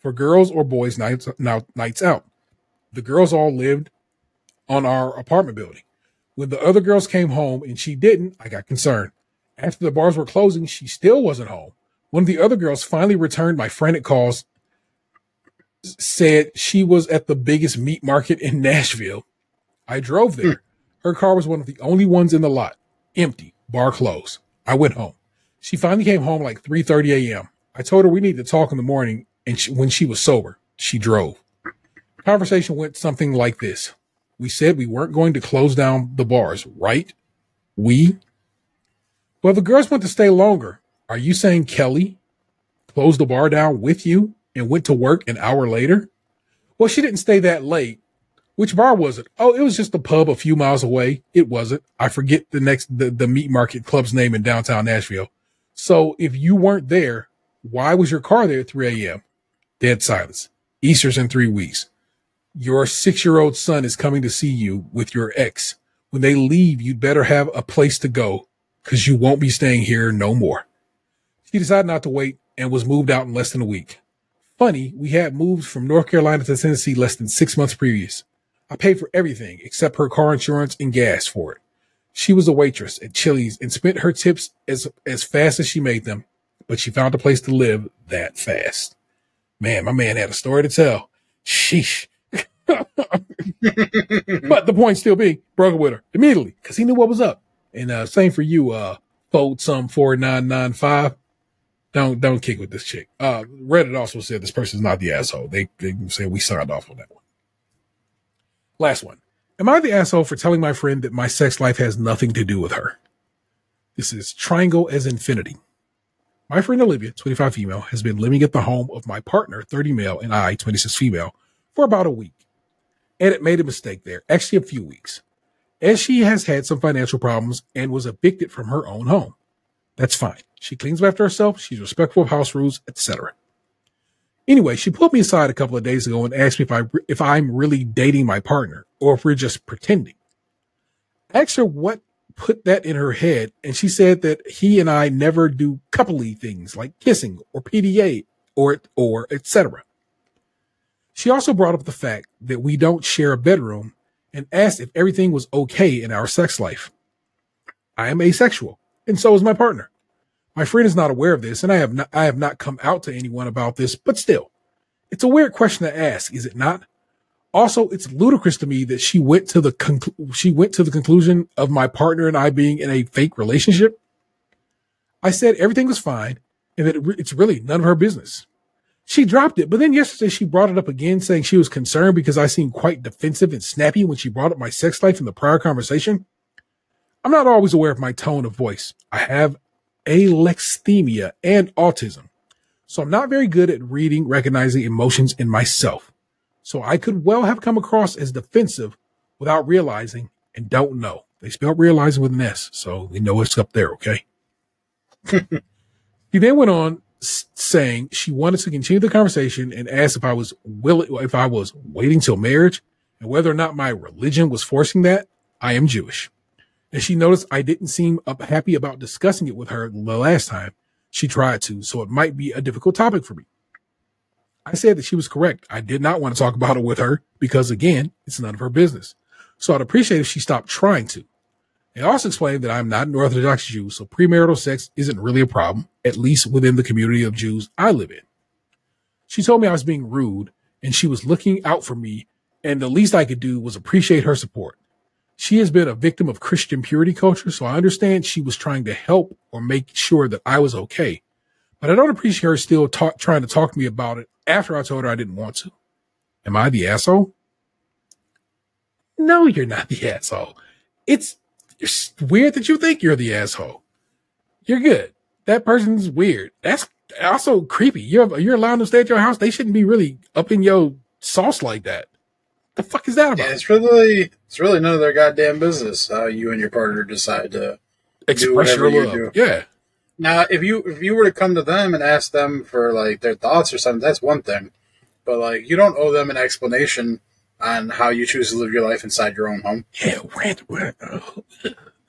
A: for girls or boys' nights, nights out. The girls all lived on our apartment building. When the other girls came home and she didn't, I got concerned. After the bars were closing, she still wasn't home. One of the other girls finally returned my frantic calls, said she was at the biggest meat market in Nashville. I drove there. Her car was one of the only ones in the lot, empty, bar closed. I went home. She finally came home like 3:30 a.m. I told her we need to talk in the morning, and she, when she was sober, she drove. Conversation went something like this: We said we weren't going to close down the bars, right? We. Well, the girls went to stay longer. Are you saying Kelly closed the bar down with you and went to work an hour later? Well, she didn't stay that late. Which bar was it? Oh, it was just a pub a few miles away. It wasn't. I forget the next the, the meat market club's name in downtown Nashville. So if you weren't there, why was your car there at 3 a.m.? Dead silence. Easter's in three weeks. Your six year old son is coming to see you with your ex. When they leave, you'd better have a place to go because you won't be staying here no more. She decided not to wait and was moved out in less than a week. Funny, we had moved from North Carolina to Tennessee less than six months previous. I paid for everything except her car insurance and gas for it. She was a waitress at Chili's and spent her tips as as fast as she made them, but she found a place to live that fast. Man, my man had a story to tell. Sheesh. but the point still being, broke it with her immediately because he knew what was up. And uh, same for you, uh, fold some four nine nine five. Don't don't kick with this chick. Uh, Reddit also said this person's not the asshole. They they said we signed off on that one. Last one. Am I the asshole for telling my friend that my sex life has nothing to do with her? This is triangle as infinity. My friend Olivia, 25 female, has been living at the home of my partner, 30 male, and I, 26 female, for about a week. And it made a mistake there, actually a few weeks, as she has had some financial problems and was evicted from her own home. That's fine. She cleans up after herself, she's respectful of house rules, etc. Anyway, she pulled me aside a couple of days ago and asked me if I if I'm really dating my partner or if we're just pretending. I asked her what put that in her head, and she said that he and I never do coupley things like kissing or PDA or or etc. She also brought up the fact that we don't share a bedroom and asked if everything was okay in our sex life. I am asexual, and so is my partner. My friend is not aware of this, and I have not, I have not come out to anyone about this, but still, it's a weird question to ask, is it not? Also, it's ludicrous to me that she went to the she went to the conclusion of my partner and I being in a fake relationship. I said everything was fine and that it re- it's really none of her business. She dropped it, but then yesterday she brought it up again, saying she was concerned because I seemed quite defensive and snappy when she brought up my sex life in the prior conversation. I'm not always aware of my tone of voice. I have alexithymia and autism. So I'm not very good at reading, recognizing emotions in myself. So I could well have come across as defensive without realizing and don't know. They spell realizing with an S, so we know it's up there, okay? he then went on saying she wanted to continue the conversation and asked if I was willing, if I was waiting till marriage and whether or not my religion was forcing that. I am Jewish. And she noticed I didn't seem happy about discussing it with her the last time she tried to, so it might be a difficult topic for me. I said that she was correct. I did not want to talk about it with her because, again, it's none of her business. So I'd appreciate if she stopped trying to. I also explained that I'm not an Orthodox Jew, so premarital sex isn't really a problem, at least within the community of Jews I live in. She told me I was being rude and she was looking out for me, and the least I could do was appreciate her support. She has been a victim of Christian purity culture, so I understand she was trying to help or make sure that I was okay. But I don't appreciate her still trying to talk to me about it after I told her I didn't want to. Am I the asshole? No, you're not the asshole. It's, it's weird that you think you're the asshole. You're good. That person's weird. That's also creepy. You're you're allowing them to stay at your house. They shouldn't be really up in your sauce like that. The fuck is that about?
C: Yeah, it's really it's really none of their goddamn business how you and your partner decide to
A: Express your love.
C: do.
A: Yeah.
C: Now, if you if you were to come to them and ask them for like their thoughts or something, that's one thing. But like, you don't owe them an explanation on how you choose to live your life inside your own home.
A: Yeah, rant, rant. Oh,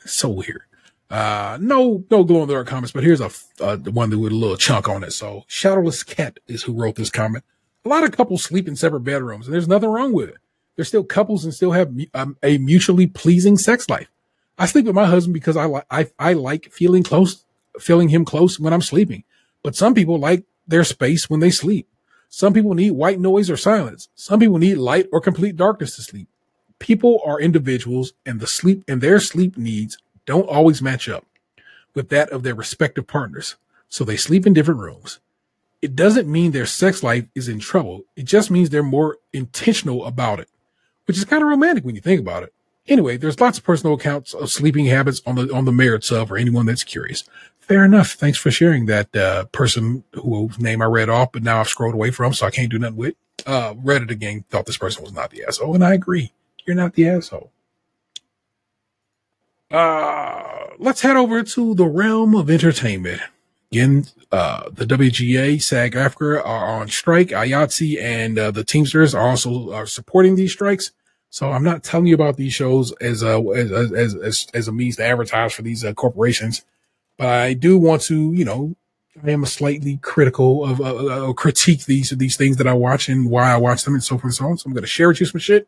A: so weird. Uh, no, no glow in the dark comments, but here's a uh, the one that with a little chunk on it. So, Shadowless Cat is who wrote this comment. A lot of couples sleep in separate bedrooms, and there's nothing wrong with it. They're still couples and still have um, a mutually pleasing sex life. I sleep with my husband because I like I, I like feeling close, feeling him close when I'm sleeping. But some people like their space when they sleep. Some people need white noise or silence. Some people need light or complete darkness to sleep. People are individuals and the sleep and their sleep needs don't always match up with that of their respective partners. So they sleep in different rooms. It doesn't mean their sex life is in trouble. It just means they're more intentional about it, which is kind of romantic when you think about it. Anyway, there's lots of personal accounts of sleeping habits on the on the merits of for anyone that's curious. Fair enough. Thanks for sharing that uh, person whose name I read off, but now I've scrolled away from, so I can't do nothing with. Uh, Reddit again, thought this person was not the asshole, and I agree. You're not the asshole. Uh, let's head over to the realm of entertainment. Again, uh, the WGA, SAG AFTRA are on strike. IATSE and uh, the Teamsters are also are supporting these strikes. So I'm not telling you about these shows as a as as as, as a means to advertise for these uh, corporations, but I do want to, you know, I am a slightly critical of uh, uh, critique these these things that I watch and why I watch them and so forth and so on. So I'm going to share with you some shit.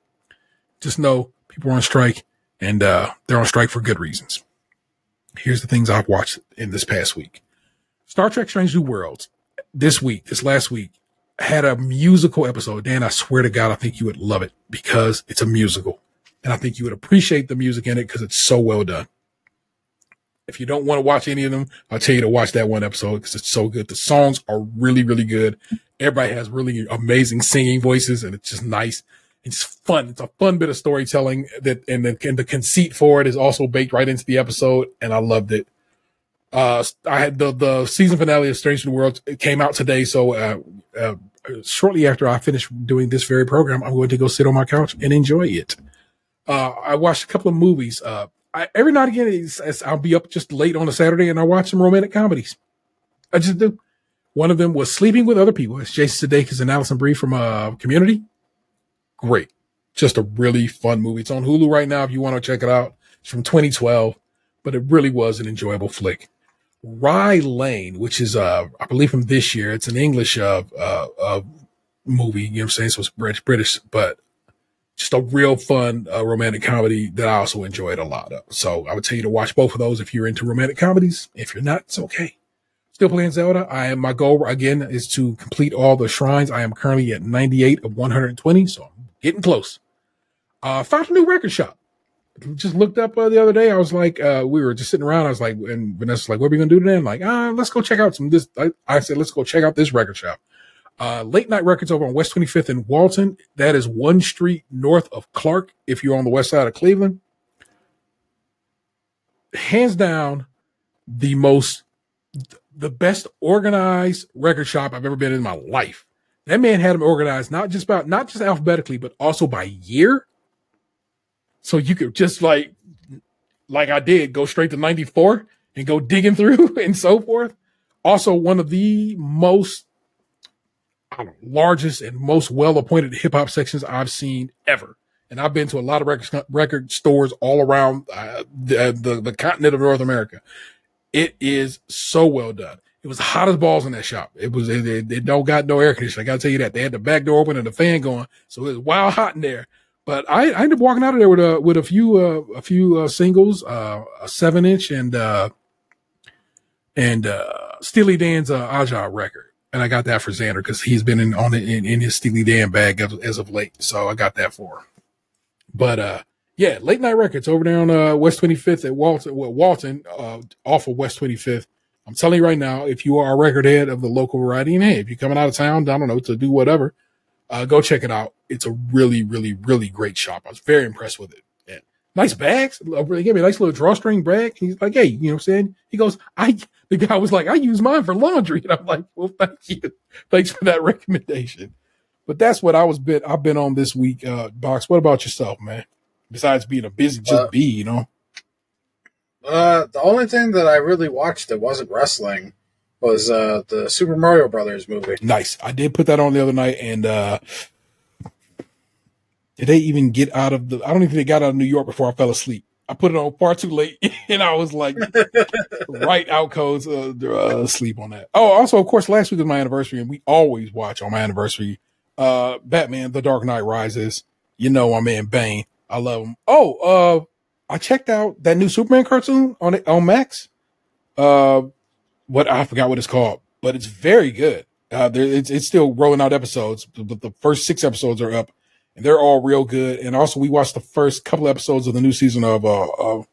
A: Just know people are on strike and uh, they're on strike for good reasons. Here's the things I've watched in this past week. Star Trek Strange New Worlds this week, this last week, had a musical episode. Dan, I swear to God, I think you would love it because it's a musical. And I think you would appreciate the music in it because it's so well done. If you don't want to watch any of them, I'll tell you to watch that one episode because it's so good. The songs are really, really good. Everybody has really amazing singing voices and it's just nice. It's fun. It's a fun bit of storytelling that, and the, and the conceit for it is also baked right into the episode. And I loved it. Uh, I had the, the season finale of Strange New Worlds. It came out today. So, uh, uh, shortly after I finish doing this very program, I'm going to go sit on my couch and enjoy it. Uh, I watched a couple of movies. Uh, I, every night again, it's, it's, I'll be up just late on a Saturday and I watch some romantic comedies. I just do. One of them was Sleeping with Other People. It's Jason Sudeikis and Alison Brie from uh, Community. Great. Just a really fun movie. It's on Hulu right now if you want to check it out. It's from 2012, but it really was an enjoyable flick. Rye Lane, which is, uh, I believe from this year, it's an English, uh, uh, uh movie. You know what I'm saying? So it's British, British, but just a real fun, uh, romantic comedy that I also enjoyed a lot of. So I would tell you to watch both of those if you're into romantic comedies. If you're not, it's okay. Still playing Zelda. I am, my goal again is to complete all the shrines. I am currently at 98 of 120. So I'm getting close. Uh, found a new record shop just looked up uh, the other day. I was like, uh, we were just sitting around. I was like, and Vanessa's like, what are we gonna do today? I'm like, ah, let's go check out some this. I, I said, let's go check out this record shop. Uh, Late Nite records over on West 25th in Walton. That is one street north of Clark. If you're on the west side of Cleveland, hands down, the most, the best organized record shop I've ever been in my life. That man had them organized not just about not just alphabetically, but also by year. So you could just like, like I did, go straight to 94 and go digging through and so forth. Also, one of the most largest and most well appointed hip hop sections I've seen ever. And I've been to a lot of record, record stores all around uh, the, the, the continent of North America. It is so well done. It was hot as balls in that shop. It was, it don't got no air conditioning. I gotta tell you that. They had the back door open and the fan going. So it was wild hot in there. But I, I ended up walking out of there with a with a few uh, a few uh, singles, uh, a seven inch and uh, and uh, Steely Dan's uh, Aja record, and I got that for Xander because he's been in on it in, in his Steely Dan bag as, as of late, so I got that for him. But uh, yeah, Late Nite records over there on uh, West Twenty Fifth at Walton, well, Walton, uh, off of West Twenty Fifth. I'm telling you right now, if you are a record head of the local variety, and hey, if you're coming out of town, I don't know to do whatever, uh, go check it out. it's a really, really, really great shop. I was very impressed with it. Nice bags. They gave me a nice little drawstring bag. He's like, hey, you know what I'm saying? He goes, I, the guy was like, I use mine for laundry. And I'm like, well, thank you. Thanks for that recommendation. But that's what I was bit, I've been on this week, uh, box. What about yourself, man? Besides being a busy, just
C: Uh,
A: be, you know?
C: Uh, the only thing that I really watched that wasn't wrestling was uh, the Super Mario Brothers movie.
A: Nice. I did put that on the other night and, uh, did they even get out of the, I don't even think they got out of New York before I fell asleep. I put it on far too late and I was like, right out codes, uh, uh, sleep on that. Oh, also, of course, last week was my anniversary and we always watch on my anniversary, uh, Batman, The Dark Knight Rises. You know, my man Bane. I love him. Oh, uh, I checked out that new Superman cartoon on it, on Max. Uh, what I forgot what it's called, but it's very good. Uh, there, it's, it's still rolling out episodes, but the first six episodes are up and they're all real good. And also we watched the first couple episodes of the new season of, uh, of,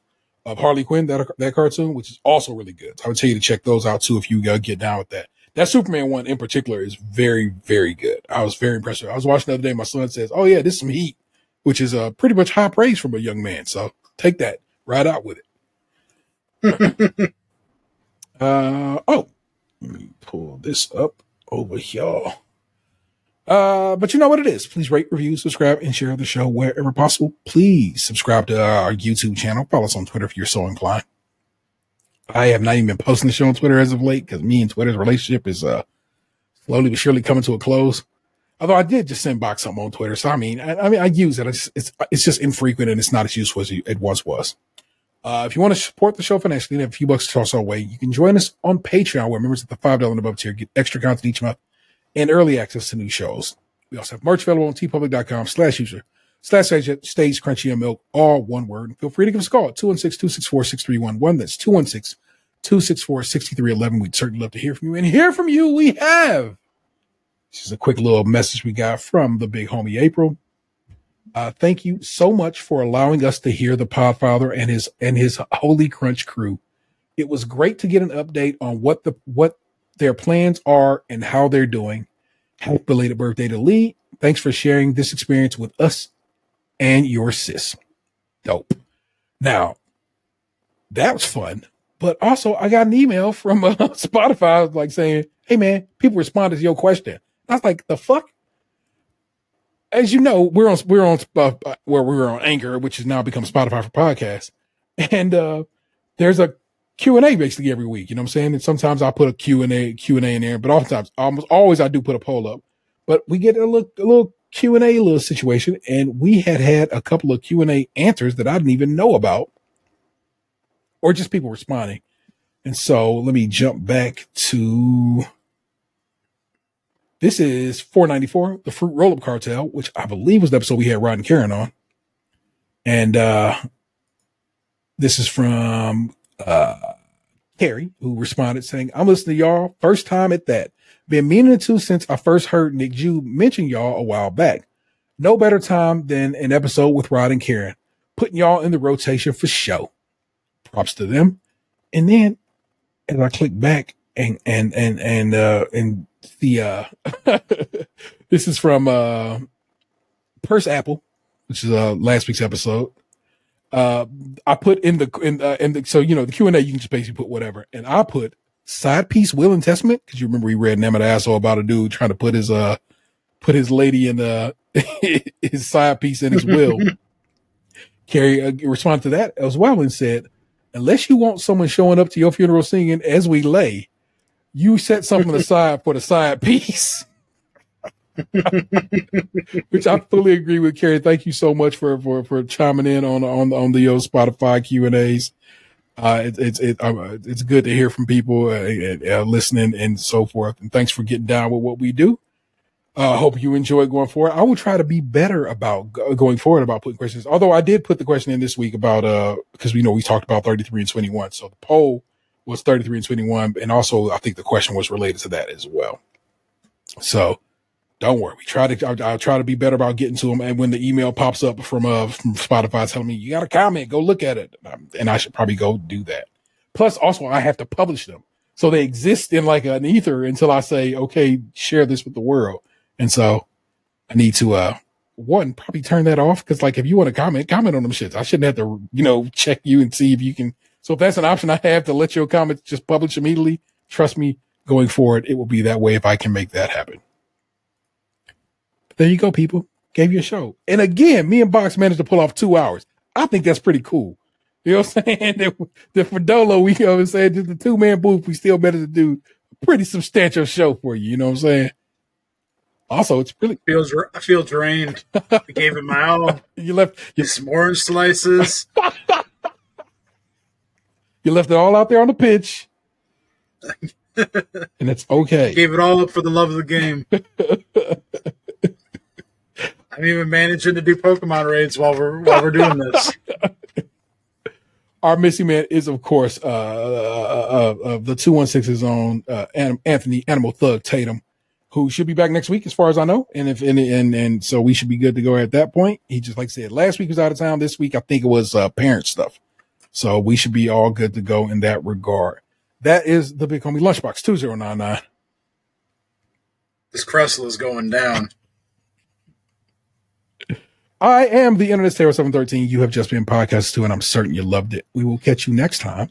A: of Harley Quinn, that, that cartoon, which is also really good. So I would tell you to check those out too if you uh, get down with that. That Superman one in particular is very, very good. I was very impressed. I was watching the other day. My son says, Oh yeah, this is some heat, which is uh, pretty much high praise from a young man. So take that right out with it. uh, oh, let me pull this up over here. Uh, but you know what it is. Please rate, review, subscribe, and share the show wherever possible. Please subscribe to our YouTube channel. Follow us on Twitter if you're so inclined. I have not even been posting the show on Twitter as of late because me and Twitter's relationship is uh slowly but surely coming to a close. Although I did just send box something on Twitter, so I mean, I, I mean, I use it. It's, it's it's just infrequent and it's not as useful as it once was. Uh, if you want to support the show financially and have a few bucks to toss our way, you can join us on Patreon, where members at the five dollar and above tier get extra content each month and early access to new shows. We also have merch available on teepublic.com slash user slash stage, crunchy and milk, all one word. Feel free to give us a call at 216-264-6311. That's 216-264-6311. We'd certainly love to hear from you. And hear from you we have. This is a quick little message we got from the big homie April. Uh, thank you so much for allowing us to hear the Podfather and his and his Holy Crunch crew. It was great to get an update on what the what their plans are and how they're doing. Happy belated birthday to Lee. Thanks for sharing this experience with us and your sis. Dope. Now, that was fun. But also, I got an email from uh, Spotify like saying, "Hey man, people responded to your question." I was like, "The fuck." As you know, we're on we're on uh, where we were on Anchor, which has now become Spotify for podcasts, and uh, there's a Q and A basically every week. You know what I'm saying? And sometimes I put a Q and A Q and A in there, but oftentimes, almost always, I do put a poll up. But we get a little a little Q and A little situation, and we had had a couple of Q and A answers that I didn't even know about, or just people responding. And so let me jump back to this is 494, the Fruit Roll Up Cartel, which I believe was the episode we had Rod and Karen on. And uh this is from uh Carrie, who responded saying, I'm listening to y'all first time at that. Been meaning to since I first heard Nick Jew mention y'all a while back. No better time than an episode with Rod and Karen, putting y'all in the rotation for show. Props to them. And then as I click back and and and and uh and the uh this is from uh Purse Apple, which is uh last week's episode. Uh I put in the in uh in the so you know the Q and A you can just basically put whatever. And I put side piece will and testament because you remember we read Name of asshole about a dude trying to put his uh put his lady in the his side piece in his will. Carrie uh, responded to that as well and said, unless you want someone showing up to your funeral singing as we lay, you set something aside for the side piece. Which I fully agree with, Carrie. Thank you so much for for for chiming in on on on the uh, Spotify Q and A's. Uh, it, it's it, uh, it's good to hear from people uh, uh, listening and so forth. And thanks for getting down with what we do. I uh, hope you enjoy going forward. I will try to be better about go- going forward about putting questions. Although I did put the question in this week about uh because we know we talked about 33 and 21. So the poll was 33 and 21, and also I think the question was related to that as well. So don't worry. We try to I'll, I'll try to be better about getting to them. And when the email pops up from uh from Spotify telling me you got a comment, go look at it, Um, and I should probably go do that. Plus, also I have to publish them, so they exist in like an ether until I say okay, share this with the world. And so I need to uh one, probably turn that off because, like, if you want to comment, comment on them shits. I shouldn't have to, you know, check you and see if you can. So if that's an option I have to let your comments just publish immediately, trust me, going forward, it will be that way if I can make that happen. There you go, people. Gave you a show. And again, me and Box managed to pull off two hours. I think that's pretty cool. You know what I'm saying? that, that for Dolo, we you know saying just the two man booth, we still managed to do a pretty substantial show for you. You know what I'm saying? Also, it's really
C: feels I feel drained. I gave it my all.
A: You left
C: you, some orange slices.
A: you left it all out there on the pitch. and it's okay.
C: Gave it all up for the love of the game. I'm even managing to do Pokemon raids while we're while we're doing this.
A: Our missing man is, of course, uh, uh, uh, uh the two one six's own uh, Anthony Animal Thug Tatum, who should be back next week, as far as I know. And if and and, and so we should be good to go at that point. He just like I said, last week was out of town. This week, I think it was uh, parent stuff. So we should be all good to go in that regard. That is the big homie lunchbox two zero nine nine.
C: This Cresselia is going down.
A: I am the Internet Terror 713. You have just been podcast two, and I'm certain you loved it. We will catch you next time.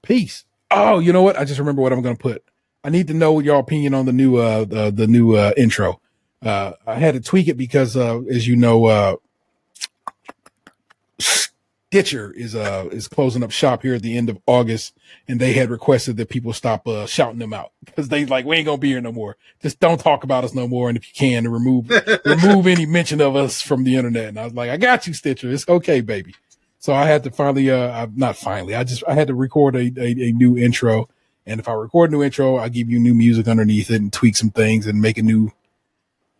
A: Peace. Oh, you know what? I just remember what I'm going to put. I need to know your opinion on the new, uh, the, the new, uh, intro. Uh, I had to tweak it because, uh, as you know, uh, Stitcher is uh is closing up shop here at the end of August, and they had requested that people stop uh shouting them out because they like we ain't gonna be here no more. Just don't talk about us no more, and if you can, remove remove any mention of us from the internet. And I was like, I got you, Stitcher. It's okay, baby. So I had to finally, uh, not finally, I just I had to record a, a, a new intro, and if I record a new intro, I give you new music underneath it and tweak some things and make a new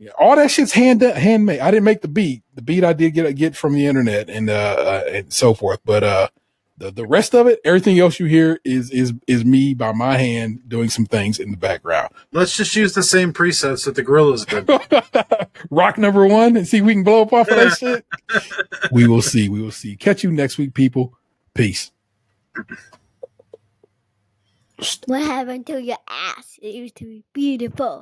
A: yeah, all that shit's hand handmade. I didn't make the beat. The beat I did get get from the internet and uh, uh, and so forth. But uh, the the rest of it, everything else you hear is is is me by my hand doing some things in the background.
C: Let's just use the same presets that the Gorillaz did.
A: Rock number one and see if we can blow up off of that shit. We will see. We will see. Catch you next week, people. Peace.
D: What happened to your ass? It used to be beautiful.